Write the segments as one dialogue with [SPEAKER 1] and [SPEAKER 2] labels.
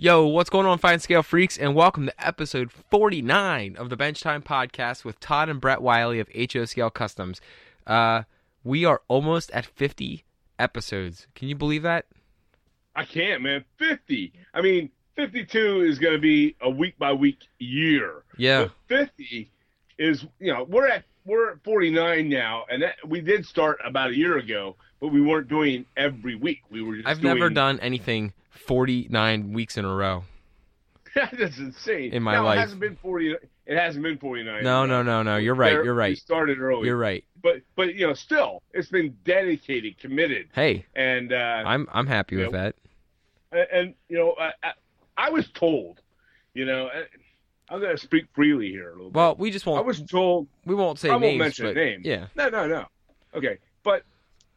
[SPEAKER 1] Yo, what's going on, Fine Scale Freaks, and welcome to episode 49 of the Bench Time Podcast with Todd and Brett Wiley of HO Scale Customs. Uh, we are almost at 50 episodes. Can you believe that?
[SPEAKER 2] I can't, man. 50. I mean, 52 is going to be a week by week year.
[SPEAKER 1] Yeah.
[SPEAKER 2] But 50 is, you know, we're at we're at 49 now, and that, we did start about a year ago, but we weren't doing every week. We were just
[SPEAKER 1] I've
[SPEAKER 2] doing,
[SPEAKER 1] never done anything 49 weeks in a row.
[SPEAKER 2] That's insane.
[SPEAKER 1] In my
[SPEAKER 2] no,
[SPEAKER 1] life.
[SPEAKER 2] it hasn't been 40. It hasn't been 49.
[SPEAKER 1] No, no, no, no. You're right. You're right.
[SPEAKER 2] We started early.
[SPEAKER 1] You're right.
[SPEAKER 2] But but you know, still, it's been dedicated, committed,
[SPEAKER 1] Hey,
[SPEAKER 2] and uh,
[SPEAKER 1] I'm I'm happy with
[SPEAKER 2] Yeah.
[SPEAKER 1] that.
[SPEAKER 2] and, and you know, I, I, I was told, you know, I'm going to speak freely here a little bit.
[SPEAKER 1] Well, we just won't.
[SPEAKER 2] I was told
[SPEAKER 1] we won't say
[SPEAKER 2] I won't
[SPEAKER 1] names,
[SPEAKER 2] mention
[SPEAKER 1] but
[SPEAKER 2] names.
[SPEAKER 1] yeah.
[SPEAKER 2] No, no, no. Okay, but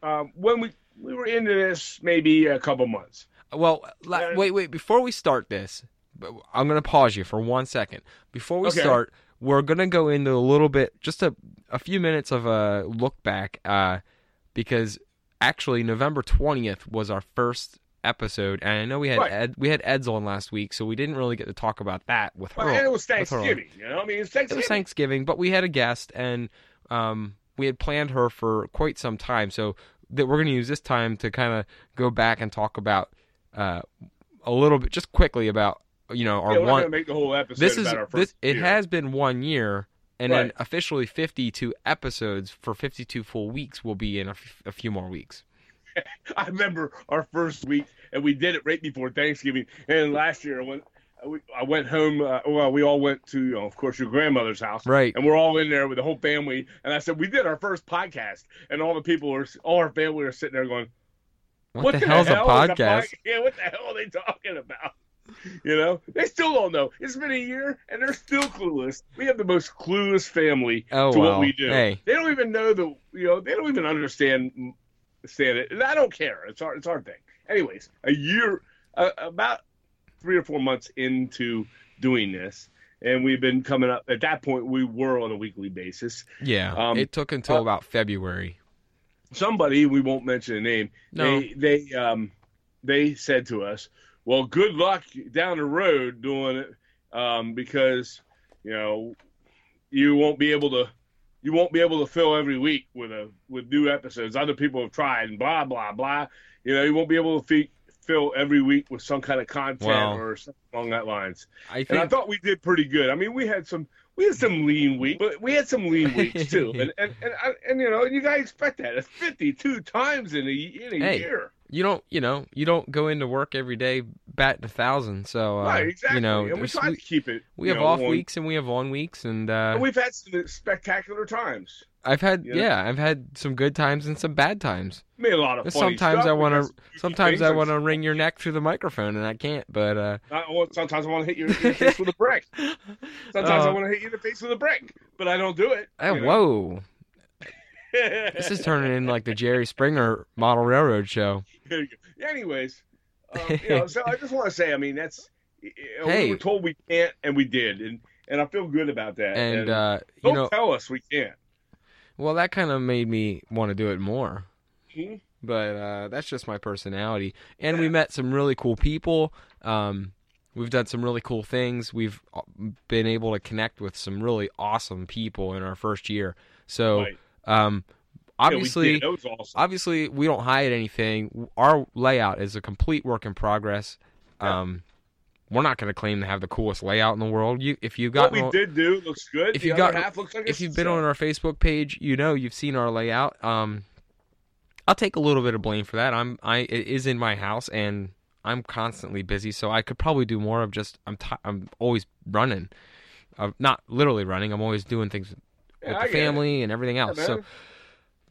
[SPEAKER 2] um, when we we were into this maybe a couple months.
[SPEAKER 1] Well, wait, wait. Before we start this, I'm going to pause you for one second. Before we
[SPEAKER 2] Okay.
[SPEAKER 1] start, we're going to go into a little bit, just a, a few minutes of a look back, uh, because actually November 20th was our first episode, and I know we had
[SPEAKER 2] Right.
[SPEAKER 1] Ed, we had Eds on last week, so we didn't really get to talk about that with her.
[SPEAKER 2] Well, and it was
[SPEAKER 1] with her on.
[SPEAKER 2] Thanksgiving. You know, I mean,
[SPEAKER 1] It
[SPEAKER 2] Thanksgiving.
[SPEAKER 1] was Thanksgiving, but we had a guest, and um, we had planned her for quite some time. So that we're going to use this time to kind of go back and talk about uh, a little bit, just quickly about you know our
[SPEAKER 2] yeah, we're
[SPEAKER 1] one.
[SPEAKER 2] make the whole episode
[SPEAKER 1] This is
[SPEAKER 2] our first
[SPEAKER 1] this. It
[SPEAKER 2] year.
[SPEAKER 1] has been one year, and then officially fifty-two episodes for fifty-two full weeks will be in a, f- a few more weeks.
[SPEAKER 2] I remember our first week, and we did it right before Thanksgiving. And last year, I went, I went home. Uh, well, we all went to, you know, of course, your grandmother's house,
[SPEAKER 1] Right.
[SPEAKER 2] And we're all in there with the whole family. And I said, we did our first podcast, and all the people are, all our family were sitting there going,
[SPEAKER 1] What, the,
[SPEAKER 2] the
[SPEAKER 1] hell's
[SPEAKER 2] hell
[SPEAKER 1] a
[SPEAKER 2] is
[SPEAKER 1] podcast?
[SPEAKER 2] pod- yeah, what the hell are they talking about? You know, they still don't know. It's been a year, and they're still clueless. We have the most clueless family
[SPEAKER 1] Oh
[SPEAKER 2] to what we do.
[SPEAKER 1] Hey,
[SPEAKER 2] They don't even know the, you know, they don't even understand, understand it. And I don't care. It's our, it's our thing. Anyways, a year, uh, about three or four months into doing this, and we've been coming up. At that point, we were on a weekly basis.
[SPEAKER 1] yeah.
[SPEAKER 2] Um,
[SPEAKER 1] it took until
[SPEAKER 2] uh,
[SPEAKER 1] about February.
[SPEAKER 2] Somebody, we won't mention a name,
[SPEAKER 1] No.
[SPEAKER 2] they they um they said to us, "Well, good luck down the road doing it, um, because you know you won't be able to you won't be able to fill every week with a with new episodes. Other people have tried and blah blah blah. You know, you won't be able to fe- fill every week with some kind of content
[SPEAKER 1] Well,
[SPEAKER 2] or something along that lines.
[SPEAKER 1] I
[SPEAKER 2] And I thought we did pretty good. I mean, we had some we had some lean weeks, but we had some lean weeks too. And and and, and, and you know, you gotta expect that. It's fifty two times in a in a
[SPEAKER 1] Hey,
[SPEAKER 2] year.
[SPEAKER 1] you don't you know you don't go into work every day bat a thousand so uh,
[SPEAKER 2] right, exactly.
[SPEAKER 1] you know
[SPEAKER 2] and we try to keep it.
[SPEAKER 1] we have
[SPEAKER 2] know,
[SPEAKER 1] off
[SPEAKER 2] on-
[SPEAKER 1] weeks and we have on weeks and uh
[SPEAKER 2] And we've had some spectacular times.
[SPEAKER 1] I've had
[SPEAKER 2] you know?
[SPEAKER 1] yeah i've had some good times and some bad times
[SPEAKER 2] Made a lot of
[SPEAKER 1] sometimes i want to sometimes i want to wring your neck through the microphone and i can't but uh
[SPEAKER 2] I want- sometimes I want to hit you in the face with a brick. Sometimes I
[SPEAKER 1] Uh,
[SPEAKER 2] want to hit you in the face with a brick, but I don't do it.
[SPEAKER 1] oh,
[SPEAKER 2] know?
[SPEAKER 1] whoa this is turning in like the jerry springer model railroad show
[SPEAKER 2] There you go. Anyways, um, you know, so I just want to say, I mean, that's you know,
[SPEAKER 1] Hey.
[SPEAKER 2] we were told we can't, and we did, and and I feel good about that.
[SPEAKER 1] and uh you
[SPEAKER 2] don't
[SPEAKER 1] know
[SPEAKER 2] tell us we can't.
[SPEAKER 1] Well that kind of made me want to do it more
[SPEAKER 2] Hmm?
[SPEAKER 1] but uh, that's just my personality. And we met some really cool people. Um, we've done some really cool things. We've uh, been able to connect with some really awesome people in our first year. So,
[SPEAKER 2] Right.
[SPEAKER 1] um,
[SPEAKER 2] Yeah,
[SPEAKER 1] obviously,
[SPEAKER 2] was awesome.
[SPEAKER 1] obviously, we don't hide anything. Our layout is a complete work in progress.
[SPEAKER 2] Yeah.
[SPEAKER 1] Um, we're not going to claim to have the coolest layout in the world. You, if you
[SPEAKER 2] what
[SPEAKER 1] got,
[SPEAKER 2] we did do looks good.
[SPEAKER 1] if
[SPEAKER 2] the
[SPEAKER 1] you got-
[SPEAKER 2] half looks like
[SPEAKER 1] if you've been on our Facebook page, you know you've seen our layout. Um, I'll take a little bit of blame for that. I'm I it is in my house and I'm constantly busy, so I could probably do more of just I'm ti I'm always running, uh, not literally running. I'm always doing things with
[SPEAKER 2] Yeah,
[SPEAKER 1] the
[SPEAKER 2] get it.
[SPEAKER 1] family and everything
[SPEAKER 2] Yeah,
[SPEAKER 1] else. so,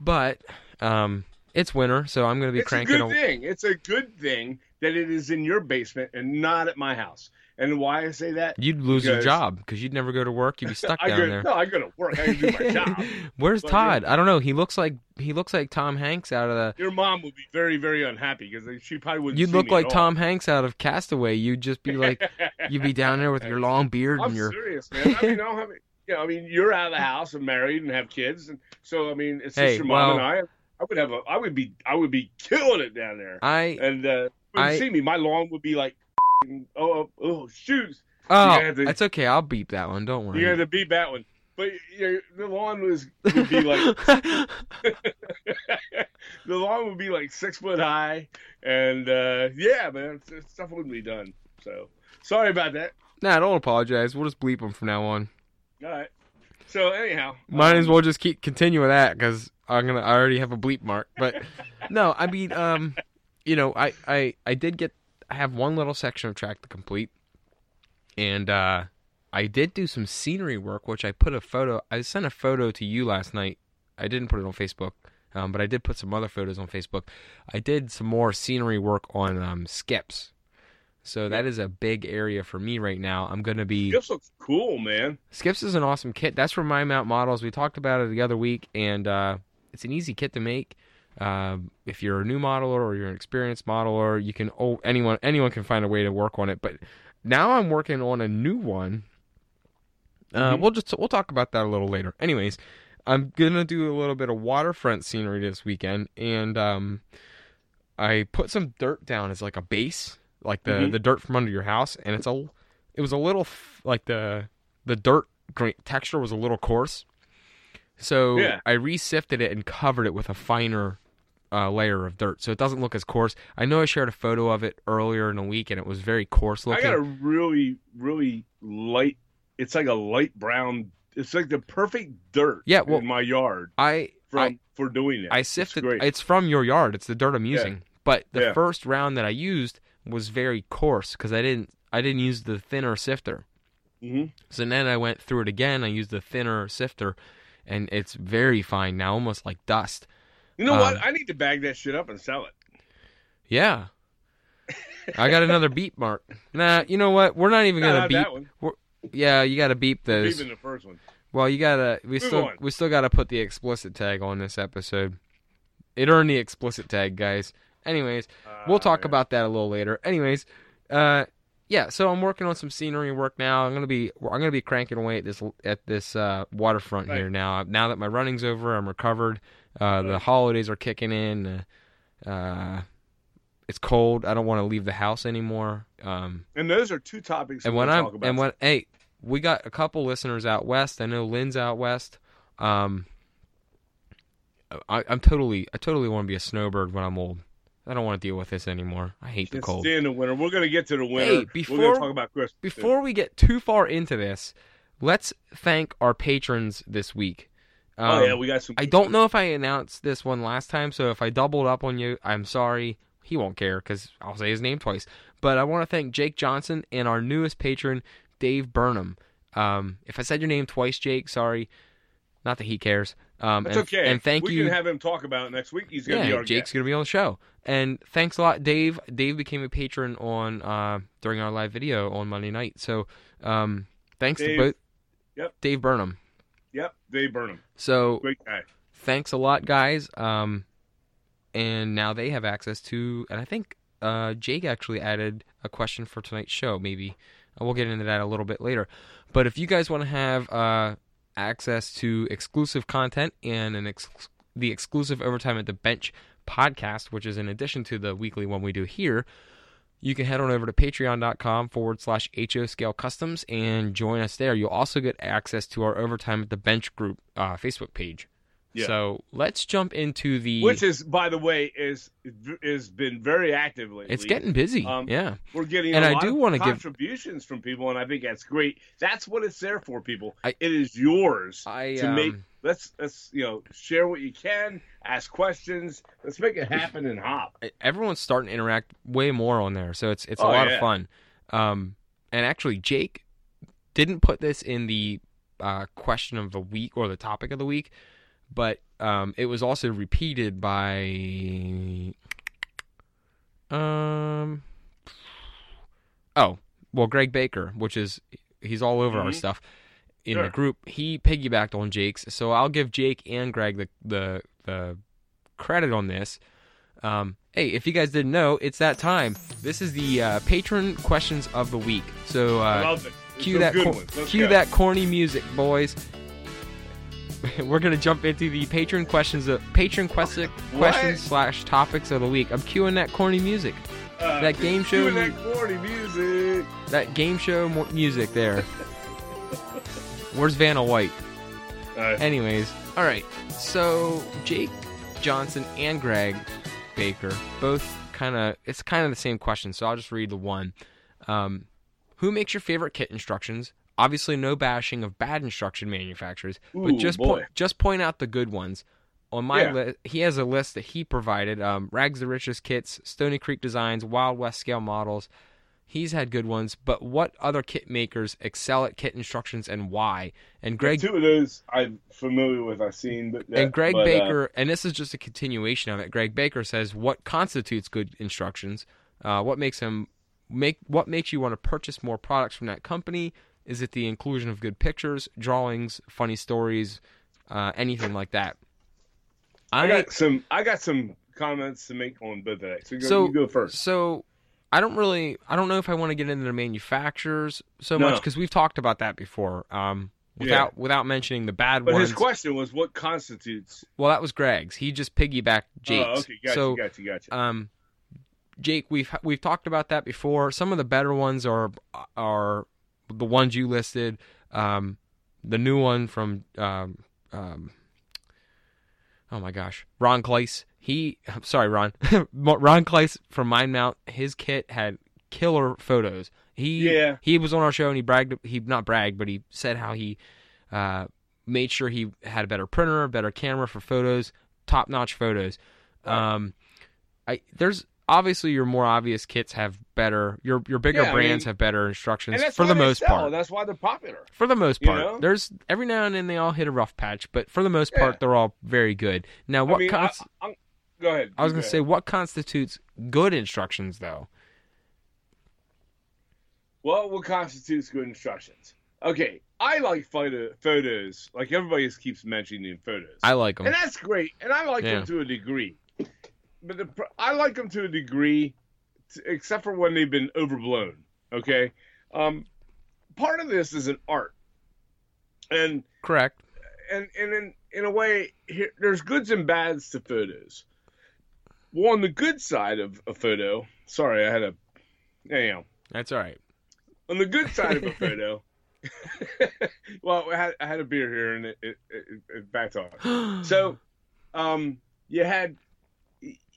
[SPEAKER 1] but um, it's winter, so I'm gonna be
[SPEAKER 2] it's a
[SPEAKER 1] cranking.
[SPEAKER 2] good thing. It's a good thing that it is in your basement and not at my house. And why I say that?
[SPEAKER 1] You'd lose your job because you'd never go to work. You'd be stuck down
[SPEAKER 2] go,
[SPEAKER 1] there.
[SPEAKER 2] No, I go to work. I do my job.
[SPEAKER 1] Where's
[SPEAKER 2] But,
[SPEAKER 1] Todd? I don't know. He looks like he looks like Tom Hanks out of the
[SPEAKER 2] Your mom would be very, very unhappy because she probably wouldn't.
[SPEAKER 1] You'd look like. Tom Hanks out of Castaway. You'd just be like, you'd be down there with your long beard
[SPEAKER 2] I'm
[SPEAKER 1] and your.
[SPEAKER 2] serious, man. I mean, I don't have, you know, I mean, you're out of the house and married and have kids, and so I mean, it's
[SPEAKER 1] Hey,
[SPEAKER 2] just your mom
[SPEAKER 1] well-
[SPEAKER 2] and I. I would have a, I would be, I would be killing it down there,
[SPEAKER 1] I
[SPEAKER 2] and uh, when
[SPEAKER 1] I-
[SPEAKER 2] see me, my lawn would be like, oh, shoots.
[SPEAKER 1] Oh,
[SPEAKER 2] have to-
[SPEAKER 1] that's okay. I'll beep that one. Don't worry.
[SPEAKER 2] You had to beep that one. But the lawn was would be like the lawn would be like six foot high, and uh, yeah, man, stuff wouldn't be done. So sorry about that.
[SPEAKER 1] nah, don't apologize. We'll just bleep them from now on.
[SPEAKER 2] All right. So anyhow,
[SPEAKER 1] Might as
[SPEAKER 2] um,
[SPEAKER 1] well just keep continue with that because I'm gonna. I already have a bleep mark. But no, I mean, um, you know, I I I did get. I have one little section of track to complete, and uh, I did do some scenery work, which I put a photo. I sent a photo to you last night. I didn't put it on Facebook, um, but I did put some other photos on Facebook. I did some more scenery work on um, skips. So that is a big area for me right now. I'm gonna be
[SPEAKER 2] Skips looks cool, man.
[SPEAKER 1] Skips is an awesome kit. That's from My Mount Models. We talked about it the other week, and uh, it's an easy kit to make. Um, if you're a new modeler or you're an experienced modeler, you can. Oh, anyone anyone can find a way to work on it. But now I'm working on a new one. Uh,
[SPEAKER 2] Mhm.
[SPEAKER 1] We'll just we'll talk about that a little later. Anyways, I'm gonna do a little bit of waterfront scenery this weekend, and um, I put some dirt down as like a base, like the
[SPEAKER 2] Mhm.
[SPEAKER 1] the dirt from under your house, and it's a it was a little f- like the the dirt texture was a little coarse, so
[SPEAKER 2] Yeah.
[SPEAKER 1] I resifted it and covered it with a finer uh, layer of dirt, so it doesn't look as coarse. I know I shared a photo of it earlier in the week, and it was very coarse looking.
[SPEAKER 2] I got a really, really light. It's like a light brown. It's like the perfect dirt.
[SPEAKER 1] Yeah, well,
[SPEAKER 2] in my yard
[SPEAKER 1] I
[SPEAKER 2] from
[SPEAKER 1] I,
[SPEAKER 2] for doing it.
[SPEAKER 1] I sifted.
[SPEAKER 2] great.
[SPEAKER 1] It's from your yard. It's the dirt I'm using. But the
[SPEAKER 2] Yeah.
[SPEAKER 1] first round that I used was very coarse because I didn't I didn't use the thinner sifter.
[SPEAKER 2] hmm
[SPEAKER 1] So then I went through it again. I used the thinner sifter, and it's very fine now, almost like dust.
[SPEAKER 2] You know what?
[SPEAKER 1] Um,
[SPEAKER 2] I need to bag that shit up and sell it.
[SPEAKER 1] Yeah. I got another beep mark. Nah, you know what? We're not even gonna
[SPEAKER 2] not
[SPEAKER 1] beep.
[SPEAKER 2] one.
[SPEAKER 1] Yeah, you got to beep those.
[SPEAKER 2] Even the first one.
[SPEAKER 1] Well, you gotta. We
[SPEAKER 2] Move
[SPEAKER 1] still
[SPEAKER 2] on.
[SPEAKER 1] we still gotta put the explicit tag on this episode. It earned the explicit tag, guys. Anyways, we'll
[SPEAKER 2] Uh,
[SPEAKER 1] talk
[SPEAKER 2] yeah.
[SPEAKER 1] about that a little later. Anyways, uh, yeah. So I'm working on some scenery work now. I'm gonna be I'm gonna be cranking away at this at this uh, waterfront
[SPEAKER 2] Right.
[SPEAKER 1] here now. Now that my running's over, I'm recovered. Uh, The holidays are kicking in. Uh, uh, it's cold. I don't want to leave the house anymore. Um,
[SPEAKER 2] And those are two topics.
[SPEAKER 1] and when I'm
[SPEAKER 2] talk about.
[SPEAKER 1] and when hey, we got a couple listeners out west. I know Lynn's out west. Um, I, I'm totally I totally want to be a snowbird when I'm old. I don't want to deal with this anymore. I hate the
[SPEAKER 2] Can't
[SPEAKER 1] cold.
[SPEAKER 2] stand the winter. We're gonna get to the winter. We're
[SPEAKER 1] before-
[SPEAKER 2] gonna talk about Christmas.
[SPEAKER 1] Before we get too far into this, let's thank our patrons this week.
[SPEAKER 2] oh
[SPEAKER 1] Um,
[SPEAKER 2] yeah, we got some.
[SPEAKER 1] I don't know if I announced this one last time, so if I doubled up on you, I'm sorry. He won't care because I'll say his name twice. But I want to thank Jake Johnson and our newest patron, Dave Burnham. Um, if I said your name twice, Jake, sorry. Not that he cares. Um,
[SPEAKER 2] That's
[SPEAKER 1] and,
[SPEAKER 2] okay.
[SPEAKER 1] And thank
[SPEAKER 2] we
[SPEAKER 1] you.
[SPEAKER 2] We can have him talk about it next week. He's gonna be
[SPEAKER 1] yeah,
[SPEAKER 2] our
[SPEAKER 1] Jake's
[SPEAKER 2] guest.
[SPEAKER 1] gonna be on the show. And thanks a lot, Dave. Dave became a patron on uh, during our live video on Monday night. So um, thanks
[SPEAKER 2] Dave.
[SPEAKER 1] to both.
[SPEAKER 2] Yep.
[SPEAKER 1] Dave Burnham.
[SPEAKER 2] Yep, Dave Burnham,
[SPEAKER 1] So
[SPEAKER 2] great guy.
[SPEAKER 1] thanks a lot, guys. Um, and now they have access to, and I think uh, Jake actually added a question for tonight's show. Maybe we'll get into that a little bit later. But if you guys want to have uh, access to exclusive content and an ex- the exclusive overtime at the bench podcast, which is in addition to the weekly one we do here. You can head on over to patreon.com forward slash HO Scale Customs and join us there. You'll also get access to our Overtime at the Bench group uh, Facebook page.
[SPEAKER 2] Yeah.
[SPEAKER 1] So let's jump into the.
[SPEAKER 2] Which is, by the way, is is been very active lately.
[SPEAKER 1] it's getting busy.
[SPEAKER 2] Um,
[SPEAKER 1] yeah.
[SPEAKER 2] We're getting
[SPEAKER 1] and
[SPEAKER 2] a
[SPEAKER 1] I
[SPEAKER 2] lot
[SPEAKER 1] do wanna give-
[SPEAKER 2] contributions from people, and I think that's great. That's what it's there for, people.
[SPEAKER 1] I-
[SPEAKER 2] it is yours
[SPEAKER 1] I
[SPEAKER 2] to
[SPEAKER 1] um,
[SPEAKER 2] make. Let's let's you know share what you can, ask questions. Let's make it happen and hop.
[SPEAKER 1] everyone's starting to interact way more on there, so it's it's a
[SPEAKER 2] Oh,
[SPEAKER 1] lot
[SPEAKER 2] yeah.
[SPEAKER 1] of fun. Um, and actually, Jake didn't put this in the uh, question of the week or the topic of the week, but um, it was also repeated by um oh well Greg Baker, which is he's all over our
[SPEAKER 2] Mhm.
[SPEAKER 1] stuff in the group. He piggybacked on Jake's, so I'll give Jake and Greg the the the credit on this. Um, hey, if you guys didn't know, it's that time. This is the uh, patron questions of the week. So uh. Cue that cor- cue
[SPEAKER 2] go.
[SPEAKER 1] that corny music, boys. We're gonna jump into the patron questions of patron question
[SPEAKER 2] What?
[SPEAKER 1] questions slash topics of the week. I'm cueing that corny music.
[SPEAKER 2] Uh,
[SPEAKER 1] That game show-
[SPEAKER 2] that corny music.
[SPEAKER 1] that game show mu- music there. Where's Vanna White?
[SPEAKER 2] Uh,
[SPEAKER 1] Anyways, all right. So Jake Johnson and Greg Baker both kind of it's kind of the same question. So I'll just read the one. Um, who makes your favorite kit instructions? Obviously, no bashing of bad instruction manufacturers, but just point just point out the good ones. On my
[SPEAKER 2] Yeah.
[SPEAKER 1] list, he has a list that he provided: um, Rags to Riches kits, Stony Creek Designs, Wild West scale models. He's had good ones, but what other kit makers excel at kit instructions and why? And Greg
[SPEAKER 2] Two of those I'm familiar with. I've seen, but
[SPEAKER 1] and Greg
[SPEAKER 2] but, uh,
[SPEAKER 1] Baker, and this is just a continuation of it. Greg Baker says, "What constitutes good instructions? Uh, what makes him make? What makes you want to purchase more products from that company? Is it the inclusion of good pictures, drawings, funny stories, uh, anything like that?"
[SPEAKER 2] I got some. I got some comments to make on both of that. So, go,
[SPEAKER 1] so
[SPEAKER 2] you go first.
[SPEAKER 1] So I don't really, I don't know if I want to get into the manufacturers so
[SPEAKER 2] No.
[SPEAKER 1] much because we've talked about that before. Um, without without mentioning the bad
[SPEAKER 2] But
[SPEAKER 1] ones.
[SPEAKER 2] But his question was, what constitutes?
[SPEAKER 1] well, that was Greg's. He just piggybacked Jake's.
[SPEAKER 2] Oh, okay, gotcha,
[SPEAKER 1] so
[SPEAKER 2] gotcha, gotcha.
[SPEAKER 1] um, Jake, we've we've talked about that before. Some of the better ones are are the ones you listed. Um, the new one from um, um, oh my gosh, Ron Kleiss. He I'm sorry, Ron. Ron Kleiss from Mind Mount. His kit had killer photos. He
[SPEAKER 2] Yeah.
[SPEAKER 1] he was on our show and he bragged. He not bragged, but he said how he uh, made sure he had a better printer, a better camera for photos, top notch photos. Um, I there's obviously your more obvious kits have better. Your your bigger
[SPEAKER 2] Yeah,
[SPEAKER 1] brands
[SPEAKER 2] mean-
[SPEAKER 1] have better instructions for the most
[SPEAKER 2] sell.
[SPEAKER 1] part.
[SPEAKER 2] That's why they're popular.
[SPEAKER 1] For the most
[SPEAKER 2] You
[SPEAKER 1] part,
[SPEAKER 2] know?
[SPEAKER 1] there's every now and then they all hit a rough patch, but for the most
[SPEAKER 2] Yeah.
[SPEAKER 1] part, they're all very good. Now, what
[SPEAKER 2] I mean, I, go ahead.
[SPEAKER 1] I was gonna say, what constitutes good instructions, though?
[SPEAKER 2] Well, what constitutes good instructions? Okay, I like photo, photos. Like everybody just keeps mentioning photos,
[SPEAKER 1] I like them.
[SPEAKER 2] and that's great. And I like
[SPEAKER 1] Yeah.
[SPEAKER 2] them to a degree, but the, I like them to a degree, t- except for when they've been overblown. Okay, um, part of this is an art, and
[SPEAKER 1] Correct.
[SPEAKER 2] and and in in a way, here, there's goods and bads to photos. Well, on the good side of a photo, sorry, I had a, anyhow,
[SPEAKER 1] That's all right.
[SPEAKER 2] on the good side of a photo. well, I had, I had a beer here and it, it, it, it backed off. So, um, you had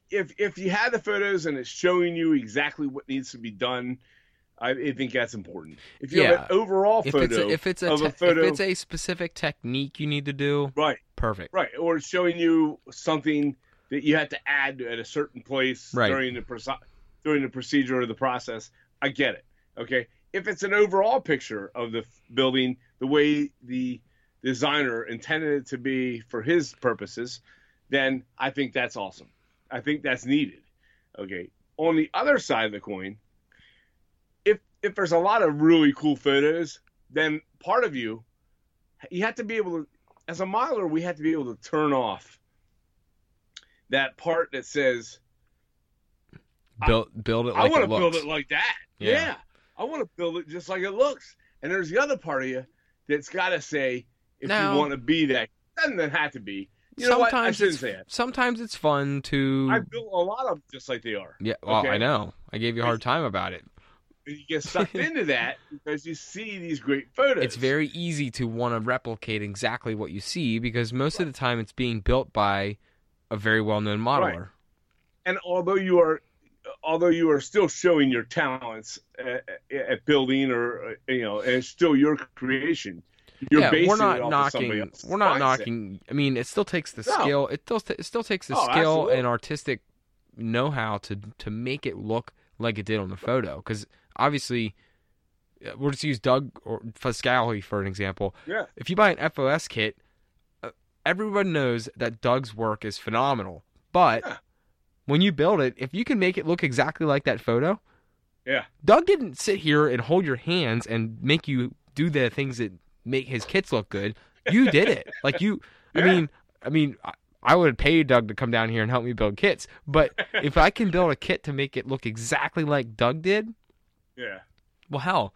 [SPEAKER 2] if if you had the photos and it's showing you exactly what needs to be done, I, I think that's important. If you have an overall
[SPEAKER 1] if
[SPEAKER 2] photo,
[SPEAKER 1] it's a, if it's a,
[SPEAKER 2] of a photo-
[SPEAKER 1] if it's a specific technique you need to do,
[SPEAKER 2] right,
[SPEAKER 1] perfect.
[SPEAKER 2] right, or it's showing you something that you had to add at a certain place
[SPEAKER 1] Right.
[SPEAKER 2] during the proce- during the procedure or the process, I get it. Okay, if it's an overall picture of the f- building, the way the designer intended it to be for his purposes, then I think that's awesome. I think that's needed. Okay. On the other side of the coin, if if there's a lot of really cool photos, then part of you you have to be able to as a modeler, we have to be able to turn off that part that says
[SPEAKER 1] Build build it
[SPEAKER 2] I
[SPEAKER 1] like
[SPEAKER 2] want to build it like that.
[SPEAKER 1] Yeah.
[SPEAKER 2] Yeah. I want to build it just like it looks. And there's the other part of you that's got to say if
[SPEAKER 1] Now-
[SPEAKER 2] you want to be that. Doesn't have to be. You know what? I
[SPEAKER 1] sometimes
[SPEAKER 2] shouldn't
[SPEAKER 1] it's
[SPEAKER 2] say it.
[SPEAKER 1] sometimes it's fun to
[SPEAKER 2] I built a lot of them just like they are.
[SPEAKER 1] yeah. Well, I know. I gave you a hard time about it.
[SPEAKER 2] And you get sucked into that because you see these great photos.
[SPEAKER 1] It's very easy to want to replicate exactly what you see because most of the time it's being built by a very well-known modeler.
[SPEAKER 2] and although you are although you are still showing your talents at, at building or uh, you know and it's still your creation you're
[SPEAKER 1] yeah, we're not knocking. We're not
[SPEAKER 2] mindset.
[SPEAKER 1] knocking. I mean, it still takes the
[SPEAKER 2] No.
[SPEAKER 1] skill. It still it still takes the
[SPEAKER 2] Oh,
[SPEAKER 1] skill
[SPEAKER 2] absolutely.
[SPEAKER 1] and artistic know-how to to make it look like it did on the photo. Because obviously, uh, we'll just use Doug or Foscale for an example.
[SPEAKER 2] yeah
[SPEAKER 1] If you buy an FOS kit, uh, everyone knows that Doug's work is phenomenal. But
[SPEAKER 2] Yeah.
[SPEAKER 1] when you build it, if you can make it look exactly like that photo,
[SPEAKER 2] yeah
[SPEAKER 1] Doug didn't sit here and hold your hands and make you do the things that make his kits look good. You did it. Like you, I
[SPEAKER 2] Yeah.
[SPEAKER 1] mean, I mean, I, would pay Doug to come down here and help me build kits. But if I can build a kit to make it look exactly like Doug did,
[SPEAKER 2] yeah
[SPEAKER 1] well, hell,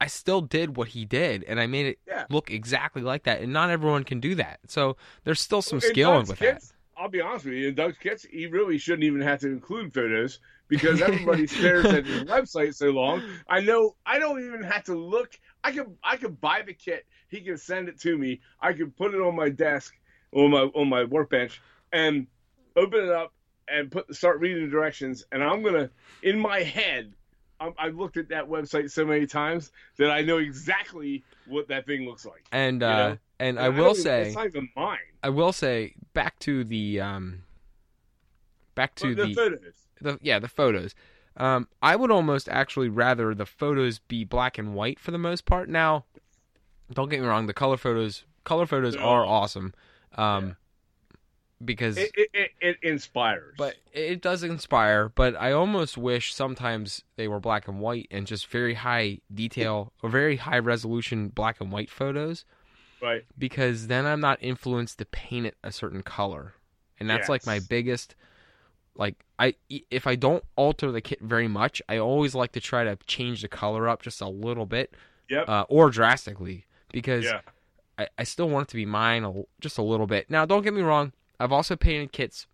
[SPEAKER 1] I still did what he did, and I made it
[SPEAKER 2] Yeah.
[SPEAKER 1] look exactly like that. And not everyone can do that. So there's still some
[SPEAKER 2] In
[SPEAKER 1] skill with
[SPEAKER 2] kits, I'll be honest with you in Doug's kits he really shouldn't even have to include photos because everybody stares at the website so long. I know I don't even have to look. I could I could buy the kit. He can send it to me. I could put it on my desk on my on my workbench and open it up and put start reading the directions. And I'm gonna in my head. I'm, I've looked at that website so many times that I know exactly what that thing looks like.
[SPEAKER 1] And
[SPEAKER 2] You
[SPEAKER 1] uh,
[SPEAKER 2] know?
[SPEAKER 1] and I
[SPEAKER 2] don't
[SPEAKER 1] will
[SPEAKER 2] even-
[SPEAKER 1] say,
[SPEAKER 2] it's not even mine.
[SPEAKER 1] I will say, back to the um, back to
[SPEAKER 2] the,
[SPEAKER 1] the
[SPEAKER 2] photos.
[SPEAKER 1] The yeah the photos. Um, I would almost actually rather the photos be black and white for the most part. Now, don't get me wrong, the color photos color photos are awesome, um, because
[SPEAKER 2] It, it, it, it inspires.
[SPEAKER 1] but it does inspire. But I almost wish sometimes they were black and white and just very high detail or very high resolution black and white photos
[SPEAKER 2] right,
[SPEAKER 1] because then I'm not influenced to paint it a certain color, and that's like my biggest. Like I, if I don't alter the kit very much, I always like to try to change the color up just a little bit,
[SPEAKER 2] Yep.
[SPEAKER 1] uh, or drastically, because
[SPEAKER 2] yeah,
[SPEAKER 1] I, I still want it to be mine a, just a little bit. Now, don't get me wrong, I've also painted kits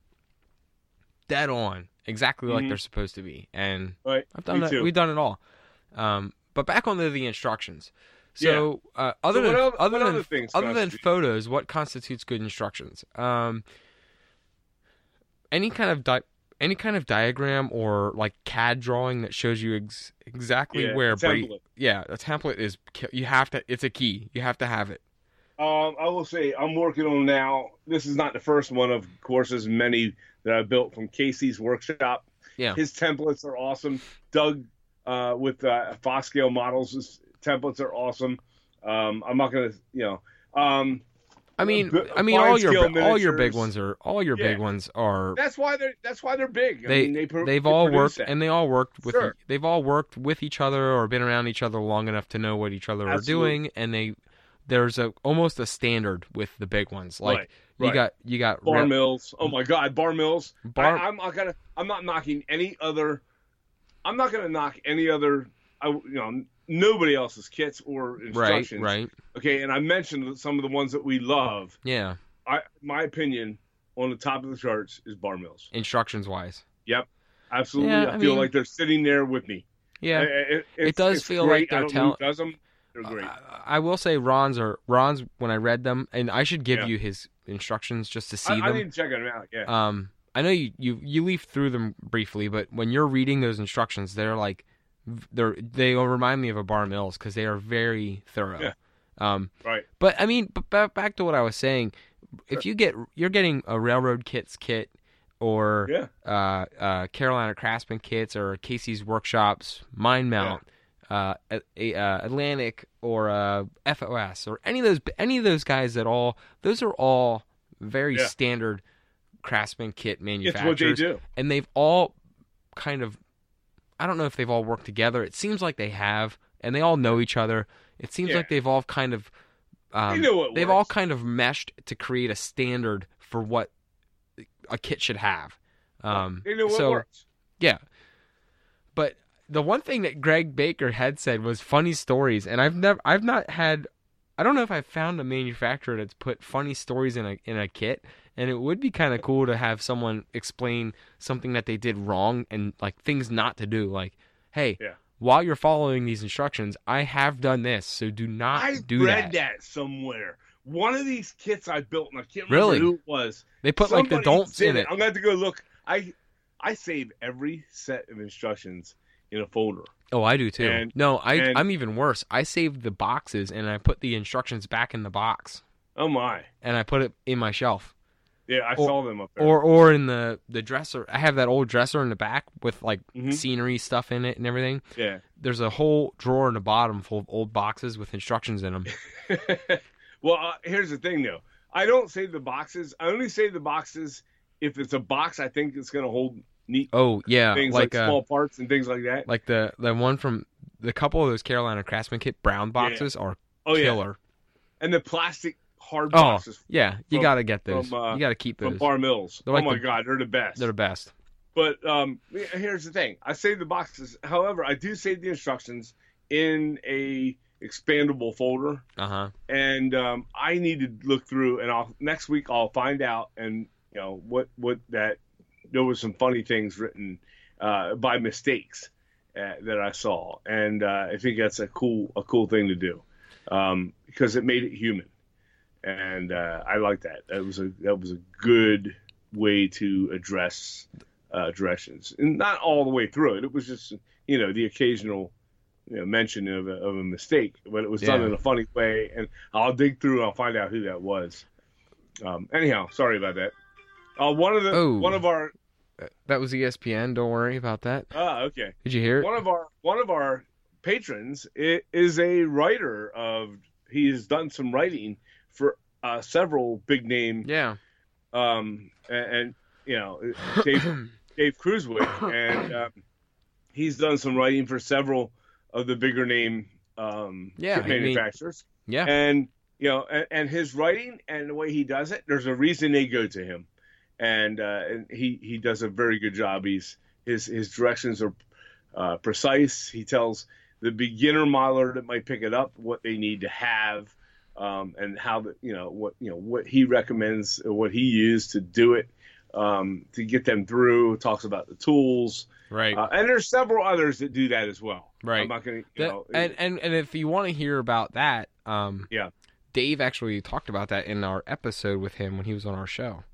[SPEAKER 1] dead on, exactly like
[SPEAKER 2] Mhm.
[SPEAKER 1] they're supposed to be, and
[SPEAKER 2] right.
[SPEAKER 1] I've done
[SPEAKER 2] Me
[SPEAKER 1] that.
[SPEAKER 2] too.
[SPEAKER 1] We've done it all. Um, but back onto the instructions. So, uh, other
[SPEAKER 2] So
[SPEAKER 1] than other than
[SPEAKER 2] other things
[SPEAKER 1] other than photos, what constitutes good instructions? Um, any kind of di- any kind of diagram or like CAD drawing that shows you ex- exactly
[SPEAKER 2] Yeah,
[SPEAKER 1] where Bra-
[SPEAKER 2] template.
[SPEAKER 1] yeah, a template is you have to. It's a key. You have to have it.
[SPEAKER 2] Um, I will say I'm working on now. This is not the first one, of course. There's many that I built from Casey's workshop.
[SPEAKER 1] Yeah.
[SPEAKER 2] his templates are awesome. Doug uh, with uh, FOS scale models, his templates are awesome. Um, I'm not gonna, you know, um,
[SPEAKER 1] I mean, I mean, all your all your big ones are all your big ones are
[SPEAKER 2] that's why they're that's why they're big. I
[SPEAKER 1] they,
[SPEAKER 2] mean, they pro-
[SPEAKER 1] they've
[SPEAKER 2] they
[SPEAKER 1] all worked
[SPEAKER 2] that.
[SPEAKER 1] and they all worked with
[SPEAKER 2] Sure.
[SPEAKER 1] they've all worked with each other or been around each other long enough to know what each other are doing and they there's a almost a standard with the big ones like
[SPEAKER 2] Right,
[SPEAKER 1] you
[SPEAKER 2] right.
[SPEAKER 1] got you got
[SPEAKER 2] Bar
[SPEAKER 1] Re-
[SPEAKER 2] Mills. Oh my God, Bar Mills.
[SPEAKER 1] Bar-
[SPEAKER 2] I, I'm not gonna. I'm not knocking any other. I'm not gonna knock any other. I, you know, nobody else's kits or instructions.
[SPEAKER 1] right right.
[SPEAKER 2] Okay, and I mentioned some of the ones that we love.
[SPEAKER 1] yeah
[SPEAKER 2] I, my opinion on the top of the charts is Bar Mills.
[SPEAKER 1] instructions wise
[SPEAKER 2] Yep, absolutely.
[SPEAKER 1] Yeah,
[SPEAKER 2] I,
[SPEAKER 1] I
[SPEAKER 2] feel
[SPEAKER 1] mean-
[SPEAKER 2] like they're sitting there with me.
[SPEAKER 1] yeah
[SPEAKER 2] It, it,
[SPEAKER 1] does feel
[SPEAKER 2] great.
[SPEAKER 1] like they're
[SPEAKER 2] I don't
[SPEAKER 1] tell-
[SPEAKER 2] does them. They're great.
[SPEAKER 1] I, I will say Ron's or Ron's when I read them and I should give
[SPEAKER 2] Yeah.
[SPEAKER 1] you his instructions just to see
[SPEAKER 2] I, I
[SPEAKER 1] them
[SPEAKER 2] need to check them out. Yeah.
[SPEAKER 1] Um, I know you, you you leaf through them briefly, but when you're reading those instructions, they're like they're they remind me of a Bar Mills because they are very thorough.
[SPEAKER 2] Yeah.
[SPEAKER 1] Um,
[SPEAKER 2] right.
[SPEAKER 1] but I mean, but back to what I was saying, if you get you're getting a Railroad Kits kit or
[SPEAKER 2] Yeah.
[SPEAKER 1] uh, uh, Carolina Craftsman kits or Casey's Workshops Mind Mount, uh, a, uh, Atlantic or uh, FOS or any of those any of those guys that all those are all very
[SPEAKER 2] Yeah.
[SPEAKER 1] standard Craftsman kit
[SPEAKER 2] It's what they
[SPEAKER 1] manufacturers,
[SPEAKER 2] do.
[SPEAKER 1] and they've all kind of I don't know if they've all worked together. It seems like they have, and they all know each other. It seems
[SPEAKER 2] Yeah.
[SPEAKER 1] like they've all kind of um,
[SPEAKER 2] They
[SPEAKER 1] they've all kind of meshed to create a standard for what a kit should have. Um,
[SPEAKER 2] They know what
[SPEAKER 1] so
[SPEAKER 2] works.
[SPEAKER 1] yeah, but the one thing that Greg Baker had said was funny stories, and I've never, I've not had, I don't know if I've found a manufacturer that's put funny stories in a in a kit, and it would be kind of cool to have someone explain something that they did wrong and like things not to do, like, hey.
[SPEAKER 2] Yeah.
[SPEAKER 1] While you're following these instructions, I have done this, so do not
[SPEAKER 2] I
[SPEAKER 1] do
[SPEAKER 2] read
[SPEAKER 1] that.
[SPEAKER 2] that. somewhere. One of these kits I built, and I can't remember
[SPEAKER 1] Really?
[SPEAKER 2] who it was.
[SPEAKER 1] They put like the don'ts in it.
[SPEAKER 2] I'm gonna have to go look. I I save every set of instructions in a folder.
[SPEAKER 1] Oh, I do too.
[SPEAKER 2] And-
[SPEAKER 1] no, I
[SPEAKER 2] and-
[SPEAKER 1] I'm even worse. I saved the boxes and I put the instructions back in the box
[SPEAKER 2] Oh my!
[SPEAKER 1] and I put it in my shelf
[SPEAKER 2] Yeah, I
[SPEAKER 1] Or-
[SPEAKER 2] saw them up there.
[SPEAKER 1] or or in the the dresser. I have that old dresser in the back with like
[SPEAKER 2] Mhm.
[SPEAKER 1] scenery stuff in it and everything.
[SPEAKER 2] yeah.
[SPEAKER 1] There's a whole drawer in the bottom full of old boxes with instructions in them.
[SPEAKER 2] well, uh, here's the thing though. I don't save the boxes. I only save the boxes if it's a box I think it's gonna hold neat
[SPEAKER 1] Oh yeah,
[SPEAKER 2] things
[SPEAKER 1] like
[SPEAKER 2] like,
[SPEAKER 1] uh,
[SPEAKER 2] small parts and things like that.
[SPEAKER 1] like the the one from the couple of those Carolina Craftsman kit brown boxes are
[SPEAKER 2] oh yeah,
[SPEAKER 1] killer.
[SPEAKER 2] and the plastic hard
[SPEAKER 1] Oh
[SPEAKER 2] boxes
[SPEAKER 1] yeah, you
[SPEAKER 2] From-
[SPEAKER 1] got to get those.
[SPEAKER 2] from, uh,
[SPEAKER 1] you got to keep this
[SPEAKER 2] from
[SPEAKER 1] those.
[SPEAKER 2] Bar Mills.
[SPEAKER 1] Like
[SPEAKER 2] oh my
[SPEAKER 1] the-
[SPEAKER 2] god, they're the best.
[SPEAKER 1] They're the best.
[SPEAKER 2] But um, here's the thing: I save the boxes. However, I do save the instructions in a expandable folder,
[SPEAKER 1] Uh huh.
[SPEAKER 2] and um, I need to look through. And I'll next week I'll find out, and you know what what that there was some funny things written uh, by mistakes uh, that I saw, and uh, I think that's a cool a cool thing to do um, because it made it human, and uh, I like that. That was a that was a good way to address uh, directions, and not all the way through it. It was just you know the occasional you know, mention of a, of a mistake, but it was done in a funny way, and I'll dig through and I'll find out who that was. Um, anyhow, sorry about that. Uh, one of the
[SPEAKER 1] Oh.
[SPEAKER 2] one of our
[SPEAKER 1] That was ESPN. Don't worry about that.
[SPEAKER 2] ah okay
[SPEAKER 1] Did you hear it?
[SPEAKER 2] one of our one of our patrons is a writer of he has done some writing for uh, several big name
[SPEAKER 1] Yeah.
[SPEAKER 2] um and, and you know Dave Dave Cruzwick and um, he's done some writing for several of the bigger name um
[SPEAKER 1] Yeah,
[SPEAKER 2] kit
[SPEAKER 1] I mean-
[SPEAKER 2] manufacturers.
[SPEAKER 1] Yeah.
[SPEAKER 2] and you know and, and his writing and the way he does it there's a reason they go to him. And uh and he he does a very good job. He's his his directions are uh, precise. He tells the beginner modeler that might pick it up what they need to have um and how the you know what you know what he recommends what he used to do it um to get them through talks about the tools
[SPEAKER 1] Right.
[SPEAKER 2] uh, and there's several others that do that as well
[SPEAKER 1] Right.
[SPEAKER 2] i'm not gonna you
[SPEAKER 1] That-
[SPEAKER 2] know
[SPEAKER 1] and, and and if you want to hear about that, um,
[SPEAKER 2] Yeah.
[SPEAKER 1] Dave actually talked about that in our episode with him when he was on our show.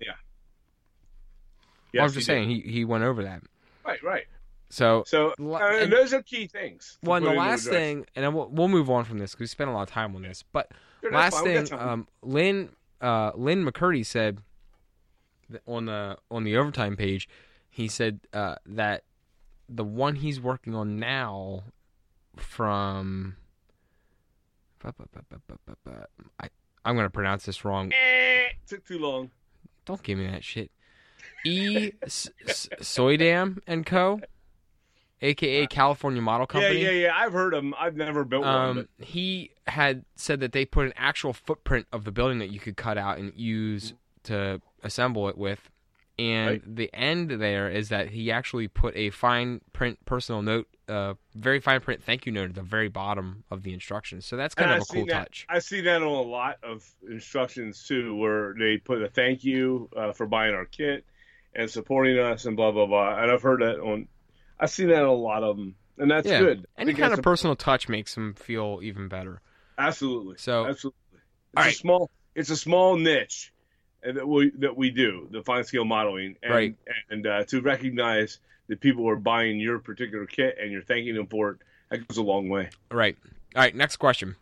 [SPEAKER 2] Yeah, yes,
[SPEAKER 1] I'm
[SPEAKER 2] he
[SPEAKER 1] just
[SPEAKER 2] did.
[SPEAKER 1] saying he he went over that.
[SPEAKER 2] right right
[SPEAKER 1] So
[SPEAKER 2] So uh,
[SPEAKER 1] and-
[SPEAKER 2] those are key things.
[SPEAKER 1] one the last thing, and then we'll, we'll move on from this because we spent a lot of time on this. But
[SPEAKER 2] Sure,
[SPEAKER 1] last
[SPEAKER 2] fine,
[SPEAKER 1] thing, um, Lynn uh, Lynn McCurdy said on the on the overtime page, he said uh, that the one he's working on now from I I'm gonna pronounce this wrong.
[SPEAKER 2] Eh, took too long.
[SPEAKER 1] Don't give me that shit. E Soydam and Co. AKA California Model Company.
[SPEAKER 2] Yeah, yeah, yeah. I've heard them. I've never built one.
[SPEAKER 1] Um, he had said that they put an actual footprint of the building that you could cut out and use to assemble it with. And
[SPEAKER 2] Right.
[SPEAKER 1] the end there is that he actually put a fine print personal note, uh, very fine print thank you note at the very bottom of the instructions. So that's kind
[SPEAKER 2] and
[SPEAKER 1] of a cool
[SPEAKER 2] that.
[SPEAKER 1] touch.
[SPEAKER 2] I see that on a lot of instructions too, where they put a thank you uh, for buying our kit and supporting us and blah blah blah. And I've heard that on. I've seen that on a lot of them, and that's
[SPEAKER 1] Yeah.
[SPEAKER 2] good.
[SPEAKER 1] Any kind of
[SPEAKER 2] a-
[SPEAKER 1] personal touch makes them feel even better.
[SPEAKER 2] absolutely.
[SPEAKER 1] So-
[SPEAKER 2] absolutely. It's
[SPEAKER 1] All
[SPEAKER 2] a
[SPEAKER 1] right.
[SPEAKER 2] small. It's a small niche uh, that we that we do the fine scale modeling, and,
[SPEAKER 1] Right.
[SPEAKER 2] And uh, to recognize that people are buying your particular kit and you're thanking them for it, that goes a long way.
[SPEAKER 1] Right. All right. Next question.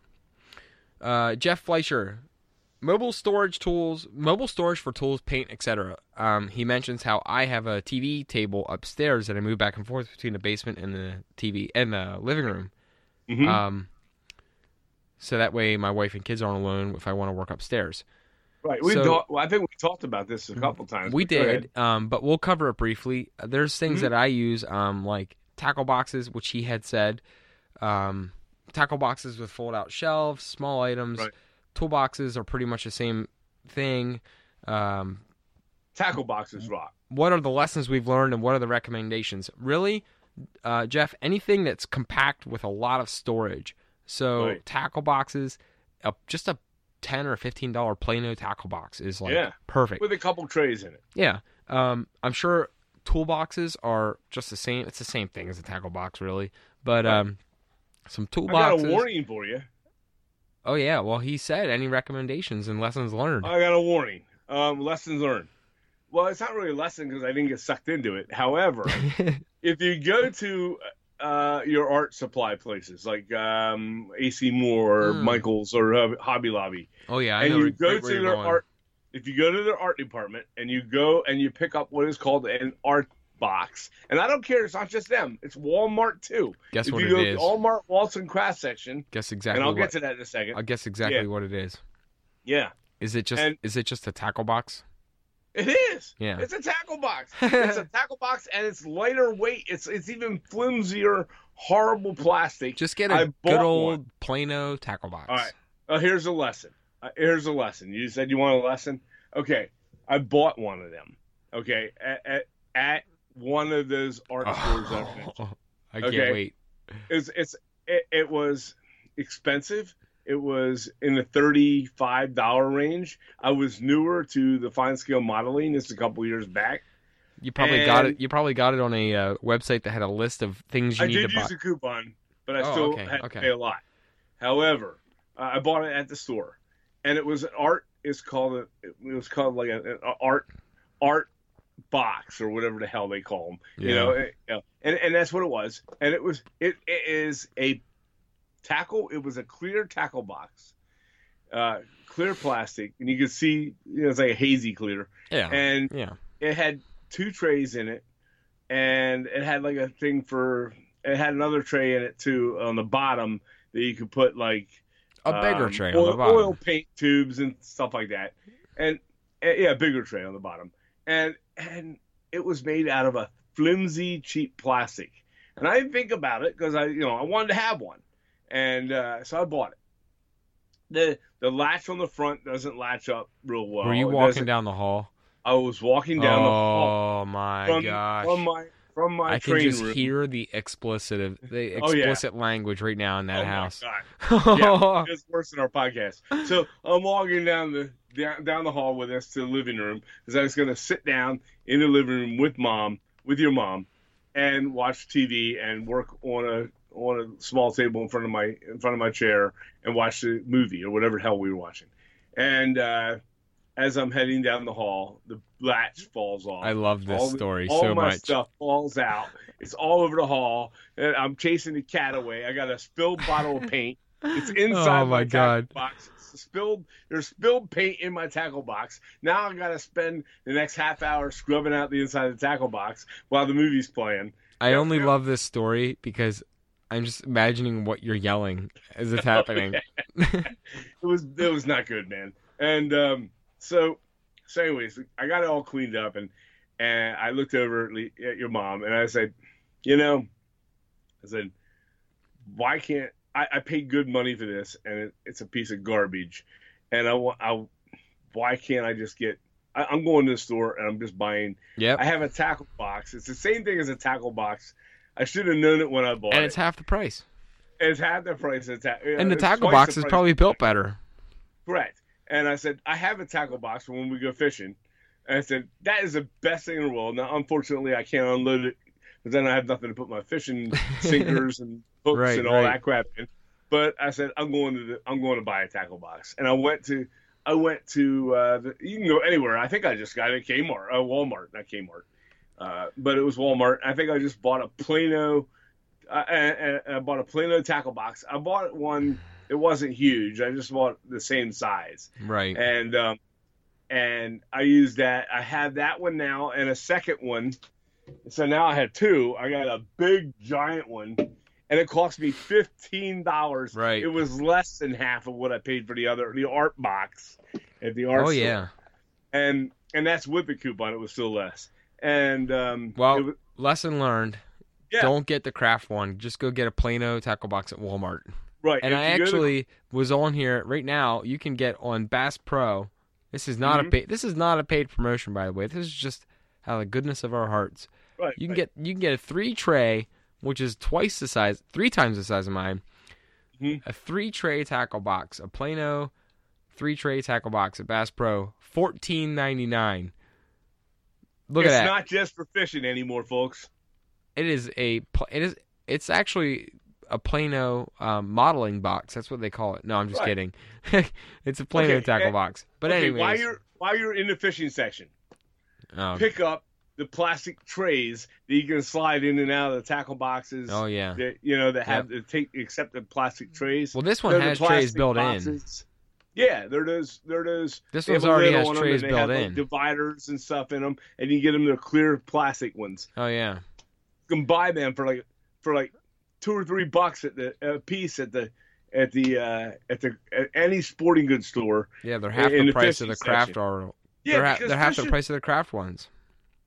[SPEAKER 1] Uh, Jeff Fleischer, mobile storage tools, mobile storage for tools, paint, etc. Um, he mentions how I have a TV table upstairs that I move back and forth between the basement and the TV and the living room.
[SPEAKER 2] Mhm.
[SPEAKER 1] Um, so that way my wife and kids aren't alone if I want to work upstairs.
[SPEAKER 2] Right. We
[SPEAKER 1] So-
[SPEAKER 2] talked. Well, I think we talked about this a couple times.
[SPEAKER 1] We
[SPEAKER 2] but go ahead.
[SPEAKER 1] did, um, but we'll cover it briefly. There's things
[SPEAKER 2] Mhm.
[SPEAKER 1] that I use, um, like tackle boxes, which he had said, um, tackle boxes with fold-out shelves, small items.
[SPEAKER 2] Right.
[SPEAKER 1] Toolboxes are pretty much the same thing. Um,
[SPEAKER 2] Tackle boxes rock.
[SPEAKER 1] what are the lessons we've learned, and what are the recommendations? Really, uh, Jeff, anything that's compact with a lot of storage. So
[SPEAKER 2] Right.
[SPEAKER 1] tackle boxes, uh, just a ten or fifteen dollar Plano tackle box is like
[SPEAKER 2] Yeah.
[SPEAKER 1] perfect.
[SPEAKER 2] with a couple trays in it.
[SPEAKER 1] Yeah. Um, I'm sure toolboxes are just the same. It's the same thing as a tackle box, really. But um, some
[SPEAKER 2] I got a warning for you.
[SPEAKER 1] Oh yeah. Well, he said any recommendations and lessons learned.
[SPEAKER 2] I got a warning. Um, lessons learned. Well, it's not really a lesson because I didn't get sucked into it. However, if you go to uh, your art supply places like um, AC Moore, or
[SPEAKER 1] Mm.
[SPEAKER 2] Michaels, or uh, Hobby Lobby,
[SPEAKER 1] oh yeah. I
[SPEAKER 2] and
[SPEAKER 1] know
[SPEAKER 2] you go
[SPEAKER 1] right
[SPEAKER 2] to their
[SPEAKER 1] going.
[SPEAKER 2] art, if you go to their art department and you go and you pick up what is called an art box, and I don't care, it's not just them, it's Walmart too.
[SPEAKER 1] Guess
[SPEAKER 2] if
[SPEAKER 1] what
[SPEAKER 2] you
[SPEAKER 1] it
[SPEAKER 2] go
[SPEAKER 1] is.
[SPEAKER 2] Walmart Waltz and Craft section,
[SPEAKER 1] Guess exactly.
[SPEAKER 2] and I'll
[SPEAKER 1] what,
[SPEAKER 2] get to that in a second.
[SPEAKER 1] I'll guess exactly
[SPEAKER 2] Yeah.
[SPEAKER 1] what it is.
[SPEAKER 2] Yeah,
[SPEAKER 1] Is it just?
[SPEAKER 2] And-
[SPEAKER 1] is it just a tackle box?
[SPEAKER 2] it is.
[SPEAKER 1] Yeah.
[SPEAKER 2] It's a tackle box. it's a tackle box, and it's lighter weight. It's it's even flimsier, horrible plastic.
[SPEAKER 1] Just get
[SPEAKER 2] I
[SPEAKER 1] a good
[SPEAKER 2] one.
[SPEAKER 1] old Plano tackle box.
[SPEAKER 2] All right. Uh, here's a lesson. Uh, here's a lesson. You said you want a lesson. Okay, I bought one of them. Okay, at at, at one of those art stores. I.
[SPEAKER 1] Oh, can't
[SPEAKER 2] Okay.
[SPEAKER 1] wait.
[SPEAKER 2] It's it's it, it was expensive. It was in the thirty-five dollar range. I was newer to the fine scale modeling. This a couple years back.
[SPEAKER 1] You probably got it. You probably got it on a uh, website that had a list of things you
[SPEAKER 2] I
[SPEAKER 1] need to buy.
[SPEAKER 2] I did use a coupon, but I
[SPEAKER 1] Oh,
[SPEAKER 2] still
[SPEAKER 1] okay,
[SPEAKER 2] had to pay a lot. However, uh, I bought it at the store, and it was an art. It's called a, it was called like an art art box or whatever the hell they call them. You know, it- you know, and and that's what it was. And it was it, it is a tackle. It was a clear tackle box, uh, clear plastic, and you could see you know it's like a hazy clear,
[SPEAKER 1] yeah,
[SPEAKER 2] and
[SPEAKER 1] yeah.
[SPEAKER 2] it had two trays in it, and it had like a thing for it had another tray in it too on the bottom that you could put like
[SPEAKER 1] A bigger
[SPEAKER 2] um,
[SPEAKER 1] tray
[SPEAKER 2] oil,
[SPEAKER 1] on the bottom.
[SPEAKER 2] oil paint tubes and stuff like that, and, and yeah, bigger tray on the bottom, and and it was made out of a flimsy, cheap plastic, and I didn't think about it because I you know I wanted to have one, and uh, so I bought it. the The latch on the front doesn't latch up real well.
[SPEAKER 1] Were you
[SPEAKER 2] It
[SPEAKER 1] walking down the hall?
[SPEAKER 2] I was walking down the hall
[SPEAKER 1] oh my
[SPEAKER 2] from,
[SPEAKER 1] gosh!
[SPEAKER 2] from my from my
[SPEAKER 1] I can just
[SPEAKER 2] room.
[SPEAKER 1] hear the explicit of the
[SPEAKER 2] Oh, yeah.
[SPEAKER 1] explicit language right now in that
[SPEAKER 2] oh
[SPEAKER 1] house.
[SPEAKER 2] My God. Yeah, it's worse than our podcast. So I'm walking down the down, down the hall with us to the living room because I was going to sit down in the living room with mom, with your mom, and watch TV and work on a on a small table in front of my in front of my chair and watch the movie or whatever hell we were watching. And uh, as I'm heading down the hall, the latch falls off.
[SPEAKER 1] I love this
[SPEAKER 2] all
[SPEAKER 1] story
[SPEAKER 2] all
[SPEAKER 1] so
[SPEAKER 2] my
[SPEAKER 1] much.
[SPEAKER 2] stuff falls out. It's all over the hall. And I'm chasing the cat away. I got a spilled bottle of paint. It's inside
[SPEAKER 1] Oh, my
[SPEAKER 2] tackle
[SPEAKER 1] God.
[SPEAKER 2] box. Spilled. There's spilled paint in my tackle box. Now I got to spend the next half hour scrubbing out the inside of the tackle box while the movie's playing.
[SPEAKER 1] I only
[SPEAKER 2] yeah.
[SPEAKER 1] love this story because I'm just imagining what you're yelling as it's happening.
[SPEAKER 2] It was it was not good, man. And um, so so anyways, I got it all cleaned up and and I looked over at your mom and I said, you know, I said, why can't I, I paid good money for this and it, it's a piece of garbage, and I want I why can't I just get I, I'm going to the store and I'm just buying.
[SPEAKER 1] Yeah.
[SPEAKER 2] I have a tackle box. It's the same thing as a tackle box. I should have known it when I bought it.
[SPEAKER 1] and
[SPEAKER 2] it.
[SPEAKER 1] it's half the price.
[SPEAKER 2] It's half the price of ta-
[SPEAKER 1] And the tackle box is probably built better.
[SPEAKER 2] Correct. And I said, I have a tackle box for when we go fishing. And I said, that is the best thing in the world. Now, unfortunately, I can't unload it because then I have nothing to put my fishing sinkers and hooks
[SPEAKER 1] Right,
[SPEAKER 2] and all
[SPEAKER 1] right.
[SPEAKER 2] that crap in. But I said, I'm going to the, I'm going to buy a tackle box. And I went to I went to uh, the, you can go anywhere. I think I just got it at Kmart, uh, Walmart, not Kmart, uh, but it was Walmart. I think I just bought a Plano. Uh, and, and I bought a Plano tackle box. I bought one. It wasn't huge. I just bought the same size
[SPEAKER 1] Right.
[SPEAKER 2] and um, and I used that. I have that one now and a second one. So now I have two. I got a big giant one, and it cost me fifteen dollars.
[SPEAKER 1] Right.
[SPEAKER 2] It was less than half of what I paid for the other the art box at the art.
[SPEAKER 1] Oh
[SPEAKER 2] store.
[SPEAKER 1] yeah.
[SPEAKER 2] and and that's with the coupon. It was still less. And um,
[SPEAKER 1] Well,
[SPEAKER 2] it was,
[SPEAKER 1] Lesson learned.
[SPEAKER 2] Yeah.
[SPEAKER 1] Don't get the craft one. Just go get a Plano tackle box at Walmart.
[SPEAKER 2] right.
[SPEAKER 1] And
[SPEAKER 2] if
[SPEAKER 1] I
[SPEAKER 2] you go to-
[SPEAKER 1] actually was on here right now. You can get on Bass Pro. This is not
[SPEAKER 2] Mhm.
[SPEAKER 1] a paid. This is not a paid promotion, by the way. This is just out of the goodness of our hearts.
[SPEAKER 2] right,
[SPEAKER 1] You can
[SPEAKER 2] right.
[SPEAKER 1] get you can get a three tray, which is twice the size, three times the size of mine.
[SPEAKER 2] Mhm.
[SPEAKER 1] A three tray tackle box, a Plano three tray tackle box at Bass Pro, fourteen ninety nine. Look
[SPEAKER 2] it's
[SPEAKER 1] at that.
[SPEAKER 2] It's not just for fishing anymore, folks.
[SPEAKER 1] it is a it is it's actually a Plano um, modeling box. That's what they call it. No, I'm just
[SPEAKER 2] Right.
[SPEAKER 1] kidding. it's a Plano
[SPEAKER 2] Okay,
[SPEAKER 1] tackle
[SPEAKER 2] and-
[SPEAKER 1] box. But
[SPEAKER 2] okay,
[SPEAKER 1] anyways,
[SPEAKER 2] while you're while you're in the fishing section,
[SPEAKER 1] oh,
[SPEAKER 2] pick up the plastic trays that you can slide in and out of the tackle boxes.
[SPEAKER 1] oh yeah.
[SPEAKER 2] That you know that have the take accepted plastic trays.
[SPEAKER 1] Well, this one
[SPEAKER 2] They're
[SPEAKER 1] has trays built in.
[SPEAKER 2] boxes. Yeah, there those there those.
[SPEAKER 1] This one's already has
[SPEAKER 2] on
[SPEAKER 1] trays built
[SPEAKER 2] have, like,
[SPEAKER 1] in.
[SPEAKER 2] dividers and stuff in them, and you get them the clear plastic ones.
[SPEAKER 1] Oh yeah.
[SPEAKER 2] You can buy them for like for like two or three bucks at the a piece at the at the uh, at the at any sporting goods store.
[SPEAKER 1] Yeah, they're half the
[SPEAKER 2] the
[SPEAKER 1] price of the craft article.
[SPEAKER 2] Yeah,
[SPEAKER 1] they're, ha- they're half the price of the craft ones.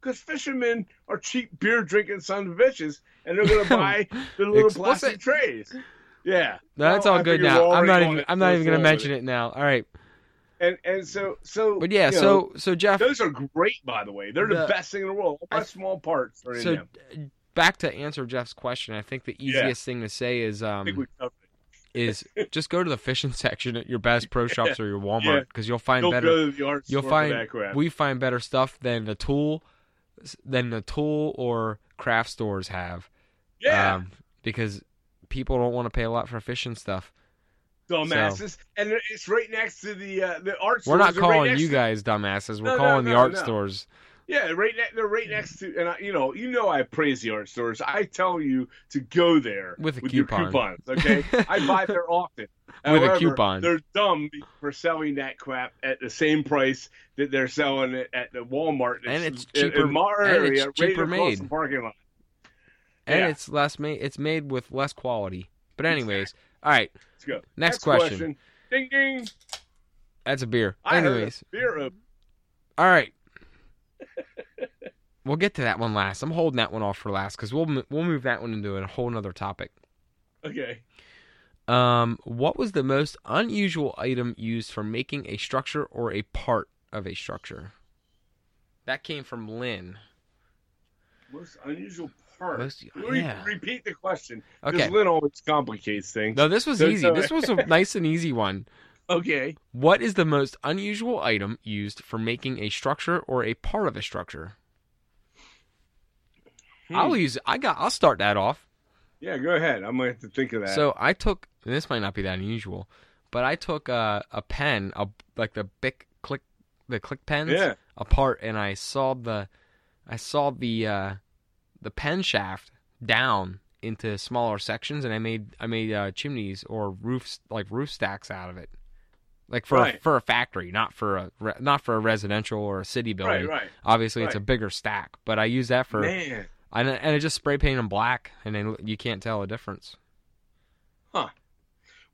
[SPEAKER 2] Because fishermen are cheap beer drinking sons of bitches, and they're gonna buy the little plastic trays. Yeah,
[SPEAKER 1] No, that's
[SPEAKER 2] Well,
[SPEAKER 1] all
[SPEAKER 2] I
[SPEAKER 1] good now. I'm not even. I'm not even gonna mention it now. All right.
[SPEAKER 2] And and so so.
[SPEAKER 1] But yeah,
[SPEAKER 2] you know,
[SPEAKER 1] so so Jeff,
[SPEAKER 2] those are great, by the way. They're the,
[SPEAKER 1] The-
[SPEAKER 2] best thing in the world. All my
[SPEAKER 1] I-
[SPEAKER 2] small parts are in
[SPEAKER 1] so
[SPEAKER 2] them.
[SPEAKER 1] back to answer Jeff's question. I think the
[SPEAKER 2] Yeah.
[SPEAKER 1] easiest thing to say is um
[SPEAKER 2] think we covered it.
[SPEAKER 1] is just go to the fishing section at your Bass Pro Shops or your
[SPEAKER 2] Yeah.
[SPEAKER 1] Walmart because you'll find
[SPEAKER 2] Don't
[SPEAKER 1] better
[SPEAKER 2] go to the art
[SPEAKER 1] you'll find
[SPEAKER 2] for that crap.
[SPEAKER 1] we find better stuff than the tool than the tool or craft stores have.
[SPEAKER 2] Yeah,
[SPEAKER 1] Um, because people don't want to pay a lot for fishing stuff.
[SPEAKER 2] dumbasses, and it's right next to the uh, the art. Stores.
[SPEAKER 1] We're not
[SPEAKER 2] right
[SPEAKER 1] calling
[SPEAKER 2] next
[SPEAKER 1] you guys dumbasses. We're
[SPEAKER 2] No, no,
[SPEAKER 1] calling the art
[SPEAKER 2] no.
[SPEAKER 1] stores.
[SPEAKER 2] Yeah, right. Ne- they're right next to, and I, you know, you know, I praise the art stores. I tell you to go there
[SPEAKER 1] With a
[SPEAKER 2] your
[SPEAKER 1] coupon.
[SPEAKER 2] coupons. Okay, I buy there often.
[SPEAKER 1] With a coupon.
[SPEAKER 2] They're dumb for selling that crap at the same price that they're selling it at the Walmart.
[SPEAKER 1] And it's cheaper-
[SPEAKER 2] In our
[SPEAKER 1] and it's
[SPEAKER 2] area, right
[SPEAKER 1] cheaper made.
[SPEAKER 2] the parking lot.
[SPEAKER 1] And
[SPEAKER 2] Yeah.
[SPEAKER 1] it's less made. It's made with less quality. But anyways, all right.
[SPEAKER 2] Let's go.
[SPEAKER 1] Next question.
[SPEAKER 2] Ding ding.
[SPEAKER 1] That's a beer.
[SPEAKER 2] I
[SPEAKER 1] Anyways,
[SPEAKER 2] beer open.
[SPEAKER 1] all right. We'll get to that one last. I'm holding that one off for last because we'll we'll move that one into a whole nother topic.
[SPEAKER 2] Okay.
[SPEAKER 1] Um, what was the most unusual item used for making a structure or a part of a structure? That came from Lynn.
[SPEAKER 2] Most unusual part.
[SPEAKER 1] Most-
[SPEAKER 2] Re-
[SPEAKER 1] yeah.
[SPEAKER 2] Repeat the question. Because
[SPEAKER 1] Okay.
[SPEAKER 2] Lynn always complicates things.
[SPEAKER 1] No, this was
[SPEAKER 2] So-
[SPEAKER 1] easy.
[SPEAKER 2] so-
[SPEAKER 1] This was a nice and easy one.
[SPEAKER 2] Okay.
[SPEAKER 1] What is the most unusual item used for making a structure or a part of a structure?
[SPEAKER 2] Hmm.
[SPEAKER 1] I'll use. I got. I'll start that off.
[SPEAKER 2] Yeah, go ahead. I'm gonna have to think of that.
[SPEAKER 1] So I took. and This might not be that unusual, but I took a, a pen, a, like the big click, the click pens,
[SPEAKER 2] yeah.
[SPEAKER 1] apart, and I saw the, I saw the, uh, the pen shaft down into smaller sections, and I made I made uh, chimneys or roofs like roof stacks out of it, like for a, for a factory, not for a re- not for a residential or a city building.
[SPEAKER 2] Right, right.
[SPEAKER 1] Obviously, it's a bigger stack, but I use that for
[SPEAKER 2] Man.
[SPEAKER 1] I, and I just spray paint them black, and then you can't tell a difference. Huh.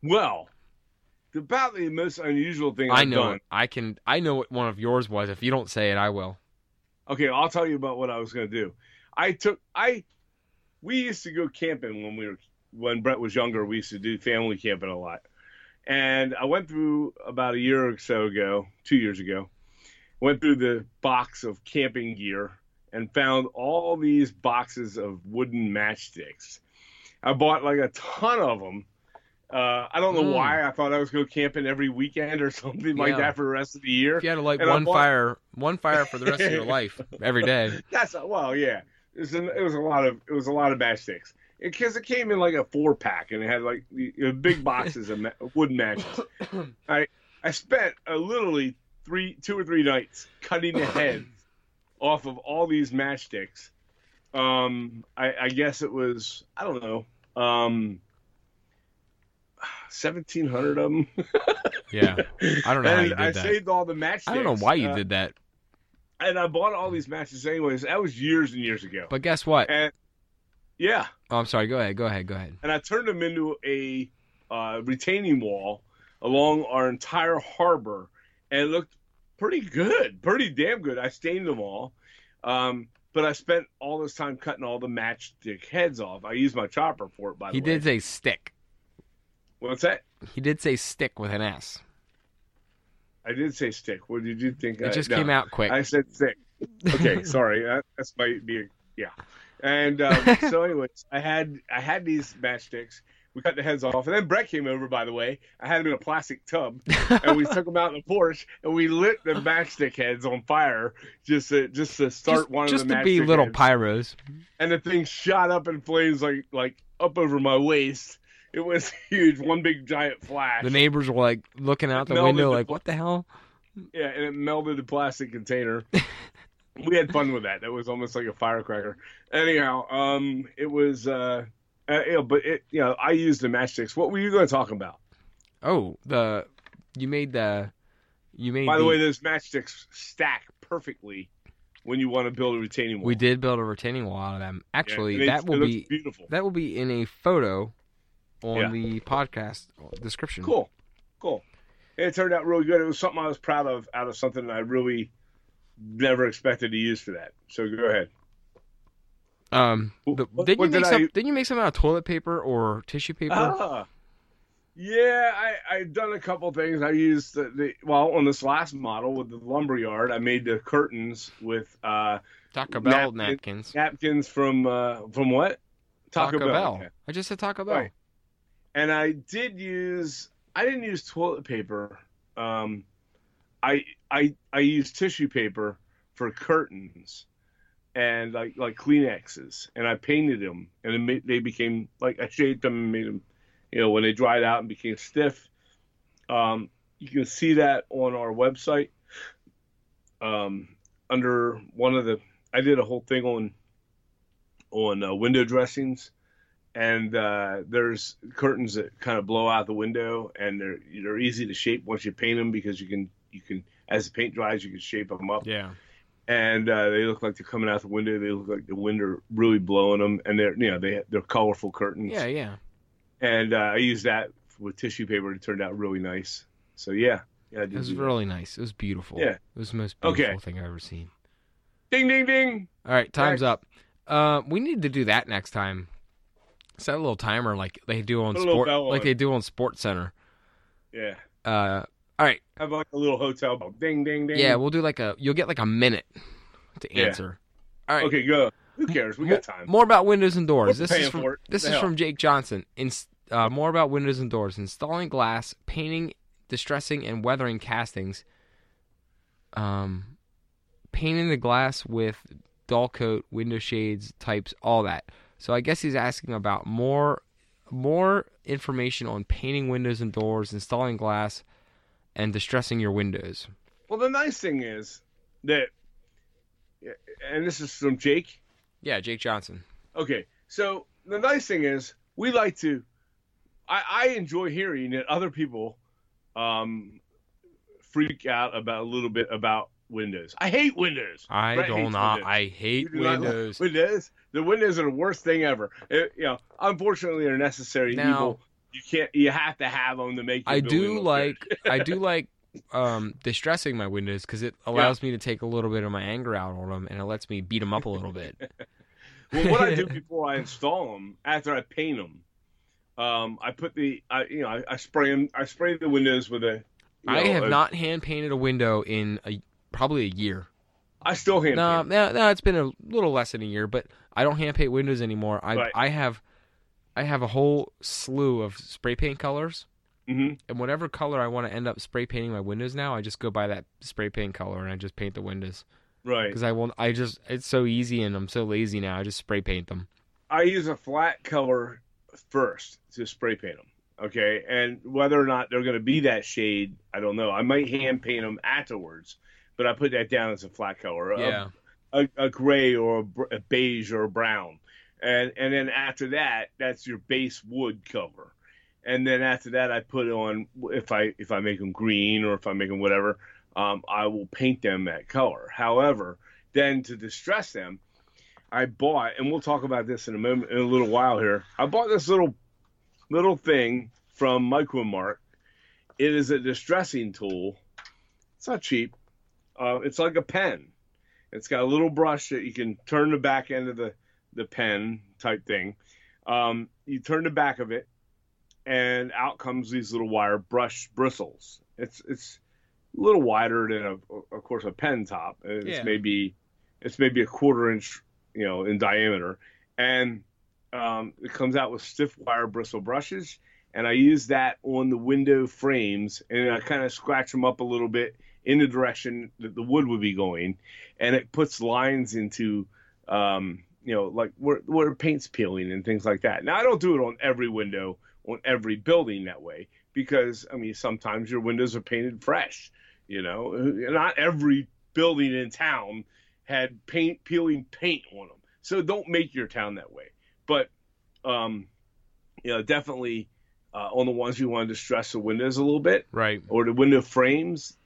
[SPEAKER 2] Well, about the most unusual thing I've
[SPEAKER 1] I know
[SPEAKER 2] done.
[SPEAKER 1] I can. I know what one of yours was. If you don't say it, I will.
[SPEAKER 2] Okay, I'll tell you about what I was going to do. I took I we used to go camping when we were when Brett was younger. We used to do family camping a lot, and I went through about a year or so ago, two years ago, went through the box of camping gear and found all these boxes of wooden matchsticks. I bought like a ton of them. Uh, I don't know
[SPEAKER 1] Mm.
[SPEAKER 2] why. I thought I was going camping every weekend or something like that for the rest of the year.
[SPEAKER 1] If you had to light
[SPEAKER 2] And
[SPEAKER 1] one
[SPEAKER 2] bought-
[SPEAKER 1] fire, one fire for the rest of your life, every day.
[SPEAKER 2] That's a, well, yeah. It was, an, it was a lot of it was a lot of matchsticks because it, came in like a four pack and it had like big boxes of ma- wooden matches. I I spent uh, literally three two or three nights cutting the heads off of all these matchsticks. Um, I, I guess it was I don't know. Um, seventeen hundred of them.
[SPEAKER 1] Yeah, I don't know how
[SPEAKER 2] and
[SPEAKER 1] you did
[SPEAKER 2] I
[SPEAKER 1] that.
[SPEAKER 2] saved all the matchsticks.
[SPEAKER 1] I don't know why you
[SPEAKER 2] uh,
[SPEAKER 1] did that,
[SPEAKER 2] And I bought all these matches anyways. That was years and years ago.
[SPEAKER 1] but guess what?
[SPEAKER 2] And yeah,
[SPEAKER 1] Oh, I'm sorry. Go ahead. Go ahead. Go ahead.
[SPEAKER 2] and I turned them into a uh, retaining wall along our entire harbor, and it looked pretty good, pretty damn good. I stained them all, um, but I spent all this time cutting all the matchstick heads off. I used my chopper for it, by the
[SPEAKER 1] He
[SPEAKER 2] way.
[SPEAKER 1] He did say stick.
[SPEAKER 2] What's that?
[SPEAKER 1] He did say stick with an S.
[SPEAKER 2] I did say stick. What did you think?
[SPEAKER 1] It
[SPEAKER 2] I-
[SPEAKER 1] just
[SPEAKER 2] no.
[SPEAKER 1] came out quick.
[SPEAKER 2] I said stick. Okay, sorry. That, that's might be yeah. And um, so, anyways, I had I had these matchsticks. We cut the heads off, and then Brett came over. By the way, I had them in a plastic tub, and we took them out in the porch, and we lit the matchstick heads on fire just to just to start
[SPEAKER 1] just
[SPEAKER 2] one
[SPEAKER 1] just
[SPEAKER 2] of the
[SPEAKER 1] to be little
[SPEAKER 2] heads.
[SPEAKER 1] pyros.
[SPEAKER 2] and the thing shot up in flames like like up over my waist. It was huge, one big giant flash.
[SPEAKER 1] The neighbors were like looking out the window,
[SPEAKER 2] the
[SPEAKER 1] like, "What the hell?"
[SPEAKER 2] Yeah, and it melted the plastic container. we had fun with that. That was almost like a firecracker. Anyhow, um, it was, uh, uh you know, but it, you know, I used the matchsticks. What were you going to talk about?
[SPEAKER 1] Oh, the you made the you made.
[SPEAKER 2] By the way, those matchsticks stack perfectly when you want to build a retaining wall.
[SPEAKER 1] we did build a retaining wall out of them. Actually,
[SPEAKER 2] it-
[SPEAKER 1] that will be
[SPEAKER 2] beautiful.
[SPEAKER 1] that will be in a photo on
[SPEAKER 2] Yeah.
[SPEAKER 1] the podcast description.
[SPEAKER 2] Cool, cool. It turned out really good. It was something I was proud of out of something that I really never expected to use for that. So go ahead.
[SPEAKER 1] Um, the,
[SPEAKER 2] What-
[SPEAKER 1] didn't you make
[SPEAKER 2] did
[SPEAKER 1] some?
[SPEAKER 2] I-
[SPEAKER 1] Didn't you make some out of toilet paper or tissue paper?
[SPEAKER 2] Ah, yeah, I I done a couple things. I used the, the well on this last model with the lumberyard. I made the curtains with uh,
[SPEAKER 1] Taco Bell
[SPEAKER 2] napkin-
[SPEAKER 1] napkins.
[SPEAKER 2] napkins from uh, from what Taco, Bell. okay.
[SPEAKER 1] I just said Taco Bell.
[SPEAKER 2] Right. And I did use. I didn't use toilet paper. Um, I I I used tissue paper for curtains. And like like Kleenexes, and I painted them, and it made, they became like I shaped them and made them, you know, when they dried out and became stiff. Um, you can see that on our website. Um, under one of the, I did a whole thing on on uh, window dressings, and uh, there's curtains that kind of blow out the window, and they're they're easy to shape once you paint them because you can you can as the paint dries you can shape them up
[SPEAKER 1] Yeah.
[SPEAKER 2] And uh, they look like they're coming out the window. They look like the wind are really blowing them, and they're you know they they're colorful curtains.
[SPEAKER 1] Yeah, yeah.
[SPEAKER 2] And uh, I used that with tissue paper. It turned out really nice. So yeah, yeah,
[SPEAKER 1] It was
[SPEAKER 2] that.
[SPEAKER 1] really nice. It was beautiful.
[SPEAKER 2] Yeah.
[SPEAKER 1] It was the most
[SPEAKER 2] Okay.
[SPEAKER 1] beautiful thing I've ever seen.
[SPEAKER 2] Ding ding ding.
[SPEAKER 1] All right, time's up. Uh, we need to do that next time. Set a little timer like they do on
[SPEAKER 2] Put
[SPEAKER 1] sport, like
[SPEAKER 2] on
[SPEAKER 1] they do on Sports Center.
[SPEAKER 2] Yeah,
[SPEAKER 1] Uh, all right,
[SPEAKER 2] have like a little hotel bell. Ding ding ding.
[SPEAKER 1] yeah, we'll do like a. You'll get like a minute to
[SPEAKER 2] Yeah.
[SPEAKER 1] answer. All right.
[SPEAKER 2] Okay, go. Who cares? We got time.
[SPEAKER 1] More about windows and doors.
[SPEAKER 2] We're
[SPEAKER 1] this is from this is
[SPEAKER 2] hell?
[SPEAKER 1] from Jake Johnson. In, uh, more about windows and doors: installing glass, painting, distressing, and weathering castings. Um, painting the glass with dull coat, window shades, types, all that. So I guess he's asking about more more information on painting windows and doors, installing glass, and distressing your windows.
[SPEAKER 2] Well, the nice thing is that, and this is from Jake.
[SPEAKER 1] Yeah, Jake Johnson.
[SPEAKER 2] Okay, so the nice thing is we like to. I, I enjoy hearing that other people um, freak out about a little bit about Windows. I hate Windows.
[SPEAKER 1] I
[SPEAKER 2] Brett
[SPEAKER 1] do not.
[SPEAKER 2] Windows.
[SPEAKER 1] I hate
[SPEAKER 2] do
[SPEAKER 1] windows.
[SPEAKER 2] Windows. The Windows are the worst thing ever. It- you know, unfortunately, they're necessary
[SPEAKER 1] Now-
[SPEAKER 2] evil. You can't. You have to have them to make.
[SPEAKER 1] I do like. I do like um distressing my windows because it allows me to take a little bit of my anger out on them and it lets me beat them up a little bit.
[SPEAKER 2] well, what I do before I install them, after I paint them, um, I put the, I, you know, I, I spray them. I spray the windows with a. you
[SPEAKER 1] I
[SPEAKER 2] know,
[SPEAKER 1] have
[SPEAKER 2] a-
[SPEAKER 1] not hand painted a window in a probably a year.
[SPEAKER 2] I still hand
[SPEAKER 1] No,
[SPEAKER 2] paint.
[SPEAKER 1] no, no, it's been a little less than a year, but I don't hand paint windows anymore. I
[SPEAKER 2] Right.
[SPEAKER 1] I have I have a whole slew of spray paint colors.
[SPEAKER 2] hmm
[SPEAKER 1] And whatever color I want to end up spray painting my windows now, I just go buy that spray paint color and I just paint the windows
[SPEAKER 2] Right.
[SPEAKER 1] because I won't. I just it's so easy and I'm so lazy now. I just spray paint them.
[SPEAKER 2] I use a flat color first to spray paint them. Okay, and whether or not they're going to be that shade, I don't know. I might hand paint them afterwards, but I put that down as a flat color. A- a, a gray or a, br- a beige or a brown, and and then after that, that's your base wood cover, and then after that, I put on if I if I make them green or if I make them whatever, um, I will paint them that color. However, then to distress them, I bought, and we'll talk about this in a moment in a little while here. I bought this little little thing from Micromark. It is a distressing tool. It's not cheap. Uh, it's like a pen. It's got a little brush that you can turn the back end of the, the pen type thing. Um, you turn the back of it, and out comes these little wire brush bristles. It's it's a little wider than a, of course a pen top. It's
[SPEAKER 1] Yeah.
[SPEAKER 2] maybe it's maybe a quarter inch, you know, in diameter, and um, it comes out with stiff wire bristle brushes. And I use that on the window frames, and I kind of scratch them up a little bit in the direction that the wood would be going, and it puts lines into, um, you know, like where where paint's peeling and things like that. Now I don't do it on every window on every building that way because I mean sometimes your windows are painted fresh, you know. Not every building in town had paint peeling paint on them, so don't make your town that way. But um, you know, definitely uh, on the ones you want to stress the windows a little bit
[SPEAKER 1] Right.
[SPEAKER 2] or the window frames.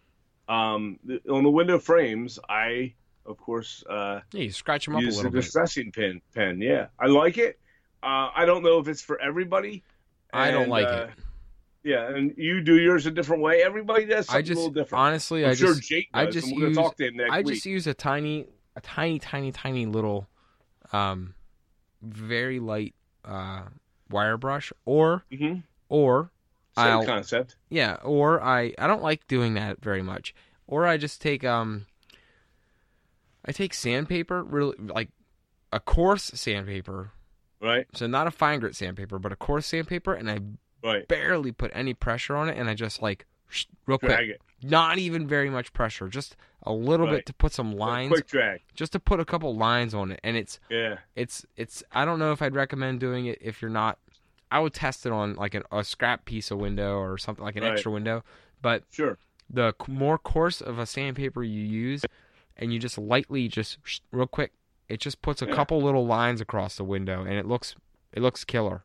[SPEAKER 2] Um, the, on the window frames, I of course uh,
[SPEAKER 1] Yeah, you scratch them up a little bit.
[SPEAKER 2] distressing pen. Pen, yeah, I like it. Uh, I don't know if it's for everybody.
[SPEAKER 1] I don't like
[SPEAKER 2] uh,
[SPEAKER 1] it.
[SPEAKER 2] Yeah, and you do yours a different way. Everybody does something
[SPEAKER 1] I just
[SPEAKER 2] a little different.
[SPEAKER 1] honestly,
[SPEAKER 2] I'm
[SPEAKER 1] I
[SPEAKER 2] sure
[SPEAKER 1] just
[SPEAKER 2] Jake
[SPEAKER 1] I just
[SPEAKER 2] we're
[SPEAKER 1] use-
[SPEAKER 2] talk to him next
[SPEAKER 1] I
[SPEAKER 2] week.
[SPEAKER 1] use a tiny, a tiny, tiny, tiny little, um, very light uh wire brush, or
[SPEAKER 2] Mhm.
[SPEAKER 1] or
[SPEAKER 2] Same
[SPEAKER 1] I'll
[SPEAKER 2] concept.
[SPEAKER 1] yeah, or I I don't like doing that very much, or I just take um, I take sandpaper, really like a coarse sandpaper,
[SPEAKER 2] Right,
[SPEAKER 1] so not a fine grit sandpaper, but a coarse sandpaper, and I
[SPEAKER 2] right.
[SPEAKER 1] barely put any pressure on it, and I just like real quick
[SPEAKER 2] it.
[SPEAKER 1] not even very much pressure, just a little
[SPEAKER 2] Right.
[SPEAKER 1] bit to put some lines,
[SPEAKER 2] Quick drag.
[SPEAKER 1] just to put a couple lines on it, and it's
[SPEAKER 2] Yeah.
[SPEAKER 1] it's it's. I don't know if I'd recommend doing it if you're not. I would test it on like an, a scrap piece of window or something like an
[SPEAKER 2] Right.
[SPEAKER 1] extra window, but
[SPEAKER 2] Sure.
[SPEAKER 1] the more coarse of a sandpaper you use, and you just lightly just real quick, it just puts a
[SPEAKER 2] Yeah.
[SPEAKER 1] couple little lines across the window, and it looks it looks killer.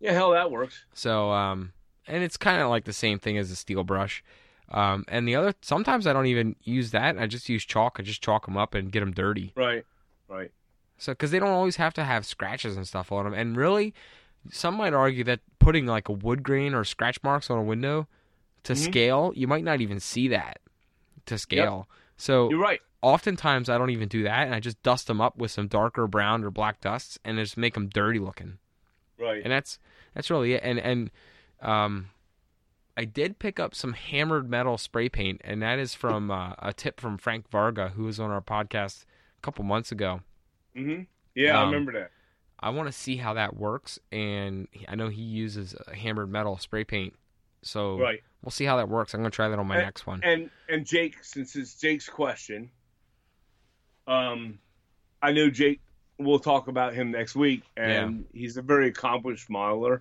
[SPEAKER 2] Yeah, hell, that works.
[SPEAKER 1] So, um, and it's kind of like the same thing as a steel brush. Um, and the other, sometimes I don't even use that. I just use chalk. I just chalk them up and get them dirty.
[SPEAKER 2] Right. Right.
[SPEAKER 1] So, because they don't always have to have scratches and stuff on them. And really, some might argue that putting like a wood grain or scratch marks on a window to
[SPEAKER 2] Mhm.
[SPEAKER 1] scale, you might not even see that to scale. So,
[SPEAKER 2] You're right.
[SPEAKER 1] Oftentimes I don't even do that, and I just dust them up with some darker brown or black dusts, and just make them dirty looking
[SPEAKER 2] Right.
[SPEAKER 1] and that's that's really it. And and um, I did pick up some hammered metal spray paint, and that is from uh, a tip from Frank Varga, who was on our podcast a couple months ago.
[SPEAKER 2] Mm-hmm. Yeah, I
[SPEAKER 1] Um,
[SPEAKER 2] remember that.
[SPEAKER 1] I want to see how that works, and I know he uses hammered metal spray paint, so
[SPEAKER 2] Right.
[SPEAKER 1] we'll see how that works. I'm gonna try that on my
[SPEAKER 2] And-
[SPEAKER 1] next one.
[SPEAKER 2] And and Jake, since it's Jake's question, um, I know Jake. We'll talk about him next week, and he's a very accomplished modeler.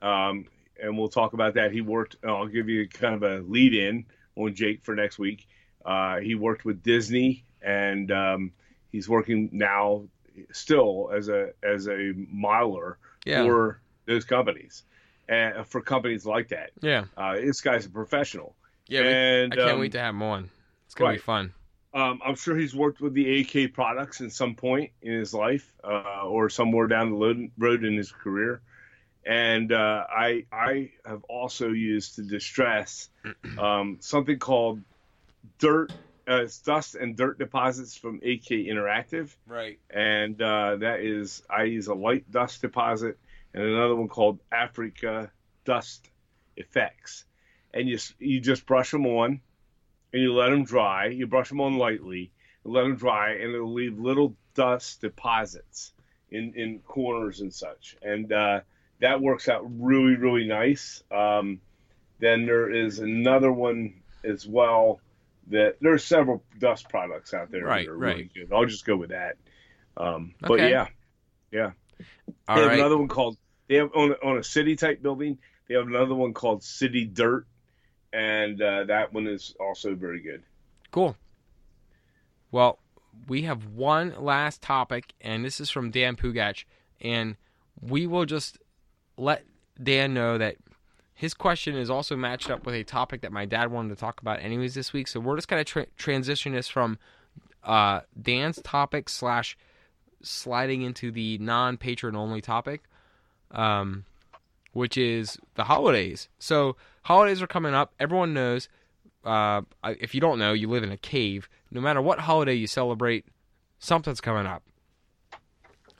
[SPEAKER 2] Um, and we'll talk about that. He worked. I'll give you kind of a lead in on Jake for next week. Uh, he worked with Disney, and um, he's working now still as a as a modeler
[SPEAKER 1] yeah,
[SPEAKER 2] for those companies, and for companies like that.
[SPEAKER 1] yeah,
[SPEAKER 2] Uh, this guy's a professional.
[SPEAKER 1] yeah. we-
[SPEAKER 2] and
[SPEAKER 1] I can't
[SPEAKER 2] um,
[SPEAKER 1] wait to have him on. It's gonna be fun.
[SPEAKER 2] Um, I'm sure he's worked with the AK products at some point in his life, uh, or somewhere down the road, in his career. And uh, I I have also used to distress um, something called dirt, uh, dust and dirt deposits from AK Interactive,
[SPEAKER 1] Right.
[SPEAKER 2] and uh, that is I use a light dust deposit and another one called Africa Dust Effects, and you you just brush them on, and you let them dry. You brush them on lightly, and let them dry, and it'll leave little dust deposits in in corners and such, and uh, that works out really really nice. Um, then there is another one as well that there's several dust products out there
[SPEAKER 1] Right,
[SPEAKER 2] that are really good. I'll just go with that. Um, But
[SPEAKER 1] yeah,
[SPEAKER 2] yeah,
[SPEAKER 1] All
[SPEAKER 2] they have
[SPEAKER 1] right.
[SPEAKER 2] another one called they have on on a city type building. They have another one called City Dirt, and uh, that one is also very good.
[SPEAKER 1] Cool. Well, we have one last topic, and this is from Dan Pugach, and we will just let Dan know that his question is also matched up with a topic that my dad wanted to talk about anyways this week. So we're just to tra- transition this from uh, Dan's topic slash sliding into the non-patron only topic, um, which is the holidays. So holidays are coming up. Everyone knows uh, if you don't know, you live in a cave. No matter what holiday you celebrate, something's coming up.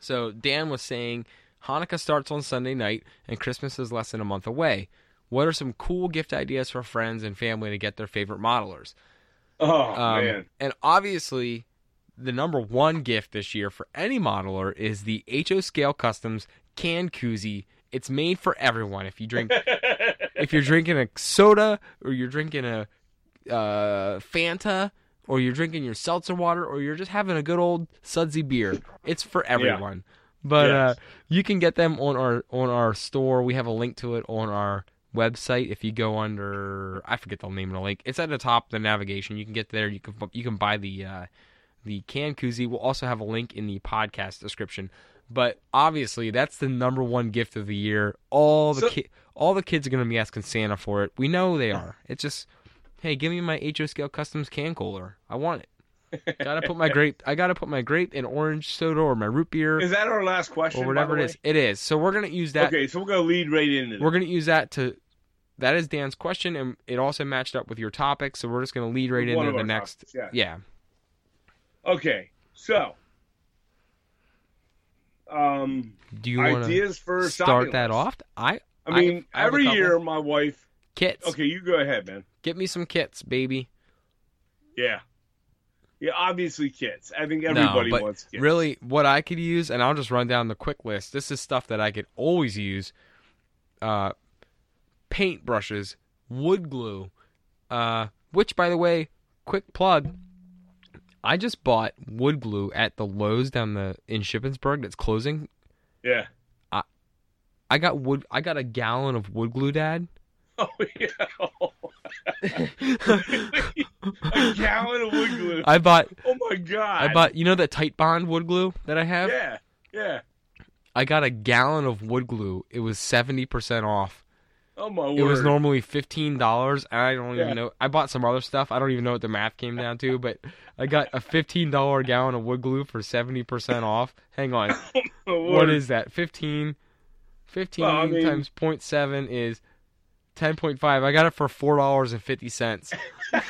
[SPEAKER 1] So Dan was saying Hanukkah starts on Sunday night and Christmas is less than a month away. What are some cool gift ideas for friends and family to get their favorite modelers?
[SPEAKER 2] Oh
[SPEAKER 1] Um,
[SPEAKER 2] man,
[SPEAKER 1] And obviously, the number one gift this year for any modeler is the HO Scale Customs can koozie. It's made for everyone. If you drink if you're drinking a soda or you're drinking a uh, Fanta or you're drinking your seltzer water or you're just having a good old sudsy beer, it's for everyone. But uh, you can get them on our on our store. We have a link to it on our website. If you go under, I forget the name of the link. It's at the top of the navigation. You can get there. You can you can buy the uh, the can koozie. We'll also have a link in the podcast description. But obviously, that's the number one gift of the year. All the
[SPEAKER 2] So-
[SPEAKER 1] ki- all the kids are going to be asking Santa for it. We know they are. It's just, hey, give me my HO scale customs can cooler. I want it. gotta put my grape. I gotta put my grape and orange soda or my root beer
[SPEAKER 2] is that our last question?
[SPEAKER 1] or whatever it is. It is. So we're gonna use that.
[SPEAKER 2] Okay, so we're gonna lead right into
[SPEAKER 1] this.
[SPEAKER 2] We're
[SPEAKER 1] gonna use that to. That is Dan's question, and it also matched up with your topic. So we're just gonna lead right
[SPEAKER 2] One
[SPEAKER 1] into the next.
[SPEAKER 2] topics, yeah.
[SPEAKER 1] Yeah.
[SPEAKER 2] Okay, so um,
[SPEAKER 1] Do you want
[SPEAKER 2] ideas for
[SPEAKER 1] start that off? I.
[SPEAKER 2] I mean,
[SPEAKER 1] I
[SPEAKER 2] every year my wife.
[SPEAKER 1] Kits.
[SPEAKER 2] Okay, you go ahead, man.
[SPEAKER 1] Get me some kits, baby.
[SPEAKER 2] Yeah, yeah. Obviously, kits. I think everybody
[SPEAKER 1] no, but
[SPEAKER 2] wants kids.
[SPEAKER 1] really, what I could use, and I'll just run down the quick list. This is stuff that I could always use: uh, paint brushes, wood glue, uh, Which, by the way, quick plug. I just bought wood glue at the Lowe's down the in Shippensburg that's closing.
[SPEAKER 2] Yeah.
[SPEAKER 1] I I got wood. I got a gallon of wood glue, Dad.
[SPEAKER 2] Oh yeah. a gallon of wood glue.
[SPEAKER 1] I bought.
[SPEAKER 2] Oh my god.
[SPEAKER 1] I bought. You know that Titebond wood glue that I have.
[SPEAKER 2] Yeah. Yeah.
[SPEAKER 1] I got a gallon of wood glue. It was seventy percent off.
[SPEAKER 2] Oh my word.
[SPEAKER 1] It was normally fifteen dollars. and I don't
[SPEAKER 2] Yeah.
[SPEAKER 1] even know. I bought some other stuff. I don't even know what the math came down to, but I got a fifteen dollar gallon of wood glue for seventy percent off. Hang on,
[SPEAKER 2] Oh,
[SPEAKER 1] what is that? 15, 15
[SPEAKER 2] Well, I mean-
[SPEAKER 1] times 0.7 is ten point five. I got it for four dollars and fifty cents.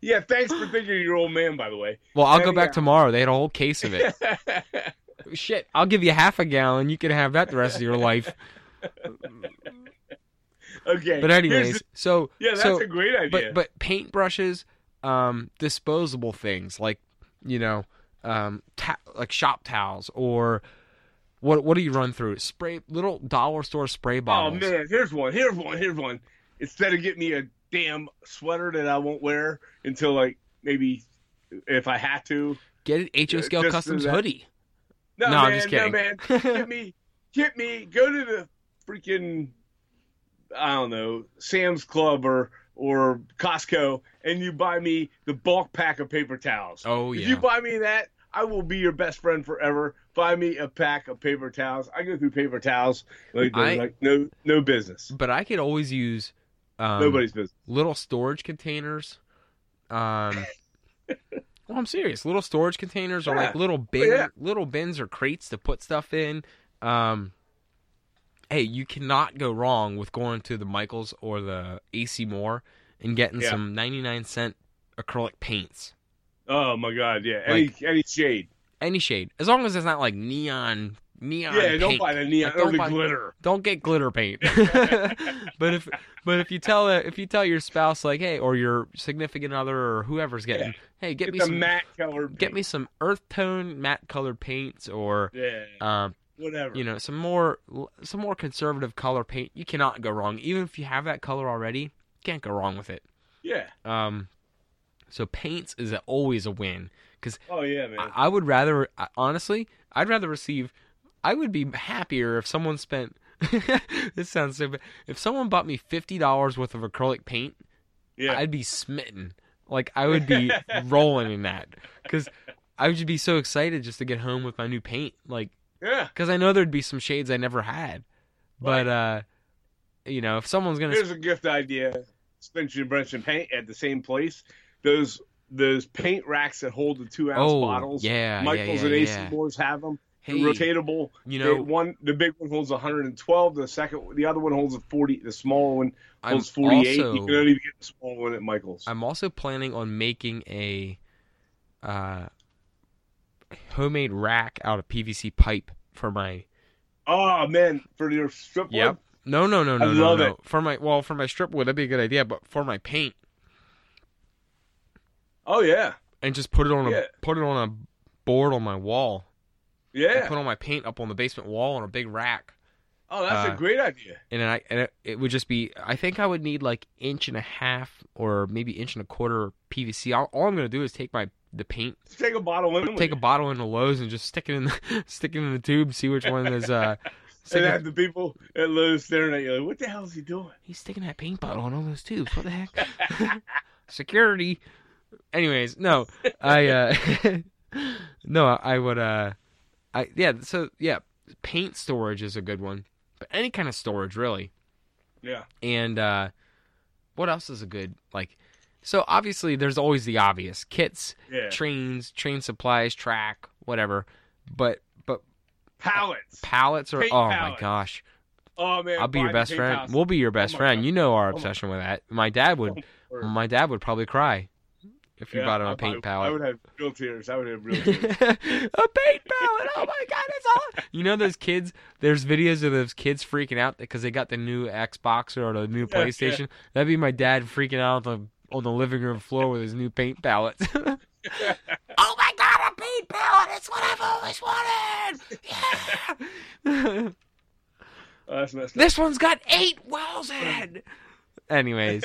[SPEAKER 2] yeah, thanks for thinking of your old man, by the way.
[SPEAKER 1] Well, I'll go back tomorrow. They had a whole case of it. Shit, I'll give you half a gallon. You can have that the rest of your life.
[SPEAKER 2] Okay.
[SPEAKER 1] But anyways,
[SPEAKER 2] the-
[SPEAKER 1] so
[SPEAKER 2] yeah, that's
[SPEAKER 1] so
[SPEAKER 2] a great idea.
[SPEAKER 1] but but paintbrushes, um, disposable things like you know, um, ta- like shop towels or what what do you run through? Spray little dollar store spray bottles.
[SPEAKER 2] oh man, here's one. Here's one. Here's one. Instead of getting me a damn sweater that I won't wear until like maybe if I had to.
[SPEAKER 1] Get an HO scale customs
[SPEAKER 2] that-
[SPEAKER 1] hoodie.
[SPEAKER 2] No,
[SPEAKER 1] No,
[SPEAKER 2] man,
[SPEAKER 1] I'm just kidding.
[SPEAKER 2] No, man. Get me, get me. Go to the freaking, I don't know, Sam's Club or or Costco, and you buy me the bulk pack of paper towels.
[SPEAKER 1] Oh yeah.
[SPEAKER 2] If you buy me that, I will be your best friend forever. Buy me a pack of paper towels. I go through paper towels like,
[SPEAKER 1] I-
[SPEAKER 2] like no no business.
[SPEAKER 1] but I could always use um,
[SPEAKER 2] Nobody's business.
[SPEAKER 1] little storage containers. Um, well, I'm serious. Little storage containers or like little bin,
[SPEAKER 2] yeah.
[SPEAKER 1] little bins or crates to put stuff in. Um, hey, you cannot go wrong with going to the Michaels or the AC Moore and getting
[SPEAKER 2] Yeah.
[SPEAKER 1] some 99 cent acrylic paints,
[SPEAKER 2] Oh my god, yeah. Any any shade.
[SPEAKER 1] any shade, as long as it's not like neon. Neon
[SPEAKER 2] Yeah, don't buy the neon
[SPEAKER 1] Like, don't buy-
[SPEAKER 2] glitter.
[SPEAKER 1] don't get glitter paint. but if but if you tell if you tell your spouse like hey or your significant other or whoever's getting
[SPEAKER 2] Yeah.
[SPEAKER 1] hey get
[SPEAKER 2] Get
[SPEAKER 1] me some
[SPEAKER 2] matte color.
[SPEAKER 1] get me some earth tone matte colored paints or
[SPEAKER 2] Yeah,
[SPEAKER 1] um
[SPEAKER 2] whatever.
[SPEAKER 1] you know some more some more conservative color paint you cannot go wrong even if you have that color already can't go wrong with it
[SPEAKER 2] Yeah.
[SPEAKER 1] um so paints is always a win because.
[SPEAKER 2] Oh yeah, man.
[SPEAKER 1] I, I would rather honestly I'd rather receive I would be happier if someone spent this sounds so bad if someone bought me fifty dollars worth of acrylic paint
[SPEAKER 2] yeah.
[SPEAKER 1] I'd be smitten like I would be rolling in that because I would just be so excited just to get home with my new paint like
[SPEAKER 2] yeah.
[SPEAKER 1] because I know there'd be some shades I never had but uh you know if someone's gonna
[SPEAKER 2] Here's a gift idea: suspension brush and paint at the same place. Those those paint racks that hold the two ounce
[SPEAKER 1] oh
[SPEAKER 2] bottles.
[SPEAKER 1] yeah
[SPEAKER 2] Michaels
[SPEAKER 1] yeah,
[SPEAKER 2] and
[SPEAKER 1] yeah,
[SPEAKER 2] AC
[SPEAKER 1] yeah.
[SPEAKER 2] Moores have them.
[SPEAKER 1] hey
[SPEAKER 2] rotatable.
[SPEAKER 1] you know
[SPEAKER 2] one the big one holds 112. The second, the other one holds a 40. The smaller one
[SPEAKER 1] I'm
[SPEAKER 2] holds 48.
[SPEAKER 1] also
[SPEAKER 2] you can only get the small one at Michaels.
[SPEAKER 1] I'm also planning on making a uh, homemade rack out of PVC pipe for my.
[SPEAKER 2] oh man, for your strip
[SPEAKER 1] Yep.
[SPEAKER 2] one?
[SPEAKER 1] No, no, no,
[SPEAKER 2] I
[SPEAKER 1] no, no,
[SPEAKER 2] love
[SPEAKER 1] no.
[SPEAKER 2] it.
[SPEAKER 1] For my well, for my strip wood, that'd be a good idea. But for my paint,
[SPEAKER 2] Oh yeah,
[SPEAKER 1] and just put it on a
[SPEAKER 2] Yeah.
[SPEAKER 1] put it on a board on my wall.
[SPEAKER 2] Yeah.
[SPEAKER 1] put all my paint up on the basement wall on a big rack,
[SPEAKER 2] Oh, that's
[SPEAKER 1] uh,
[SPEAKER 2] a great idea.
[SPEAKER 1] and I and it, it would just be. I think I would need like inch and a half or maybe inch and a quarter PVC. All, all I'm gonna do is take my the paint
[SPEAKER 2] Just take a bottle in.
[SPEAKER 1] take a bottle into Lowe's and just stick it in the stick it in the tube, see which one is uh
[SPEAKER 2] and have the people at Lowe's staring at you like, "What the hell is he doing?"
[SPEAKER 1] he's sticking that paint bottle in all those tubes. What the heck? Security. Anyways, no. I uh No, I would uh I yeah, so yeah, paint storage is a good one. But any kind of storage really.
[SPEAKER 2] Yeah,
[SPEAKER 1] And uh what else is a good like so obviously there's always the obvious kits,
[SPEAKER 2] yeah.
[SPEAKER 1] trains, train supplies, track, whatever. But but
[SPEAKER 2] Pallets.
[SPEAKER 1] pallets are
[SPEAKER 2] Paint
[SPEAKER 1] oh my gosh
[SPEAKER 2] Oh man,
[SPEAKER 1] i'll be your best friend
[SPEAKER 2] pallets.
[SPEAKER 1] we'll be your best
[SPEAKER 2] my
[SPEAKER 1] friend
[SPEAKER 2] God.
[SPEAKER 1] you know our
[SPEAKER 2] Oh
[SPEAKER 1] obsession with that my dad would
[SPEAKER 2] Or-
[SPEAKER 1] my dad would probably cry if you
[SPEAKER 2] Yeah,
[SPEAKER 1] bought him a paint
[SPEAKER 2] I, I would have real tears. I would have real tears.
[SPEAKER 1] a paint palette oh my god it's all you know those kids there's videos of those kids freaking out because they got the new xbox or the new
[SPEAKER 2] Yeah, yeah.
[SPEAKER 1] playstation that'd be my dad freaking out on the on the living room floor with his new paint palette oh my god a paint palette it's what i've always wanted yeah
[SPEAKER 2] Oh, that's messed.
[SPEAKER 1] This one's got eight wells in. Anyways,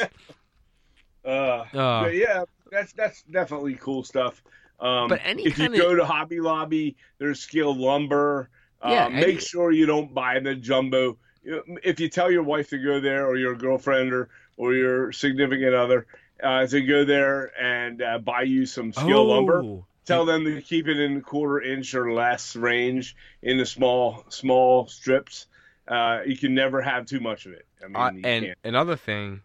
[SPEAKER 2] Uh,
[SPEAKER 1] Uh,
[SPEAKER 2] yeah, that's that's definitely cool stuff. Um,
[SPEAKER 1] But any
[SPEAKER 2] if you go to Hobby Lobby, there's scale lumber. Uh,
[SPEAKER 1] Yeah,
[SPEAKER 2] make
[SPEAKER 1] any-
[SPEAKER 2] sure you don't buy the jumbo. You know, if you tell your wife to go there, or your girlfriend, or or your significant other, uh, to go there and uh, buy you some scale lumber,
[SPEAKER 1] oh,
[SPEAKER 2] tell them to keep it in quarter inch or less range in the small small strips. Uh, you can never have too much of it. I mean,
[SPEAKER 1] Uh, and
[SPEAKER 2] can't.
[SPEAKER 1] another thing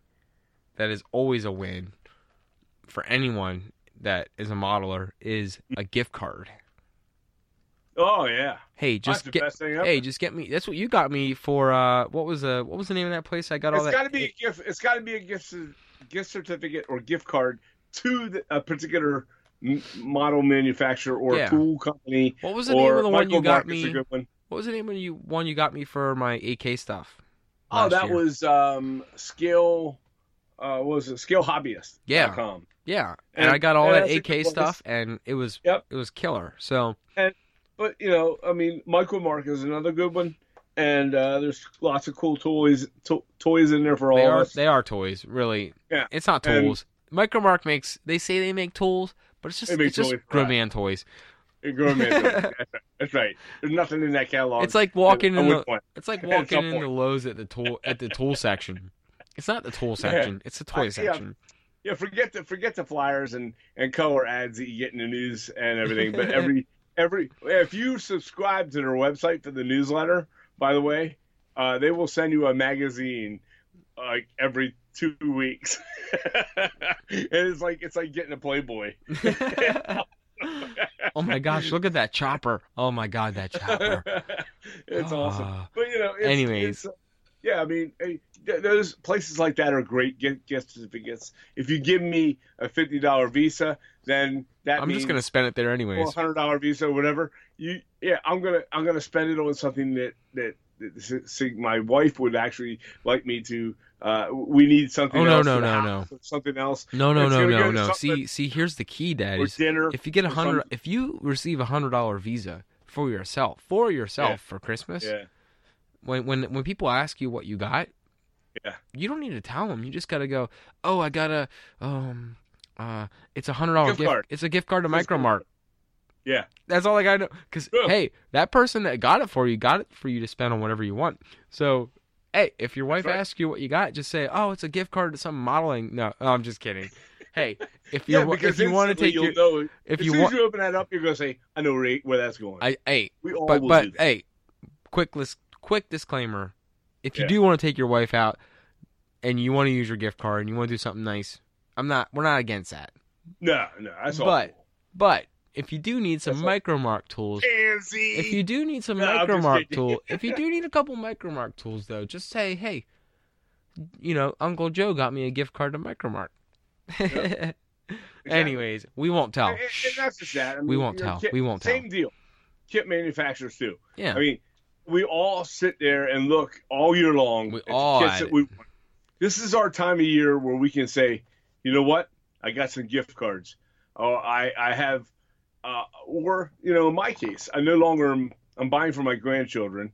[SPEAKER 1] that is always a win for anyone that is a modeler is a gift card.
[SPEAKER 2] Oh yeah,
[SPEAKER 1] Hey, just get
[SPEAKER 2] best thing ever.
[SPEAKER 1] hey, just get me. That's what you got me for. Uh, what was uh, what was the name of that place? I got all
[SPEAKER 2] It's got to be a gift. It's got to be a gift gift certificate or gift card to the, a particular model manufacturer or
[SPEAKER 1] Yeah.
[SPEAKER 2] tool company.
[SPEAKER 1] What was the name of the one you got
[SPEAKER 2] Market's
[SPEAKER 1] me? What was the name of you one you got me for my AK stuff?
[SPEAKER 2] Oh, that
[SPEAKER 1] year?
[SPEAKER 2] was um, Skill. Uh, what was it Scale Hobbyist?
[SPEAKER 1] Yeah.
[SPEAKER 2] Com.
[SPEAKER 1] Yeah, and,
[SPEAKER 2] And-
[SPEAKER 1] I got all that AK stuff, and it was
[SPEAKER 2] Yep.
[SPEAKER 1] it was killer. So
[SPEAKER 2] But you know, I mean, Micromark is another good one, and uh, there's lots of cool toys to- toys in there for all
[SPEAKER 1] they
[SPEAKER 2] of
[SPEAKER 1] are
[SPEAKER 2] us.
[SPEAKER 1] they are toys, really.
[SPEAKER 2] Yeah.
[SPEAKER 1] it's not
[SPEAKER 2] And-
[SPEAKER 1] tools. Micromark makes they say they make tools, but it's just it's just grown man toys.
[SPEAKER 2] Grown man toys. That's right. That's right. There's nothing in that catalog.
[SPEAKER 1] It's like walking in the it's like walking in the. Lowe's at the tool at the tool section. It's not the tool
[SPEAKER 2] Yeah.
[SPEAKER 1] section; it's the toy
[SPEAKER 2] Uh, yeah. Yeah, forget the forget the flyers and and color ads that you get in the news and everything. But every every if you subscribe to their website for the newsletter, by the way, uh, they will send you a magazine like every two weeks, and it's like it's like getting a Playboy.
[SPEAKER 1] oh my gosh! Look at that chopper! Oh my god, that chopper!
[SPEAKER 2] it's awesome.
[SPEAKER 1] Ah.
[SPEAKER 2] But you know, it's,
[SPEAKER 1] Anyways.
[SPEAKER 2] it's, uh, yeah, I mean, those places like that are great gift, gift certificates. If you give me a fifty dollar Visa, then that
[SPEAKER 1] I'm just gonna spend it there
[SPEAKER 2] or
[SPEAKER 1] anyways.
[SPEAKER 2] a hundred dollar Visa or whatever. You, yeah, I'm gonna I'm gonna spend it on something that that, that my wife would actually like me to. Uh, we need something.
[SPEAKER 1] Oh, no,
[SPEAKER 2] else
[SPEAKER 1] no,
[SPEAKER 2] for
[SPEAKER 1] no,
[SPEAKER 2] Something else
[SPEAKER 1] No, no, no, no, no. See, see, here's the key,
[SPEAKER 2] or
[SPEAKER 1] Daddies.
[SPEAKER 2] dinner.
[SPEAKER 1] If you get a hundred, if you receive a hundred dollar Visa for yourself, for yourself
[SPEAKER 2] Yeah.
[SPEAKER 1] for Christmas,
[SPEAKER 2] Yeah,
[SPEAKER 1] when when when people ask you what you got,
[SPEAKER 2] Yeah.
[SPEAKER 1] you don't need to tell them. You just gotta go. Oh, I got a um, uh, it's a hundred dollar
[SPEAKER 2] Gift
[SPEAKER 1] gift.
[SPEAKER 2] card.
[SPEAKER 1] It's a gift card to
[SPEAKER 2] It's gift
[SPEAKER 1] Micromark.
[SPEAKER 2] Yeah.
[SPEAKER 1] That's all I gotta know. Because hey, that person that got it for you got it for you to spend on whatever you want. So. Hey, if your wife
[SPEAKER 2] right.
[SPEAKER 1] asks you what you got, just say, "Oh, it's a gift card to some modeling." No, I'm just kidding. Hey, if you
[SPEAKER 2] yeah,
[SPEAKER 1] if you want to take your
[SPEAKER 2] know,
[SPEAKER 1] if
[SPEAKER 2] as
[SPEAKER 1] you
[SPEAKER 2] soon
[SPEAKER 1] want
[SPEAKER 2] as you open that up, you're gonna say, "I know where, where that's going."
[SPEAKER 1] I hey,
[SPEAKER 2] we all
[SPEAKER 1] but
[SPEAKER 2] will
[SPEAKER 1] but
[SPEAKER 2] do that.
[SPEAKER 1] hey, quick list, quick disclaimer: if you
[SPEAKER 2] Yeah.
[SPEAKER 1] do want to take your wife out and you want to use your gift card and you want to do something nice, I'm not. We're not against that.
[SPEAKER 2] No, no, that's all.
[SPEAKER 1] but- But if you do need some
[SPEAKER 2] That's
[SPEAKER 1] micromark tools,
[SPEAKER 2] Pansy.
[SPEAKER 1] if you do need some
[SPEAKER 2] No,
[SPEAKER 1] micromark tool, if you do need a couple micromark tools though, just say, hey, you know, Uncle Joe got me a gift card to Micromark. Anyways, we won't tell.
[SPEAKER 2] And, and that's just that. I mean,
[SPEAKER 1] We won't tell.
[SPEAKER 2] kit-
[SPEAKER 1] We won't tell.
[SPEAKER 2] Same deal. Kit manufacturers too.
[SPEAKER 1] Yeah.
[SPEAKER 2] I mean, we all sit there and look all year long.
[SPEAKER 1] We all
[SPEAKER 2] kits
[SPEAKER 1] at
[SPEAKER 2] that
[SPEAKER 1] it.
[SPEAKER 2] we. This is our time of year where we can say, you know what? I got some gift cards. Oh, I I have, uh, or you know, in my case, I no longer am, I'm buying for my grandchildren,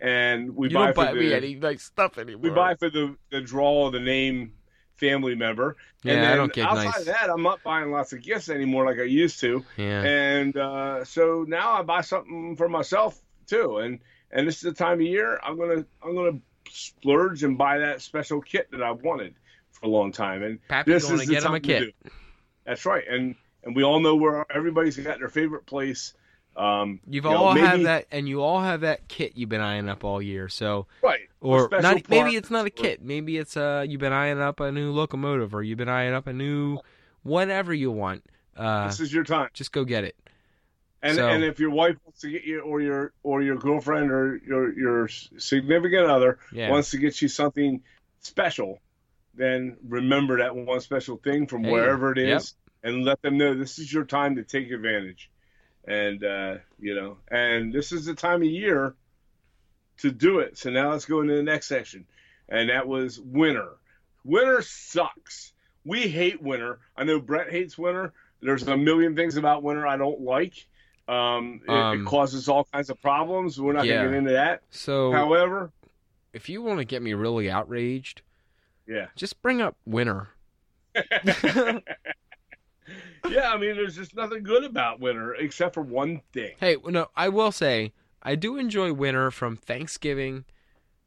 [SPEAKER 2] and we
[SPEAKER 1] you
[SPEAKER 2] buy
[SPEAKER 1] don't
[SPEAKER 2] for
[SPEAKER 1] buy
[SPEAKER 2] the
[SPEAKER 1] me any nice stuff anymore.
[SPEAKER 2] we buy for the the draw of the name family member.
[SPEAKER 1] Yeah,
[SPEAKER 2] and
[SPEAKER 1] I don't get
[SPEAKER 2] outside
[SPEAKER 1] nice.
[SPEAKER 2] of that, I'm not buying lots of gifts anymore like I used to.
[SPEAKER 1] Yeah.
[SPEAKER 2] And uh, so now I buy something for myself too. And and this is the time of year I'm gonna I'm gonna splurge and buy that special kit that I've wanted for a long time. And
[SPEAKER 1] Pappy's
[SPEAKER 2] this is the
[SPEAKER 1] get him a
[SPEAKER 2] time to
[SPEAKER 1] kit.
[SPEAKER 2] do. That's right. And and we all know where everybody's got their favorite place. Um,
[SPEAKER 1] You've
[SPEAKER 2] you know,
[SPEAKER 1] all have that, and you all have that kit you've been eyeing up all year. So,
[SPEAKER 2] right.
[SPEAKER 1] or not, maybe it's not a kit. Maybe it's uh, you've been eyeing up a new locomotive, or you've been eyeing up a new whatever you want. Uh,
[SPEAKER 2] This is your time.
[SPEAKER 1] just go get it.
[SPEAKER 2] And
[SPEAKER 1] So-
[SPEAKER 2] and if your wife wants to get you, or your or your girlfriend or your your significant other
[SPEAKER 1] Yeah.
[SPEAKER 2] wants to get you something special, then remember that one special thing from
[SPEAKER 1] Hey,
[SPEAKER 2] wherever it is, yep. and let them know this is your time to take advantage. And uh, you know, and this is the time of year to do it. So now let's go into the next section, and that was winter. Winter sucks. We hate winter. I know Brett hates winter. There's a million things about winter I don't like. Um, it,
[SPEAKER 1] Um,
[SPEAKER 2] it causes all kinds of problems. We're not
[SPEAKER 1] yeah.
[SPEAKER 2] gonna get into that.
[SPEAKER 1] So,
[SPEAKER 2] However,
[SPEAKER 1] if you want to get me really outraged,
[SPEAKER 2] yeah,
[SPEAKER 1] just bring up winter.
[SPEAKER 2] yeah, I mean, there's just nothing good about winter except for one thing.
[SPEAKER 1] hey, no, I will say I do enjoy winter from Thanksgiving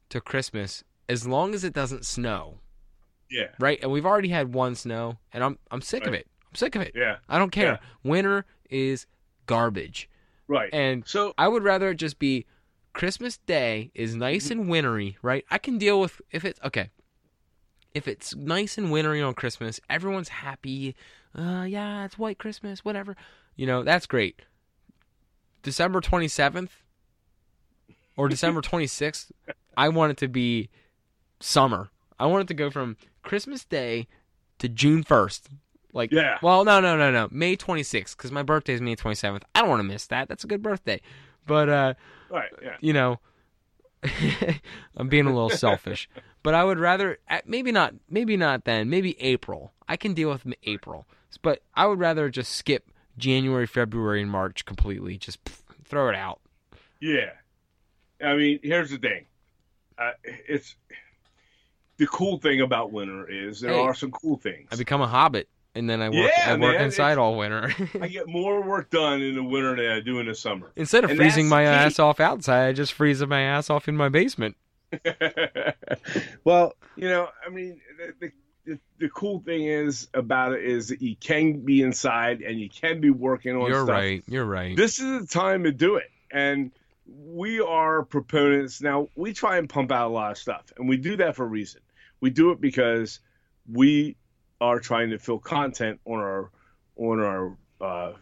[SPEAKER 1] to Christmas as long as it doesn't snow,
[SPEAKER 2] Yeah,
[SPEAKER 1] right? And we've already had one snow, and I'm I'm sick of it. I'm sick of it.
[SPEAKER 2] yeah,
[SPEAKER 1] I don't care.
[SPEAKER 2] Yeah.
[SPEAKER 1] Winter is garbage,
[SPEAKER 2] right.
[SPEAKER 1] and
[SPEAKER 2] so
[SPEAKER 1] I would rather it just be Christmas Day is nice and wintry, right? I can deal with if it's okay. If it's nice and wintry on Christmas, everyone's happy. Uh, yeah, it's white Christmas, whatever. You know, that's great. December 27th or December 26th, I want it to be summer. I want it to go from Christmas Day to June 1st. Like,
[SPEAKER 2] Yeah.
[SPEAKER 1] well, no, no, no, no. May 26th, because my birthday is May 27th. I don't want to miss that. That's a good birthday. But, uh,
[SPEAKER 2] right, yeah,
[SPEAKER 1] you know, I'm being a little selfish, but I would rather maybe not maybe not then maybe April. I can deal with April, but I would rather just skip January, February, and March completely. Just pff, throw it out.
[SPEAKER 2] yeah. I mean, here's the thing. Uh, it's the cool thing about winter is there
[SPEAKER 1] Hey.
[SPEAKER 2] are some cool things.
[SPEAKER 1] I become a hobbit, and then I work.
[SPEAKER 2] Yeah,
[SPEAKER 1] I work
[SPEAKER 2] man,
[SPEAKER 1] inside all winter
[SPEAKER 2] I get more work done in the winter than I do in the summer.
[SPEAKER 1] instead of
[SPEAKER 2] And
[SPEAKER 1] freezing my
[SPEAKER 2] key.
[SPEAKER 1] ass off outside. I just freeze my ass off in my basement.
[SPEAKER 2] well, you know, I mean, the, the the cool thing is about it is that you can be inside and you can be working on
[SPEAKER 1] You're
[SPEAKER 2] stuff.
[SPEAKER 1] right. You're right.
[SPEAKER 2] This is the time to do it, and we are proponents. Now we try and pump out a lot of stuff, and we do that for a reason. We do it because we are trying to fill content on our on our uh,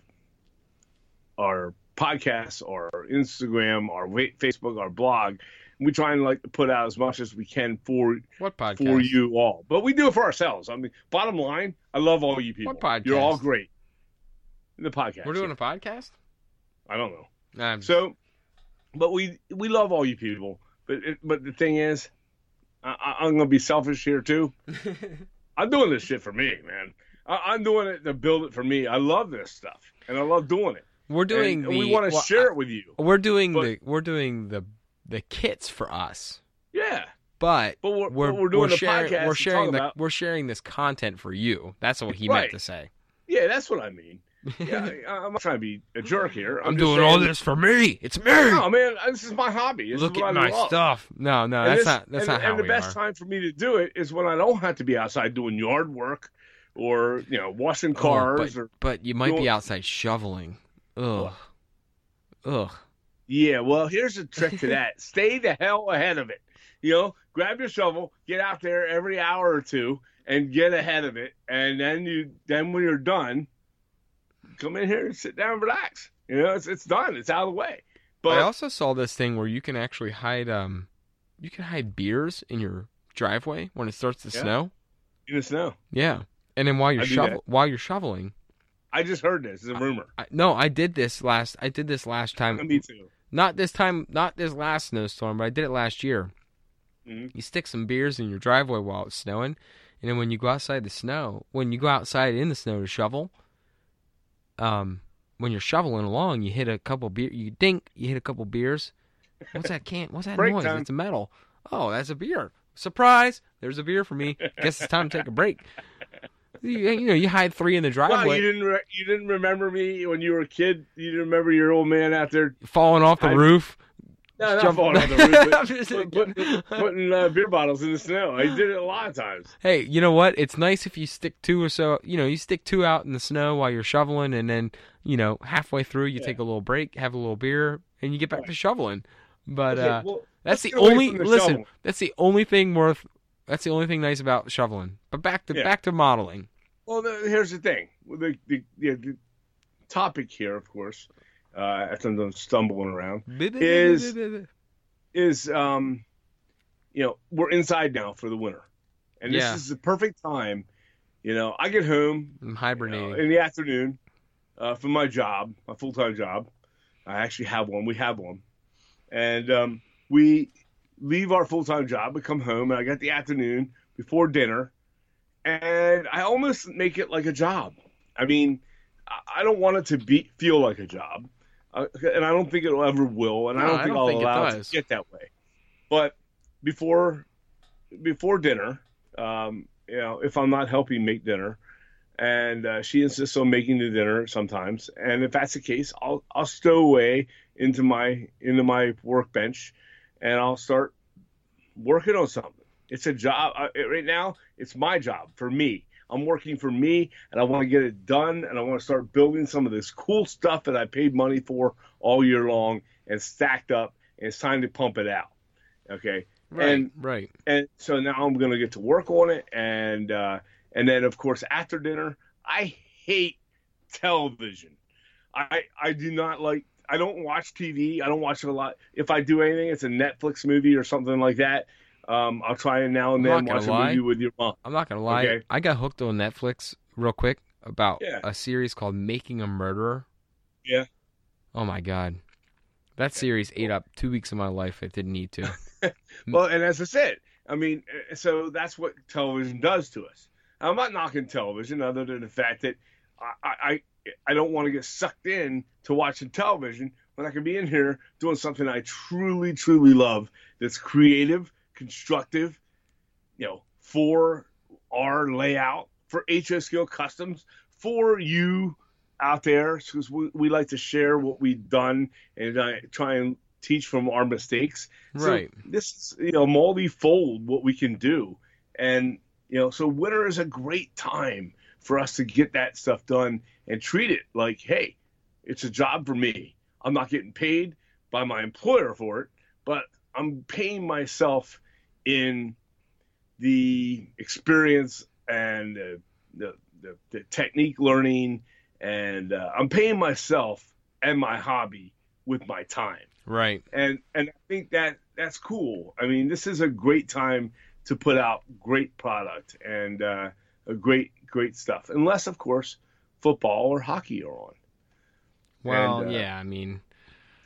[SPEAKER 2] our podcasts, our Instagram, our Facebook, our blog. We try and like to put out as much as we can for
[SPEAKER 1] what podcast?
[SPEAKER 2] for you all. But we do it for ourselves. I mean, bottom line, I love all you people.
[SPEAKER 1] What podcast?
[SPEAKER 2] You're all great. The podcast.
[SPEAKER 1] We're doing a podcast.
[SPEAKER 2] I don't know.
[SPEAKER 1] I'm-
[SPEAKER 2] So, but we we love all you people. But it, but the thing is, I, I'm gonna be selfish here too. I'm doing this shit for me, man. I, I'm doing it to build it for me. I love this stuff, and I love doing it.
[SPEAKER 1] we're doing.
[SPEAKER 2] and,
[SPEAKER 1] the,
[SPEAKER 2] we want to
[SPEAKER 1] well,
[SPEAKER 2] share it with you.
[SPEAKER 1] We're doing
[SPEAKER 2] But-
[SPEAKER 1] the we're doing the the kits for us,
[SPEAKER 2] Yeah,
[SPEAKER 1] but
[SPEAKER 2] but we're
[SPEAKER 1] we're
[SPEAKER 2] we're doing the
[SPEAKER 1] sharing
[SPEAKER 2] podcast.
[SPEAKER 1] we're sharing the
[SPEAKER 2] about-
[SPEAKER 1] we're sharing this content for you. That's what he
[SPEAKER 2] Right.
[SPEAKER 1] meant to say.
[SPEAKER 2] Yeah, that's what I mean. Yeah, I, I'm not trying to be a jerk here. I'm,
[SPEAKER 1] I'm, doing all this for me. It's me.
[SPEAKER 2] No, man, this is my hobby. This
[SPEAKER 1] Look at
[SPEAKER 2] I
[SPEAKER 1] my
[SPEAKER 2] love.
[SPEAKER 1] stuff. No, no,
[SPEAKER 2] And
[SPEAKER 1] that's
[SPEAKER 2] this-
[SPEAKER 1] not that's
[SPEAKER 2] and,
[SPEAKER 1] not how
[SPEAKER 2] and the best
[SPEAKER 1] are.
[SPEAKER 2] time for me to do it is when I don't have to be outside doing yard work or you know washing
[SPEAKER 1] Oh,
[SPEAKER 2] cars
[SPEAKER 1] but,
[SPEAKER 2] or
[SPEAKER 1] but you might be outside shoveling. Ugh. Ugh.
[SPEAKER 2] yeah. Well, here's the trick to that: stay the hell ahead of it. You know, grab your shovel, get out there every hour or two, and get ahead of it. And then you, then when you're done, come in here and sit down and relax. You know, it's it's done. It's out of the way. But
[SPEAKER 1] I also saw this thing where you can actually hide um you can hide beers in your driveway when it starts to
[SPEAKER 2] Yeah.
[SPEAKER 1] snow.
[SPEAKER 2] in the snow,
[SPEAKER 1] Yeah. And then while you're
[SPEAKER 2] I
[SPEAKER 1] shovel while you're shoveling,
[SPEAKER 2] I just heard this. It's a rumor.
[SPEAKER 1] I, no, I did this last I did this last time.
[SPEAKER 2] Me too.
[SPEAKER 1] Not this time, not this last snowstorm, but I did it last year.
[SPEAKER 2] Mhm.
[SPEAKER 1] You stick some beers in your driveway while it's snowing, and then when you go outside the snow, when you go outside in the snow to shovel, um, when you're shoveling along, you hit a couple beer, you dink, you hit a couple beers. What's that can? What's that noise?
[SPEAKER 2] time.
[SPEAKER 1] It's a metal. Oh, that's a beer. Surprise! There's a beer for me. Guess it's time to take a break. You, you know, you hide three in the
[SPEAKER 2] Wow,
[SPEAKER 1] driveway,
[SPEAKER 2] you didn't re- you didn't remember me when you were a kid. You didn't remember your old man out there.
[SPEAKER 1] falling off the
[SPEAKER 2] I-
[SPEAKER 1] roof.
[SPEAKER 2] No, not
[SPEAKER 1] jump-
[SPEAKER 2] falling off the roof,
[SPEAKER 1] I'm just
[SPEAKER 2] but put- putting, putting uh, beer bottles in the snow. I did it a lot of times.
[SPEAKER 1] Hey, you know what? It's nice if you stick two or so. You know, you stick two out in the snow while you're shoveling, and then you know halfway through you
[SPEAKER 2] Yeah.
[SPEAKER 1] take a little break, have a little beer, and you get back to shoveling. But
[SPEAKER 2] Okay,
[SPEAKER 1] uh,
[SPEAKER 2] well,
[SPEAKER 1] that's the only
[SPEAKER 2] the
[SPEAKER 1] listen.
[SPEAKER 2] shoveling.
[SPEAKER 1] That's the only thing worth. That's the only thing nice about shoveling. But back to
[SPEAKER 2] Yeah.
[SPEAKER 1] back to modeling.
[SPEAKER 2] Well, the, here's the thing. The, the, the, the topic here, of course, uh, as I'm stumbling around, Is- is um, you know, we're inside now for the winter, and this
[SPEAKER 1] Yeah.
[SPEAKER 2] is the perfect time. You know, I get home
[SPEAKER 1] I'm
[SPEAKER 2] you know,
[SPEAKER 1] hibernating.
[SPEAKER 2] in the afternoon uh, from my job, my full time job. I actually have one. We have one, and um, we leave our full time job. We come home, and I got the afternoon before dinner, and I almost make it like a job. I mean, I- I don't want it to be feel like a job, and I don't think it'll ever will, and I don't
[SPEAKER 1] I
[SPEAKER 2] think
[SPEAKER 1] don't
[SPEAKER 2] I'll
[SPEAKER 1] think
[SPEAKER 2] allow it,
[SPEAKER 1] does.
[SPEAKER 2] to get that way. But before before dinner, um, you know, if I'm not helping make dinner, and uh, she insists on making the dinner sometimes. And if that's the case, I'll I'll stow away into my into my workbench, and I'll start working on something. It's a job I, right now. It's my job for me. I'm working for me, and I want to get it done, and I want to start building some of this cool stuff that I paid money for all year long and stacked up, and it's time to pump it out. Okay.
[SPEAKER 1] Right.
[SPEAKER 2] And
[SPEAKER 1] right.
[SPEAKER 2] and so now I'm going to get to work on it, and uh, and then of course after dinner, I hate television. I I do not like. I don't watch TV. I don't watch it a lot. If I do anything, it's a Netflix movie or something like that. Um, I'll try and now and then watch a
[SPEAKER 1] lie.
[SPEAKER 2] movie with your mom.
[SPEAKER 1] I'm not gonna lie.
[SPEAKER 2] Okay.
[SPEAKER 1] I got hooked on Netflix real quick about
[SPEAKER 2] Yeah.
[SPEAKER 1] a series called Making a Murderer.
[SPEAKER 2] Yeah.
[SPEAKER 1] Oh my god, that series ate up two weeks of my life. It didn't need to.
[SPEAKER 2] Well, and as I said, I mean, uh, so that's what television does to us. I'm not knocking television, other than the fact that I I, I don't want to get sucked in to watching television when I can be in here doing something I truly, truly love. That's creative, constructive, you know, for our layout, for HO Scale Customs, for you out there, because we, we like to share what we've done and uh, try and teach from our mistakes. So
[SPEAKER 1] right.
[SPEAKER 2] this is, you know, multi-fold what we can do. And, you know, so winter is a great time for us to get that stuff done and treat it like, hey, it's a job for me. I'm not getting paid by my employer for it, but I'm paying myself in the experience and uh, the, the, the technique learning, and uh, I'm paying myself and my hobby with my time
[SPEAKER 1] Right.
[SPEAKER 2] and and I think that that's cool. I mean, this is a great time to put out great product and uh, a great great stuff. Unless, of course, football or hockey are on.
[SPEAKER 1] Well,
[SPEAKER 2] And, uh,
[SPEAKER 1] yeah. I mean,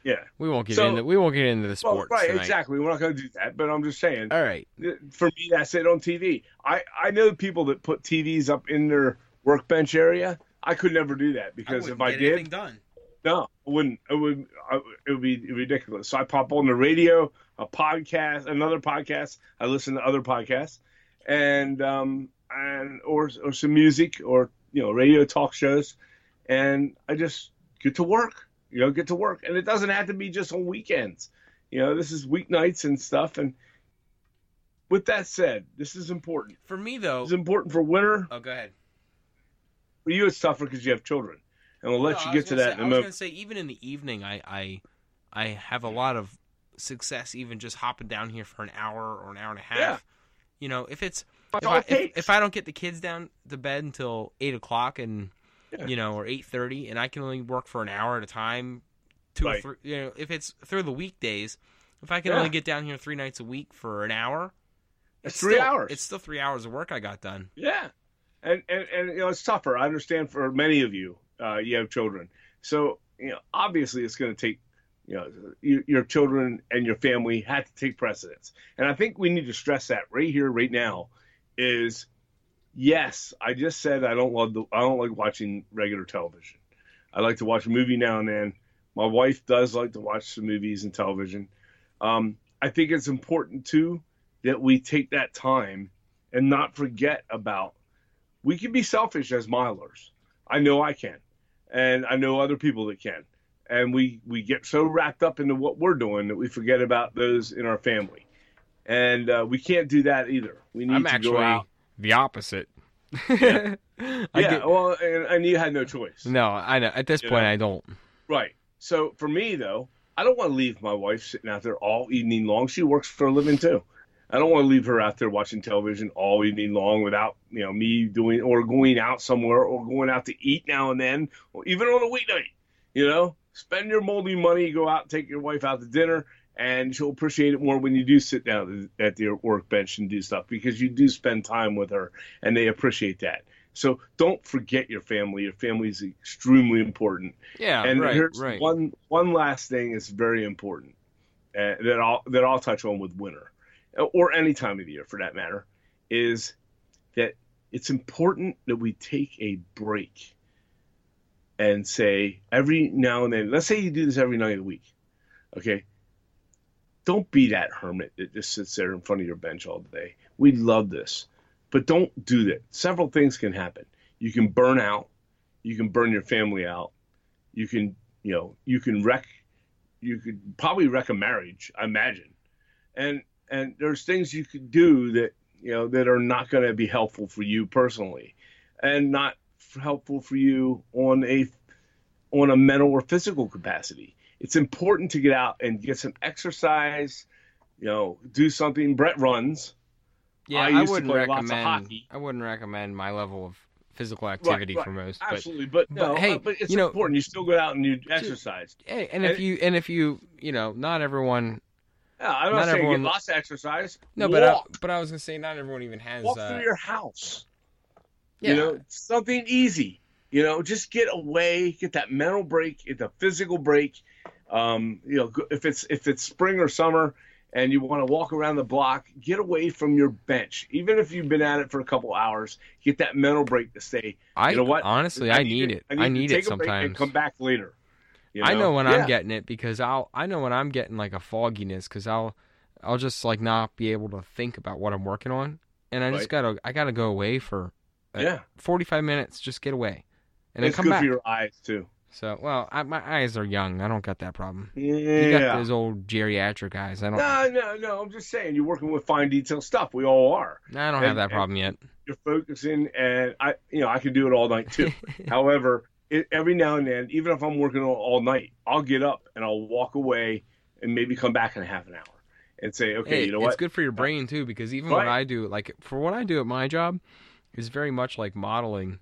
[SPEAKER 2] Yeah,
[SPEAKER 1] we won't get
[SPEAKER 2] So-
[SPEAKER 1] into we won't get into the
[SPEAKER 2] well,
[SPEAKER 1] sports
[SPEAKER 2] right,
[SPEAKER 1] tonight.
[SPEAKER 2] exactly. We're not going to do that, but I'm just saying.
[SPEAKER 1] All right.
[SPEAKER 2] For me, that's it on TV. I I know people that put TVs up in their workbench area. I could never do that because if I did,
[SPEAKER 1] done.
[SPEAKER 2] No, I wouldn't. It would. I, it would be ridiculous. So I pop on the radio, a podcast, another podcast. I listen to other podcasts, and um, and or or some music or you know radio talk shows, and I just get to work. You know, get to work, and it doesn't have to be just on weekends. You know, this is weeknights and stuff. And with that said, this is important.
[SPEAKER 1] For me though.
[SPEAKER 2] It's important for winter.
[SPEAKER 1] Oh, go ahead.
[SPEAKER 2] For you, it's tougher because you have children, and we'll let
[SPEAKER 1] No,
[SPEAKER 2] you get to that
[SPEAKER 1] say-
[SPEAKER 2] in a
[SPEAKER 1] I was
[SPEAKER 2] moment.
[SPEAKER 1] gonna say even in the evening, I I I have a lot of success even just hopping down here for an hour or an hour and a half.
[SPEAKER 2] Yeah.
[SPEAKER 1] You know, if it's if I, if, if I don't get the kids down to bed until eight o'clock and
[SPEAKER 2] Yeah.
[SPEAKER 1] you know or eight thirty, and I can only work for an hour at a time, two or three. You know, if it's through the weekdays, if I can
[SPEAKER 2] Yeah.
[SPEAKER 1] only get down here three nights a week for an hour,
[SPEAKER 2] That's
[SPEAKER 1] it's
[SPEAKER 2] three
[SPEAKER 1] still-
[SPEAKER 2] hours.
[SPEAKER 1] It's still three hours of work I got done.
[SPEAKER 2] Yeah, and, and and you know it's tougher. I understand for many of you, uh, you have children, so you know obviously it's going to take, you know, your, your children and your family have to take precedence. And I think we need to stress that right here, right now, is yes, I just said I don't love the I don't like watching regular television. I like to watch a movie now and then. My wife does like to watch some movies and television. Um, I think it's important too that we take that time and not forget about we can be selfish as milers. I know I can, and I know other people that can. And we we get so wrapped up into what we're doing that we forget about those in our family, and uh, we can't do that either. We need
[SPEAKER 1] I'm
[SPEAKER 2] to go out.
[SPEAKER 1] The opposite.
[SPEAKER 2] Yeah.
[SPEAKER 1] Get-
[SPEAKER 2] well, and, and you had no choice.
[SPEAKER 1] no, I know. At this
[SPEAKER 2] You
[SPEAKER 1] point,
[SPEAKER 2] know?
[SPEAKER 1] I don't.
[SPEAKER 2] Right. So for me though, I don't want to leave my wife sitting out there all evening long. She works for a living too. I don't want to leave her out there watching television all evening long without, you know, me doing or going out somewhere or going out to eat now and then, or even on a weeknight. You know, spend your moldy money, go out, take your wife out to dinner, and she'll appreciate it more when you do sit down at the workbench and do stuff because you do spend time with her, and they appreciate that. So don't forget your family. Your family is extremely important
[SPEAKER 1] Yeah,
[SPEAKER 2] and
[SPEAKER 1] right,
[SPEAKER 2] here's
[SPEAKER 1] right.
[SPEAKER 2] one one last thing is very important uh, that I'll that I'll touch on with winter or any time of the year for that matter is that it's important that we take a break and say every now and then let's say you do this every night of the week okay don't be that hermit that just sits there in front of your bench all day we love this but don't do that. Several things can happen. You can burn out. You can burn your family out. You can, you know, you can wreck. You could probably wreck a marriage. I imagine, and and there's things you could do that you know that are not going to be helpful for you personally, and not helpful for you on a on a mental or physical capacity. It's important to get out and get some exercise. You know, do something. Brett runs.
[SPEAKER 1] Yeah,
[SPEAKER 2] I
[SPEAKER 1] I, wouldn't
[SPEAKER 2] play lots of
[SPEAKER 1] recommend.
[SPEAKER 2] hockey.
[SPEAKER 1] I wouldn't recommend my level of physical activity
[SPEAKER 2] right.
[SPEAKER 1] for most. But
[SPEAKER 2] Absolutely, but,
[SPEAKER 1] but
[SPEAKER 2] no,
[SPEAKER 1] hey,
[SPEAKER 2] uh, but it's
[SPEAKER 1] you know-
[SPEAKER 2] important. You still go out and you exercise.
[SPEAKER 1] hey, and if
[SPEAKER 2] And-
[SPEAKER 1] you and if you you know, not everyone.
[SPEAKER 2] Yeah, I'm not,
[SPEAKER 1] Not
[SPEAKER 2] saying
[SPEAKER 1] everyone-
[SPEAKER 2] get lots of exercise.
[SPEAKER 1] No, but I, but I was gonna say not everyone even has.
[SPEAKER 2] walk
[SPEAKER 1] uh,
[SPEAKER 2] through your house.
[SPEAKER 1] yeah,
[SPEAKER 2] You know, something easy. You know, just get away, get that mental break, get the physical break. Um, you know, if it's if it's spring or summer and you want to walk around the block, get away from your bench. Even if you've been at it for a couple hours, get that mental break to stay.
[SPEAKER 1] I
[SPEAKER 2] you know what?
[SPEAKER 1] honestly, I, need it. I need,
[SPEAKER 2] to
[SPEAKER 1] it
[SPEAKER 2] take a break and
[SPEAKER 1] sometimes.
[SPEAKER 2] come back later. You
[SPEAKER 1] I know when
[SPEAKER 2] Yeah.
[SPEAKER 1] I'm getting it because I'll I know when I'm getting like a fogginess because I'll I'll just like not be able to think about what I'm working on and I just gotta I gotta go away for uh,
[SPEAKER 2] Yeah,
[SPEAKER 1] 45 minutes just get away and then
[SPEAKER 2] it's
[SPEAKER 1] come
[SPEAKER 2] good
[SPEAKER 1] back.
[SPEAKER 2] for your eyes too.
[SPEAKER 1] So well I, my eyes are young I don't got that problem.
[SPEAKER 2] Yeah.
[SPEAKER 1] You got those old geriatric eyes I don't
[SPEAKER 2] No, no, no. I'm just saying you're working with fine detail stuff. We all are.
[SPEAKER 1] I don't have that problem yet.
[SPEAKER 2] You're focusing, and I, you know, I can do it all night too. However, it, every now and then, even if I'm working all, all night, I'll get up and I'll walk away and maybe come back in half an hour and say, okay,
[SPEAKER 1] hey,
[SPEAKER 2] you know
[SPEAKER 1] it's
[SPEAKER 2] what?
[SPEAKER 1] good for your brain too because even what I do, like for what I do at my job, is very much like modeling,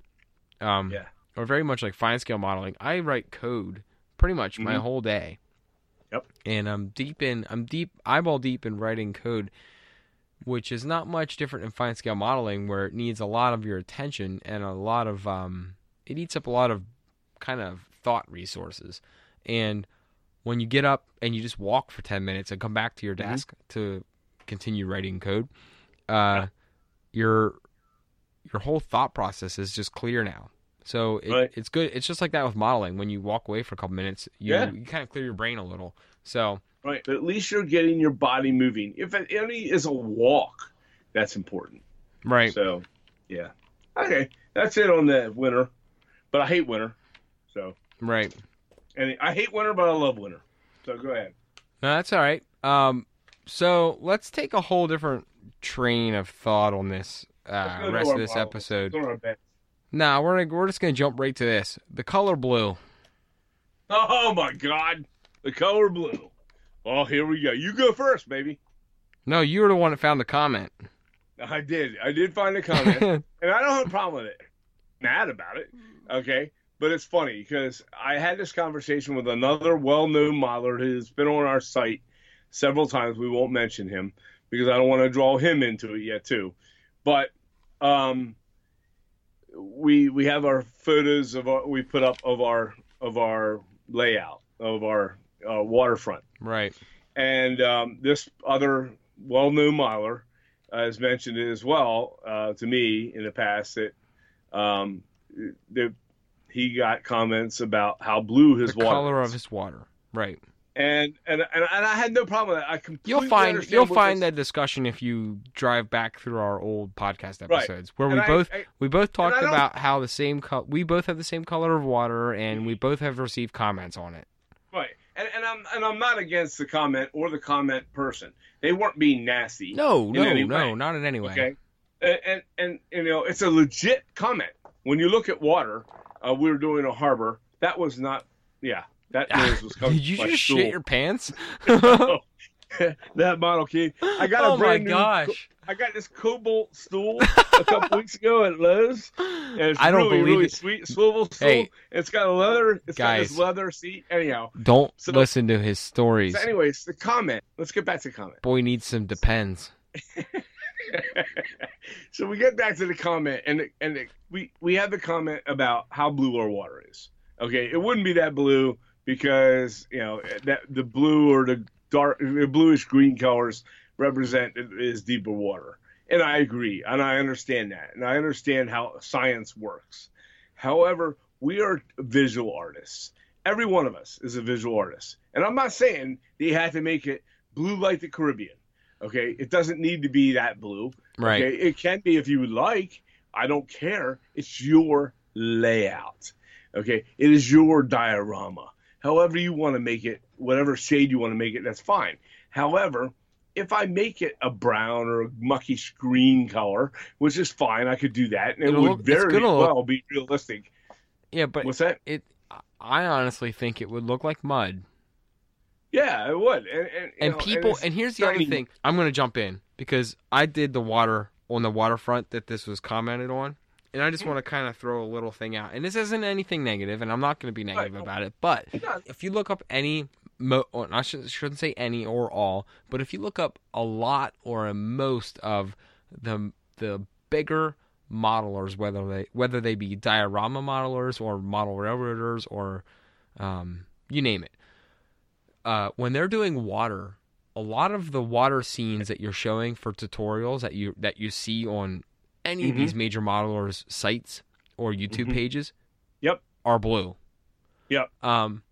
[SPEAKER 1] um,
[SPEAKER 2] Yeah.
[SPEAKER 1] Or very much like fine scale modeling. I write code pretty much my
[SPEAKER 2] Mhm.
[SPEAKER 1] whole day.
[SPEAKER 2] Yep.
[SPEAKER 1] And I'm deep in, I'm deep, eyeball deep in writing code, which is not much different in fine scale modeling, where it needs a lot of your attention and a lot of, um, it eats up a lot of kind of thought resources, and when you get up and you just walk for 10 minutes and come back to your
[SPEAKER 2] Mhm.
[SPEAKER 1] desk to continue writing code uh your your whole thought process is just clear now so it,
[SPEAKER 2] Right.
[SPEAKER 1] it's good it's just like that with modeling when you walk away for a couple minutes you,
[SPEAKER 2] Yeah.
[SPEAKER 1] you kind of clear your brain a little so
[SPEAKER 2] Right. But at least you're getting your body moving. If it only is a walk, that's important.
[SPEAKER 1] right
[SPEAKER 2] So, yeah. Okay. That's it on the winter. But I hate winter. So,
[SPEAKER 1] right
[SPEAKER 2] and I hate winter, but I love winter. So go ahead.
[SPEAKER 1] no that's all right um so let's take a whole different train of thought on this uh rest of this episode
[SPEAKER 2] Go to our bed.
[SPEAKER 1] nah we're we're just gonna jump right to this the color blue
[SPEAKER 2] Oh my God, the color blue. Oh, here we go. You go first, baby.
[SPEAKER 1] no you were the one that found the comment
[SPEAKER 2] I did. I did find a comment, and I don't have a problem with it. Mad about it, okay? But it's funny because I had this conversation with another well-known modeler who's been on our site several times. We won't mention him because I don't want to draw him into it yet, too. But um, we we have our photos of our, we put up of our of our layout of our uh, waterfront.
[SPEAKER 1] right
[SPEAKER 2] And um, this other well-known miler uh, has mentioned it as well uh, to me in the past that um, that he got comments about how blue his
[SPEAKER 1] the
[SPEAKER 2] water
[SPEAKER 1] color
[SPEAKER 2] is.
[SPEAKER 1] of his water right
[SPEAKER 2] and, and and and I had no problem with that. I completely
[SPEAKER 1] You'll find you'll find that discussion if you drive back through our old podcast
[SPEAKER 2] Right.
[SPEAKER 1] episodes where
[SPEAKER 2] and
[SPEAKER 1] we
[SPEAKER 2] I-
[SPEAKER 1] both
[SPEAKER 2] I-
[SPEAKER 1] we both talked about how the same co- we both have the same color of water and we both have received comments on it.
[SPEAKER 2] right, and, and I'm and I'm not against the comment or the comment person. They weren't being nasty.
[SPEAKER 1] No, no, no, not in any way.
[SPEAKER 2] Okay, and, and and you know it's a legit comment. When you look at water, uh, we were doing a harbor. That was not. Yeah, that ah, noise was coming.
[SPEAKER 1] Did you
[SPEAKER 2] my
[SPEAKER 1] just
[SPEAKER 2] stool.
[SPEAKER 1] shit your pants?
[SPEAKER 2] that model key. I got a
[SPEAKER 1] oh my
[SPEAKER 2] brand new.
[SPEAKER 1] gosh!
[SPEAKER 2] I got this Kobalt stool a couple weeks ago at Lowe's. And it's
[SPEAKER 1] I don't
[SPEAKER 2] really,
[SPEAKER 1] believe
[SPEAKER 2] really
[SPEAKER 1] it.
[SPEAKER 2] sweet swivel stool.
[SPEAKER 1] Hey.
[SPEAKER 2] it's got a leather. It's got
[SPEAKER 1] Guys.
[SPEAKER 2] this leather seat. Anyhow,
[SPEAKER 1] Don't
[SPEAKER 2] So-
[SPEAKER 1] listen to his stories.
[SPEAKER 2] so anyways, the comment. Let's get back to the comment.
[SPEAKER 1] Boy needs some depends.
[SPEAKER 2] so we get back to the comment, and and we we have the comment about how blue our water is. Okay, it wouldn't be that blue because you know that the blue or the dark, the bluish green colors represent is deeper water, and I agree, and I understand that, and I understand how science works. However, we are visual artists. Every one of us is a visual artist, and I'm not saying that you have to make it blue like the Caribbean. Okay, it doesn't need to be that blue.
[SPEAKER 1] Right.
[SPEAKER 2] Okay, it can be if you would like. I don't care. It's your layout. Okay, it is your diorama. However you want to make it, whatever shade you want to make it, that's fine. However, if I make it a brown or a mucky screen color, which is fine, I could do that, and it
[SPEAKER 1] It'll
[SPEAKER 2] would
[SPEAKER 1] look- it's
[SPEAKER 2] very
[SPEAKER 1] gonna look-
[SPEAKER 2] well be realistic.
[SPEAKER 1] Yeah, but
[SPEAKER 2] What's that?
[SPEAKER 1] it. I honestly think it would look like mud.
[SPEAKER 2] Yeah, it would. And, and, you
[SPEAKER 1] and
[SPEAKER 2] know,
[SPEAKER 1] people
[SPEAKER 2] it's
[SPEAKER 1] and here's the other
[SPEAKER 2] shiny.
[SPEAKER 1] thing i'm going to jump in because i did the water on the waterfront that this was commented on and i just want to kind of throw a little thing out and this isn't anything negative and i'm not going to be negative
[SPEAKER 2] Right.
[SPEAKER 1] about it but if you look up any mo- or i shouldn't, shouldn't say any or all but if you look up a lot or a most of the the bigger modelers whether they whether they be diorama modelers or model railroaders or um, you name it uh, when they're doing water, a lot of the water scenes that you're showing for tutorials that you that you see on any of
[SPEAKER 2] Mhm.
[SPEAKER 1] these major modelers' sites or YouTube
[SPEAKER 2] Mhm.
[SPEAKER 1] pages,
[SPEAKER 2] Yep.
[SPEAKER 1] are blue.
[SPEAKER 2] Yep.
[SPEAKER 1] Um,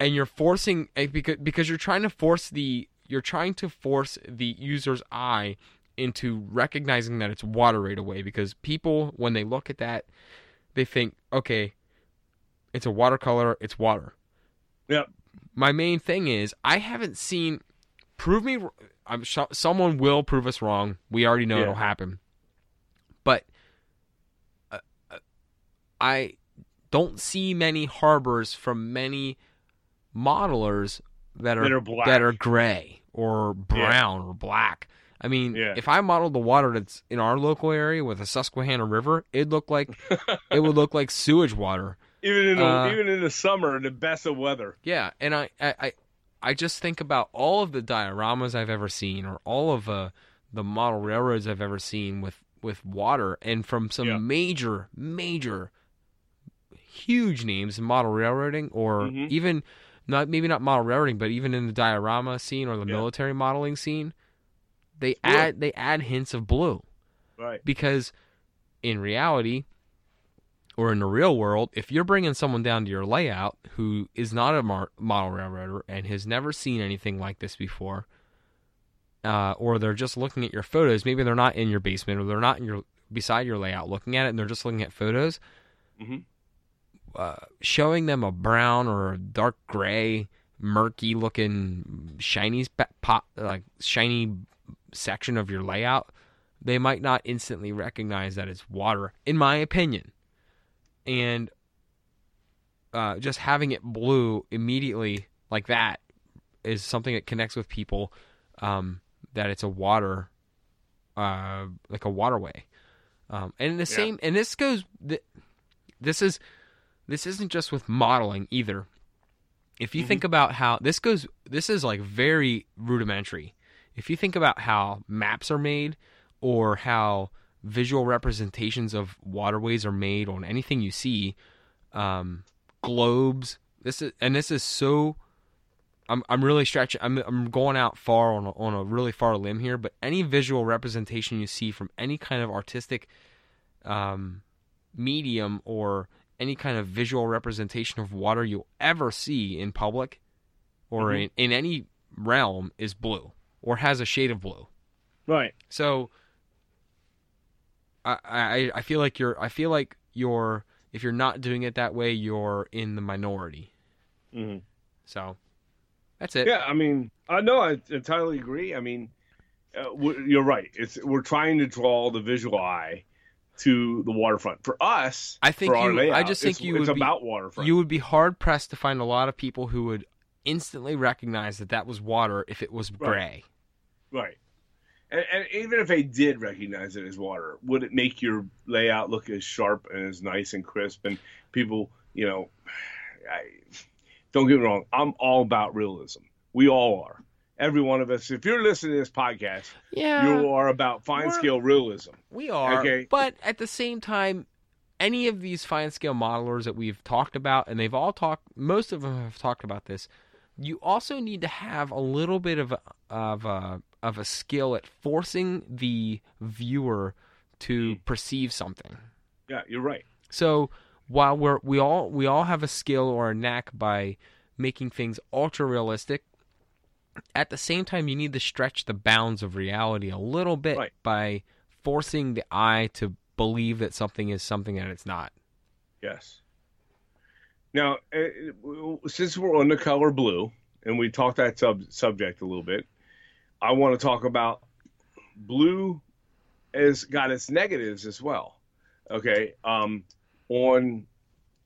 [SPEAKER 1] and you're forcing eh, because because you're trying to force the you're trying to force the user's eye into recognizing that it's water right away because people when they look at that they think okay it's a watercolor it's water
[SPEAKER 2] Yep.
[SPEAKER 1] my main thing is I haven't seen. Prove me. I'm someone will prove us wrong. We already know
[SPEAKER 2] Yeah.
[SPEAKER 1] it'll happen. But uh, uh, I don't see many harbors from many modelers that are
[SPEAKER 2] That are black.
[SPEAKER 1] that are gray or brown or black. I mean,
[SPEAKER 2] Yeah.
[SPEAKER 1] if I modeled the water that's in our local area with the Susquehanna River, it'd look like it would look like sewage water.
[SPEAKER 2] even in the,
[SPEAKER 1] uh,
[SPEAKER 2] even in the summer, the best of weather.
[SPEAKER 1] Yeah, and I, I, I, I just think about all of the dioramas I've ever seen, or all of uh, the model railroads I've ever seen with with water, and from some
[SPEAKER 2] Yeah.
[SPEAKER 1] major, major, huge names in model railroading, or
[SPEAKER 2] Mhm.
[SPEAKER 1] even not maybe not model railroading, but even in the diorama scene or the
[SPEAKER 2] Yeah.
[SPEAKER 1] military modeling scene, they add they add hints of blue
[SPEAKER 2] Right.
[SPEAKER 1] because in reality or in the real world if you're bringing someone down to your layout who is not a mar- model railroader and has never seen anything like this before uh, or they're just looking at your photos maybe they're not in your basement or they're not in your beside your layout looking at it and they're just looking at photos
[SPEAKER 2] Mhm.
[SPEAKER 1] uh, showing them a brown or a dark gray murky looking shiny pop like shiny section of your layout they might not instantly recognize that it's water, in my opinion. And uh, just having it blue immediately like that is something that connects with people um, that it's a water, uh, like a waterway. Um, and the
[SPEAKER 2] Yeah.
[SPEAKER 1] same, and this goes, th- this is, this isn't just with modeling either. If you
[SPEAKER 2] Mhm.
[SPEAKER 1] think about how this goes, this is like very rudimentary. If you think about how maps are made or how visual representations of waterways are made on anything you see, um, globes. This is and this is so. I'm I'm really stretching. I'm I'm going out far on a, on a really far limb here, but any visual representation you see from any kind of artistic, um, medium or any kind of visual representation of water you'll ever see in public or
[SPEAKER 2] Mhm.
[SPEAKER 1] in, in any realm is blue or has a shade of blue.
[SPEAKER 2] Right.
[SPEAKER 1] So I, I I feel like you're I feel like you're if you're not doing it that way you're in the minority.
[SPEAKER 2] hmm
[SPEAKER 1] So that's it.
[SPEAKER 2] Yeah, I mean, I know I entirely agree. I mean, uh, you're right. It's we're trying to draw the visual eye to the waterfront. For us,
[SPEAKER 1] I think
[SPEAKER 2] for our
[SPEAKER 1] you- I just think you
[SPEAKER 2] it's
[SPEAKER 1] would be-
[SPEAKER 2] about waterfront.
[SPEAKER 1] You would be hard pressed to find a lot of people who would instantly recognize that that was water if it was gray.
[SPEAKER 2] Right. And, and even if they did recognize it as water, would it make your layout look as sharp and as nice and crisp? And people, you know, I, don't get me wrong, I'm all about realism. We all are. Every one of us. If you're listening to this podcast,
[SPEAKER 1] Yeah,
[SPEAKER 2] you are about fine scale realism.
[SPEAKER 1] we are.
[SPEAKER 2] Okay.
[SPEAKER 1] But at the same time, any of these fine scale modelers that we've talked about, and they've all talked, most of them have talked about this. You also need to have a little bit of a, of a, of a skill at forcing the viewer to hmm. perceive something.
[SPEAKER 2] Yeah, you're right.
[SPEAKER 1] So while we're we all we all have a skill or a knack by making things ultra realistic, at the same time, you need to stretch the bounds of reality a little bit
[SPEAKER 2] Right.
[SPEAKER 1] by forcing the eye to believe that something is something that it's not.
[SPEAKER 2] Yes. Now, uh, since we're on the color blue, and we talked that sub- subject a little bit, I want to talk about blue has got its negatives as well. Okay, um, on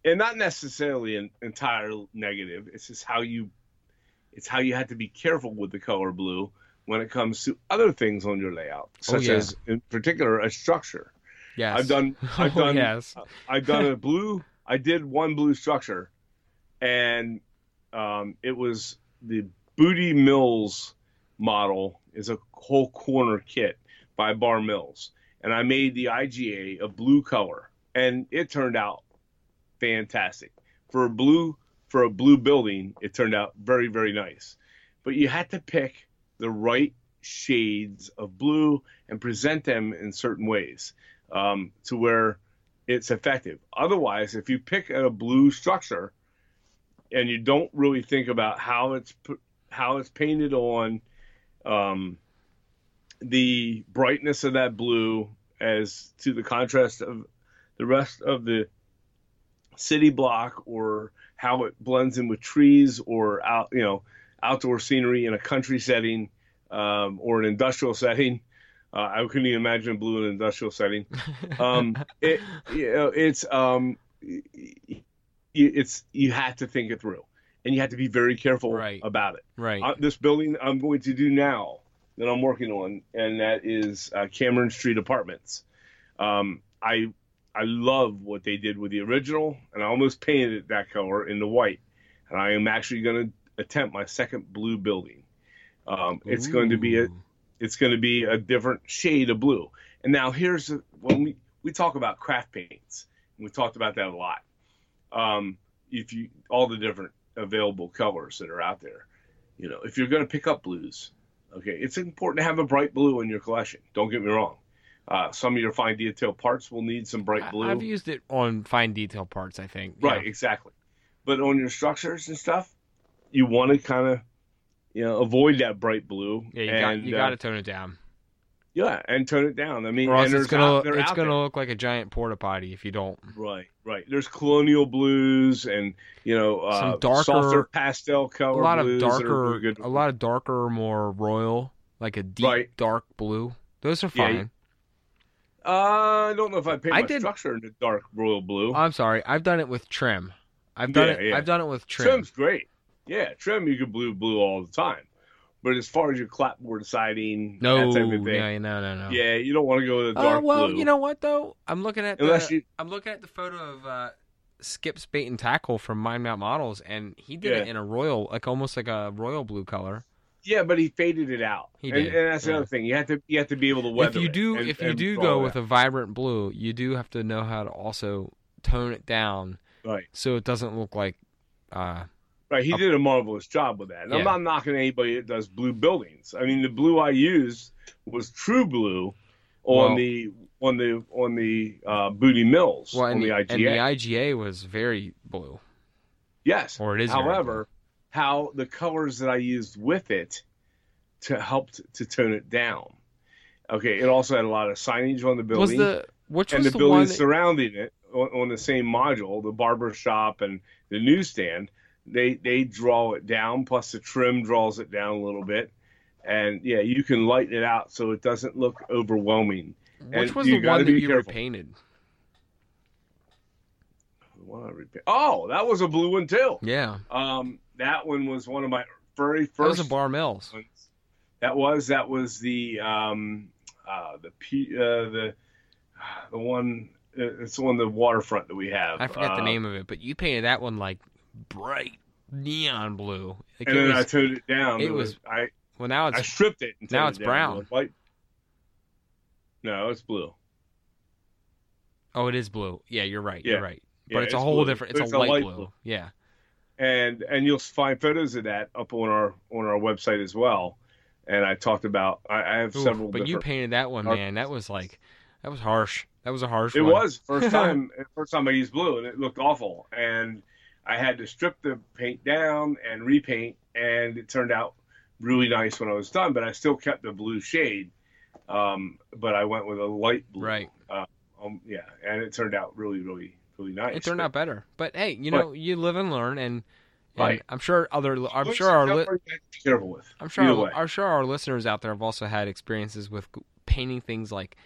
[SPEAKER 2] and not necessarily an entire negative. It's just how you, it's how you have to be careful with the color blue when it comes to other things on your layout, such
[SPEAKER 1] yeah.
[SPEAKER 2] as, in particular, a structure.
[SPEAKER 1] Yes.
[SPEAKER 2] I've done, I've
[SPEAKER 1] Oh,
[SPEAKER 2] done,
[SPEAKER 1] yes.
[SPEAKER 2] I've done a blue. I did one blue structure, and um, it was the Booty Mills model. is a whole corner kit by Bar Mills, and I made the IGA a blue color, and it turned out fantastic for a blue for a blue building. It turned out very very nice, but you had to pick the right shades of blue and present them in certain ways um, to where it's effective. Otherwise, if you pick a blue structure and you don't really think about how it's how it's painted on, um, the brightness of that blue as to the contrast of the rest of the city block or how it blends in with trees or out you know outdoor scenery in a country setting um, or an industrial setting uh, I couldn't even imagine blue in an industrial setting. Um, it, you know, it's um, it's you have to think it through, and you have to be very careful
[SPEAKER 1] Right.
[SPEAKER 2] about it.
[SPEAKER 1] right.
[SPEAKER 2] Uh, this building I'm going to do now that I'm working on, and that is uh, Cameron Street Apartments. Um, I I love what they did with the original, and I almost painted it that color in the white. And I am actually going to attempt my second blue building. Um, it's going to be a it's going to be a different shade of blue. And now here's the- when we we talk about craft paints, and we talked about that a lot. Um, if you all the different available colors that are out there, you know, if you're going to pick up blues, okay, it's important to have a bright blue in your collection. Don't get me wrong. Uh, some of your fine detail parts will need some bright blue.
[SPEAKER 1] I've used it on fine detail parts. I think.
[SPEAKER 2] Right,
[SPEAKER 1] Yeah.
[SPEAKER 2] exactly. But on your structures and stuff, you want to kind of, you know, avoid that bright blue.
[SPEAKER 1] Yeah, you
[SPEAKER 2] and,
[SPEAKER 1] got you
[SPEAKER 2] uh,
[SPEAKER 1] got to tone it down,
[SPEAKER 2] Yeah, and tone it down. I mean,
[SPEAKER 1] or else it's gonna
[SPEAKER 2] out,
[SPEAKER 1] it's gonna
[SPEAKER 2] there.
[SPEAKER 1] look like a giant porta potty if you don't.
[SPEAKER 2] Right, right. There's colonial blues and you know uh,
[SPEAKER 1] Some darker-
[SPEAKER 2] softer pastel
[SPEAKER 1] A lot of darker,
[SPEAKER 2] really good.
[SPEAKER 1] a lot of darker, more royal, like a deep
[SPEAKER 2] Right.
[SPEAKER 1] dark blue. Those are
[SPEAKER 2] Yeah,
[SPEAKER 1] fine.
[SPEAKER 2] Uh, I don't know if I paint
[SPEAKER 1] I
[SPEAKER 2] my
[SPEAKER 1] did-
[SPEAKER 2] structure in the dark royal blue.
[SPEAKER 1] I'm sorry, I've done it with trim. I've done
[SPEAKER 2] Yeah,
[SPEAKER 1] it.
[SPEAKER 2] yeah.
[SPEAKER 1] I've done it with trim.
[SPEAKER 2] Trim's great. Yeah, trim you can blue blue all the time. But as far as your clapboard siding,
[SPEAKER 1] no,
[SPEAKER 2] that type of thing,
[SPEAKER 1] yeah, no, no, no.
[SPEAKER 2] yeah, you don't want to go with a
[SPEAKER 1] Oh
[SPEAKER 2] dark
[SPEAKER 1] well,
[SPEAKER 2] blue Well,
[SPEAKER 1] you know what though? I'm looking at
[SPEAKER 2] unless
[SPEAKER 1] the
[SPEAKER 2] you.
[SPEAKER 1] I'm looking at the photo of uh, Skip's bait and tackle from Mine Mount Models, and he did it in a royal, like almost like a royal blue color.
[SPEAKER 2] Yeah, but he faded it out.
[SPEAKER 1] He did,
[SPEAKER 2] and that's the
[SPEAKER 1] yeah.
[SPEAKER 2] other thing. You have to you have to be able to weather
[SPEAKER 1] if you
[SPEAKER 2] it
[SPEAKER 1] do,
[SPEAKER 2] and-
[SPEAKER 1] if you do go with
[SPEAKER 2] out.
[SPEAKER 1] a vibrant blue, you do have to know how to also tone it down
[SPEAKER 2] right,
[SPEAKER 1] so it doesn't look like. Uh,
[SPEAKER 2] right, he did a marvelous job with that. And I'm not knocking anybody that does blue buildings. I mean, the blue I used was true blue on
[SPEAKER 1] Well-
[SPEAKER 2] the on the on the uh, Booty Mills
[SPEAKER 1] well,
[SPEAKER 2] on
[SPEAKER 1] and
[SPEAKER 2] the,
[SPEAKER 1] the,
[SPEAKER 2] IGA.
[SPEAKER 1] and the IGA was very blue,
[SPEAKER 2] yes,
[SPEAKER 1] or it is.
[SPEAKER 2] However, how the colors that I used with it to help t- to tone it down. Okay, it also had a lot of signage on the
[SPEAKER 1] blue. was
[SPEAKER 2] building.
[SPEAKER 1] the which
[SPEAKER 2] and
[SPEAKER 1] was
[SPEAKER 2] the
[SPEAKER 1] the, one?
[SPEAKER 2] buildings surrounding it on, on the same module, the barber shop and the newsstand, they they draw it down. Plus the trim draws it down a little bit, and yeah, you can lighten it out so it doesn't look overwhelming.
[SPEAKER 1] Which
[SPEAKER 2] and
[SPEAKER 1] was the one that you
[SPEAKER 2] careful.
[SPEAKER 1] repainted?
[SPEAKER 2] What I repa- Oh, that was a blue one too.
[SPEAKER 1] Yeah,
[SPEAKER 2] Um, that one was one of my very
[SPEAKER 1] that was
[SPEAKER 2] first
[SPEAKER 1] a Bar Mills.
[SPEAKER 2] ones. That was that was the um, uh, the P, uh, the the one. uh, It's on the waterfront that we have.
[SPEAKER 1] I forget the
[SPEAKER 2] Uh,
[SPEAKER 1] name of it, but you painted that one like bright neon blue. Like
[SPEAKER 2] and
[SPEAKER 1] it
[SPEAKER 2] then I
[SPEAKER 1] was,
[SPEAKER 2] toned it down.
[SPEAKER 1] it
[SPEAKER 2] to
[SPEAKER 1] was-
[SPEAKER 2] I.
[SPEAKER 1] well, now it's I
[SPEAKER 2] stripped it. And
[SPEAKER 1] now it's
[SPEAKER 2] it
[SPEAKER 1] brown.
[SPEAKER 2] a White. No, it's blue.
[SPEAKER 1] oh, it is blue. Yeah, you're right. You're
[SPEAKER 2] Yeah.
[SPEAKER 1] right.
[SPEAKER 2] Yeah,
[SPEAKER 1] But it's, a whole
[SPEAKER 2] blue.
[SPEAKER 1] different. It's,
[SPEAKER 2] It's
[SPEAKER 1] a
[SPEAKER 2] a
[SPEAKER 1] light,
[SPEAKER 2] light
[SPEAKER 1] blue.
[SPEAKER 2] blue.
[SPEAKER 1] Yeah.
[SPEAKER 2] And and you'll find photos of that up on our on our website as well. And I talked about I, I have several.
[SPEAKER 1] but you painted that one, man. That was like, that was harsh. That was a harsh.
[SPEAKER 2] It
[SPEAKER 1] one.
[SPEAKER 2] was first time first time I used blue, and it looked awful. And I had to strip the paint down and repaint, and it turned out really nice when I was done, but I still kept the blue shade. Um, but I went with a light blue.
[SPEAKER 1] Right.
[SPEAKER 2] Um, yeah, and it turned out really, really, really nice.
[SPEAKER 1] It turned
[SPEAKER 2] But-
[SPEAKER 1] out better. But hey, you
[SPEAKER 2] But-
[SPEAKER 1] know, you live and learn, and, and
[SPEAKER 2] Right.
[SPEAKER 1] I'm sure other. I'm sure our. Li-
[SPEAKER 2] something you have to be careful with.
[SPEAKER 1] I'm sure. Our. I'm sure our listeners out there have also had experiences with painting things like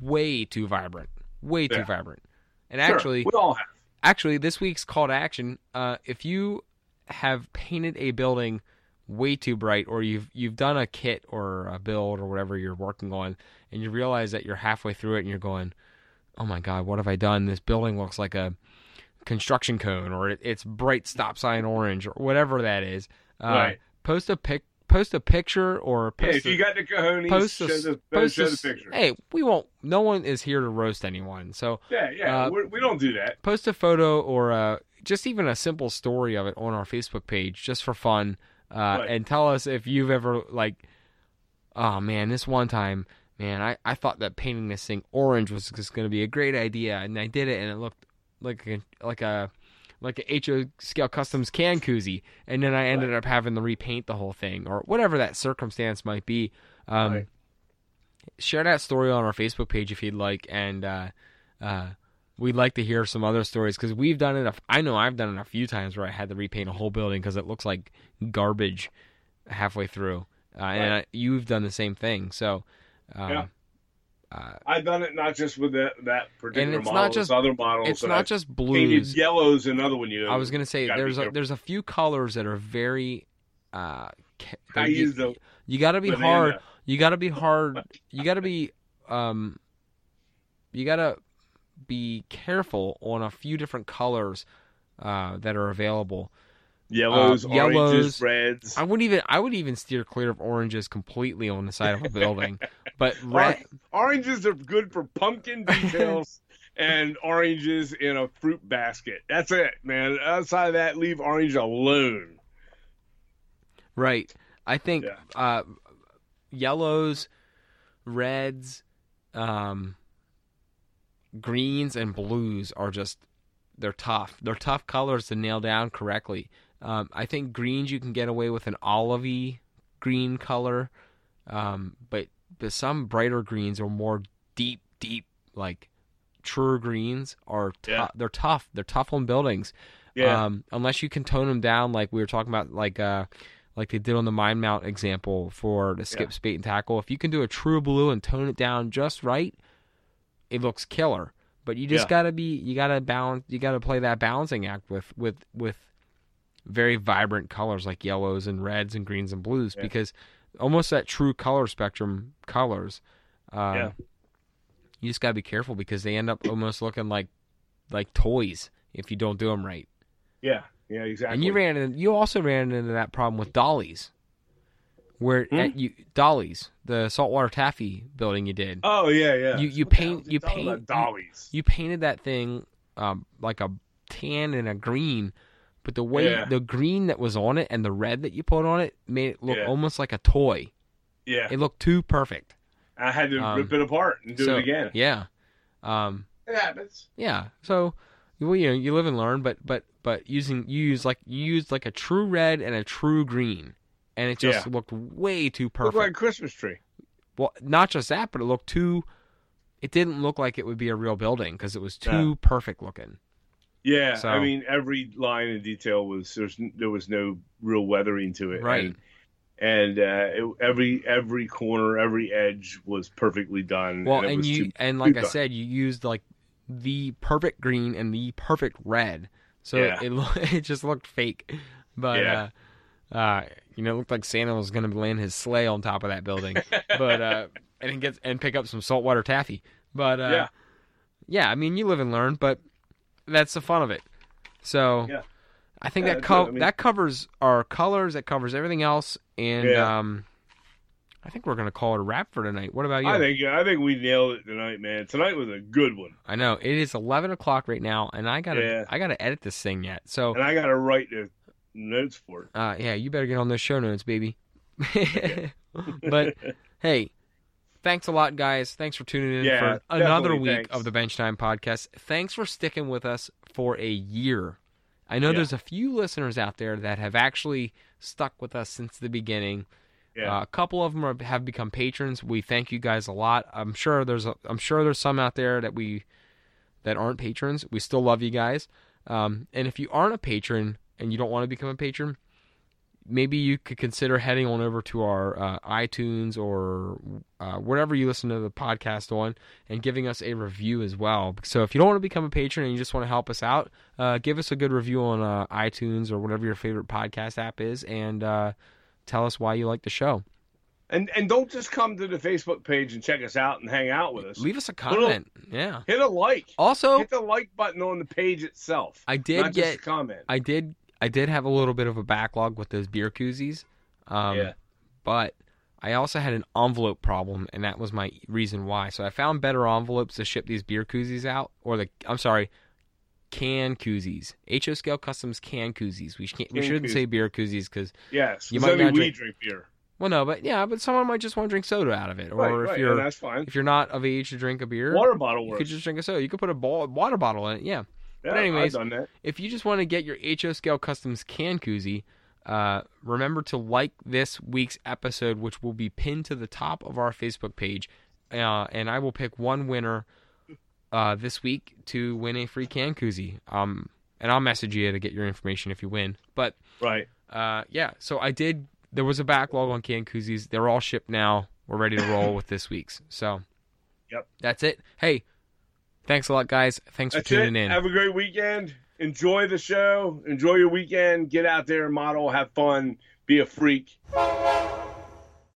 [SPEAKER 1] way too vibrant, way too vibrant. And
[SPEAKER 2] Sure,
[SPEAKER 1] actually,
[SPEAKER 2] we all have.
[SPEAKER 1] actually, this week's call to action: uh, if you have painted a building way too bright, or you've you've done a kit or a build or whatever you're working on, and you realize that you're halfway through it, and you're going, "Oh my God, what have I done? This building looks like a construction cone, or it, it's bright stop sign orange, or whatever that is." Uh,
[SPEAKER 2] Right.
[SPEAKER 1] Post a pic. Post a picture or post
[SPEAKER 2] if
[SPEAKER 1] a,
[SPEAKER 2] you got the cojones,
[SPEAKER 1] post
[SPEAKER 2] show
[SPEAKER 1] a,
[SPEAKER 2] the,
[SPEAKER 1] post
[SPEAKER 2] show
[SPEAKER 1] a-
[SPEAKER 2] the picture.
[SPEAKER 1] Hey, we won't. No one is here to roast anyone. So
[SPEAKER 2] Yeah, yeah,
[SPEAKER 1] uh,
[SPEAKER 2] we're, don't do that.
[SPEAKER 1] post a photo or uh, just even a simple story of it on our Facebook page just for fun, uh,
[SPEAKER 2] Right.
[SPEAKER 1] and tell us if you've ever like, oh man, this one time, man, I, I thought that painting this thing orange was just going to be a great idea, and I did it, and it looked like a, like a like a HO scale customs can koozie, and then I ended up having to repaint the whole thing or whatever that circumstance might be. Um,
[SPEAKER 2] Right.
[SPEAKER 1] Share that story on our Facebook page if you'd like, and uh, uh, we'd like to hear some other stories because we've done it. A, I know I've done it a few times where I had to repaint a whole building because it looks like garbage halfway through, uh, and I, you've done the same thing. So, um,
[SPEAKER 2] Yeah.
[SPEAKER 1] uh,
[SPEAKER 2] I've done it not just with that, that particular
[SPEAKER 1] it's
[SPEAKER 2] model,
[SPEAKER 1] not
[SPEAKER 2] it's
[SPEAKER 1] just-
[SPEAKER 2] other models.
[SPEAKER 1] it's not
[SPEAKER 2] I've
[SPEAKER 1] just blues.
[SPEAKER 2] yellows. Another one you.
[SPEAKER 1] I was gonna say there's a, there's a few colors that are very. Uh,
[SPEAKER 2] I
[SPEAKER 1] you,
[SPEAKER 2] use the
[SPEAKER 1] you got to be
[SPEAKER 2] banana.
[SPEAKER 1] hard. You got to be hard. You got to be um. You got to be careful on a few different colors uh, that are available.
[SPEAKER 2] Yellows,
[SPEAKER 1] uh,
[SPEAKER 2] oranges,
[SPEAKER 1] yellows.
[SPEAKER 2] reds.
[SPEAKER 1] I wouldn't even I would even steer clear of oranges completely on the side of a building, but red.
[SPEAKER 2] Oranges are good for pumpkin details and oranges in a fruit basket. That's it, man. Outside of that, leave orange alone.
[SPEAKER 1] Right. I think
[SPEAKER 2] Yeah.
[SPEAKER 1] uh, yellows, reds, um, greens, and blues are just they're tough. They're tough colors to nail down correctly. Um, I think greens you can get away with an olivey green color, um, but but some brighter greens or more deep, deep like truer greens are tou-
[SPEAKER 2] Yeah.
[SPEAKER 1] they're tough. They're tough on buildings.
[SPEAKER 2] Yeah,
[SPEAKER 1] Um, unless you can tone them down, like we were talking about, like uh, like they did on the mine mount example for the skip
[SPEAKER 2] Yeah.
[SPEAKER 1] spate and tackle. If you can do a true blue and tone it down just right, it looks killer. But you just
[SPEAKER 2] Yeah.
[SPEAKER 1] gotta be, you gotta balance, you gotta play that balancing act with with with very vibrant colors like yellows and reds and greens and blues
[SPEAKER 2] Yeah.
[SPEAKER 1] because almost that true color spectrum colors. Uh,
[SPEAKER 2] Yeah.
[SPEAKER 1] You just gotta be careful because they end up almost looking like like toys if you don't do them right.
[SPEAKER 2] yeah, yeah, exactly.
[SPEAKER 1] And you ran in, you also ran into that problem with dollies, where
[SPEAKER 2] Hmm?
[SPEAKER 1] at you dollies, the saltwater taffy building you did.
[SPEAKER 2] Oh yeah, yeah.
[SPEAKER 1] You- you paint-
[SPEAKER 2] hell is he
[SPEAKER 1] you paint-
[SPEAKER 2] dollies.
[SPEAKER 1] You painted that thing um, like a tan and a green, but the way
[SPEAKER 2] Yeah.
[SPEAKER 1] the green that was on it and the red that you put on it made it look
[SPEAKER 2] Yeah.
[SPEAKER 1] almost like a toy.
[SPEAKER 2] yeah,
[SPEAKER 1] It looked too perfect.
[SPEAKER 2] I had to
[SPEAKER 1] um,
[SPEAKER 2] rip it apart and do
[SPEAKER 1] so
[SPEAKER 2] it again.
[SPEAKER 1] yeah, um,
[SPEAKER 2] It happens.
[SPEAKER 1] yeah. So well, you know you live and learn, but but but using you use like you used like a true red and a true green, and it just
[SPEAKER 2] Yeah.
[SPEAKER 1] looked way too
[SPEAKER 2] Look
[SPEAKER 1] perfect.
[SPEAKER 2] like a Christmas tree.
[SPEAKER 1] well, not just that, but it looked too. It didn't look like it would be a real building because it was too
[SPEAKER 2] No.
[SPEAKER 1] perfect looking.
[SPEAKER 2] Yeah,
[SPEAKER 1] So-
[SPEAKER 2] I mean every line and detail was there's there was no real weathering to it,
[SPEAKER 1] Right.
[SPEAKER 2] And, and uh, it, every every corner, every edge was perfectly done.
[SPEAKER 1] Well,
[SPEAKER 2] and,
[SPEAKER 1] and you
[SPEAKER 2] too-
[SPEAKER 1] and like I
[SPEAKER 2] done.
[SPEAKER 1] said, you used like the perfect green and the perfect red, so
[SPEAKER 2] Yeah.
[SPEAKER 1] it lo- it just looked fake. But
[SPEAKER 2] Yeah.
[SPEAKER 1] uh, uh, you know, it looked like Santa was going to land his sleigh on top of that building. but uh, and it gets and pick up some saltwater taffy. But uh,
[SPEAKER 2] Yeah.
[SPEAKER 1] yeah, I mean, you live and learn, but that's the fun of it. So
[SPEAKER 2] Yeah.
[SPEAKER 1] I think
[SPEAKER 2] Yeah,
[SPEAKER 1] that co-
[SPEAKER 2] I mean.
[SPEAKER 1] that covers our colors. That covers everything else, and
[SPEAKER 2] Yeah.
[SPEAKER 1] um, I think we're gonna call it a wrap for tonight. What about you?
[SPEAKER 2] I think I think we nailed it tonight, man. Tonight was a good one,
[SPEAKER 1] I know it is eleven o'clock right now, and I gotta. I gotta edit this thing yet. So
[SPEAKER 2] and I got to write the notes for it.
[SPEAKER 1] uh, yeah, you better get on those show notes, baby. but hey, thanks a lot, guys. Thanks for tuning in
[SPEAKER 2] Yeah,
[SPEAKER 1] for another week
[SPEAKER 2] thanks.
[SPEAKER 1] of the Bench Time podcast. Thanks for sticking with us for a year. I know
[SPEAKER 2] Yeah.
[SPEAKER 1] there's a few listeners out there that have actually stuck with us since the beginning.
[SPEAKER 2] Yeah.
[SPEAKER 1] Uh, a couple of them are, have become patrons. We thank you guys a lot. I'm sure there's a, I'm sure there's some out there that we that aren't patrons. We still love you guys. Um, and if you aren't a patron and you don't want to become a patron, maybe you could consider heading on over to our uh, iTunes or uh, wherever you listen to the podcast on and giving us a review as well. So if you don't want to become a patron and you just want to help us out, uh, give us a good review on uh, iTunes or whatever your favorite podcast app is, and uh, tell us why you like the show.
[SPEAKER 2] And and don't just come to the Facebook page and check us out and hang out with us.
[SPEAKER 1] Leave us a comment. Yeah.
[SPEAKER 2] Hit a like.
[SPEAKER 1] Also,
[SPEAKER 2] Hit the like button on the page itself.
[SPEAKER 1] I did
[SPEAKER 2] not just
[SPEAKER 1] get
[SPEAKER 2] a comment.
[SPEAKER 1] I did I did have a little bit of a backlog with those beer koozies. Um,
[SPEAKER 2] Yeah.
[SPEAKER 1] But I also had an envelope problem, and that was my reason why. So I found better envelopes to ship these beer koozies out, or the I'm sorry, can koozies. HO Scale Customs can koozies. We can't, we
[SPEAKER 2] Can
[SPEAKER 1] shouldn't
[SPEAKER 2] koozies.
[SPEAKER 1] say beer koozies because
[SPEAKER 2] Yes.
[SPEAKER 1] you might not
[SPEAKER 2] we
[SPEAKER 1] drink-
[SPEAKER 2] drink beer.
[SPEAKER 1] well, no, but yeah, but someone might just want to drink soda out of it, or
[SPEAKER 2] right,
[SPEAKER 1] if
[SPEAKER 2] right,
[SPEAKER 1] you're
[SPEAKER 2] that's fine.
[SPEAKER 1] if you're not of age to drink a beer,
[SPEAKER 2] Water bottle
[SPEAKER 1] you could just drink a soda. You could put a ball, water bottle in it. Yeah.
[SPEAKER 2] Yeah,
[SPEAKER 1] but anyways,
[SPEAKER 2] I've done that.
[SPEAKER 1] If you just want to get your HO Scale Customs can koozie, uh, remember to like this week's episode, which will be pinned to the top of our Facebook page, uh, and I will pick one winner uh, this week to win a free can koozie. Um, and I'll message you to get your information if you win. But
[SPEAKER 2] Right.
[SPEAKER 1] uh, yeah, so I did. There was a backlog on can koozies. They're all shipped now. We're ready to roll with this week's. So,
[SPEAKER 2] Yep.
[SPEAKER 1] that's it. Hey, thanks a lot, guys. Thanks
[SPEAKER 2] That's
[SPEAKER 1] for tuning
[SPEAKER 2] it.
[SPEAKER 1] in.
[SPEAKER 2] Have a great weekend. Enjoy the show. Enjoy your weekend. Get out there and model. Have fun. Be a freak.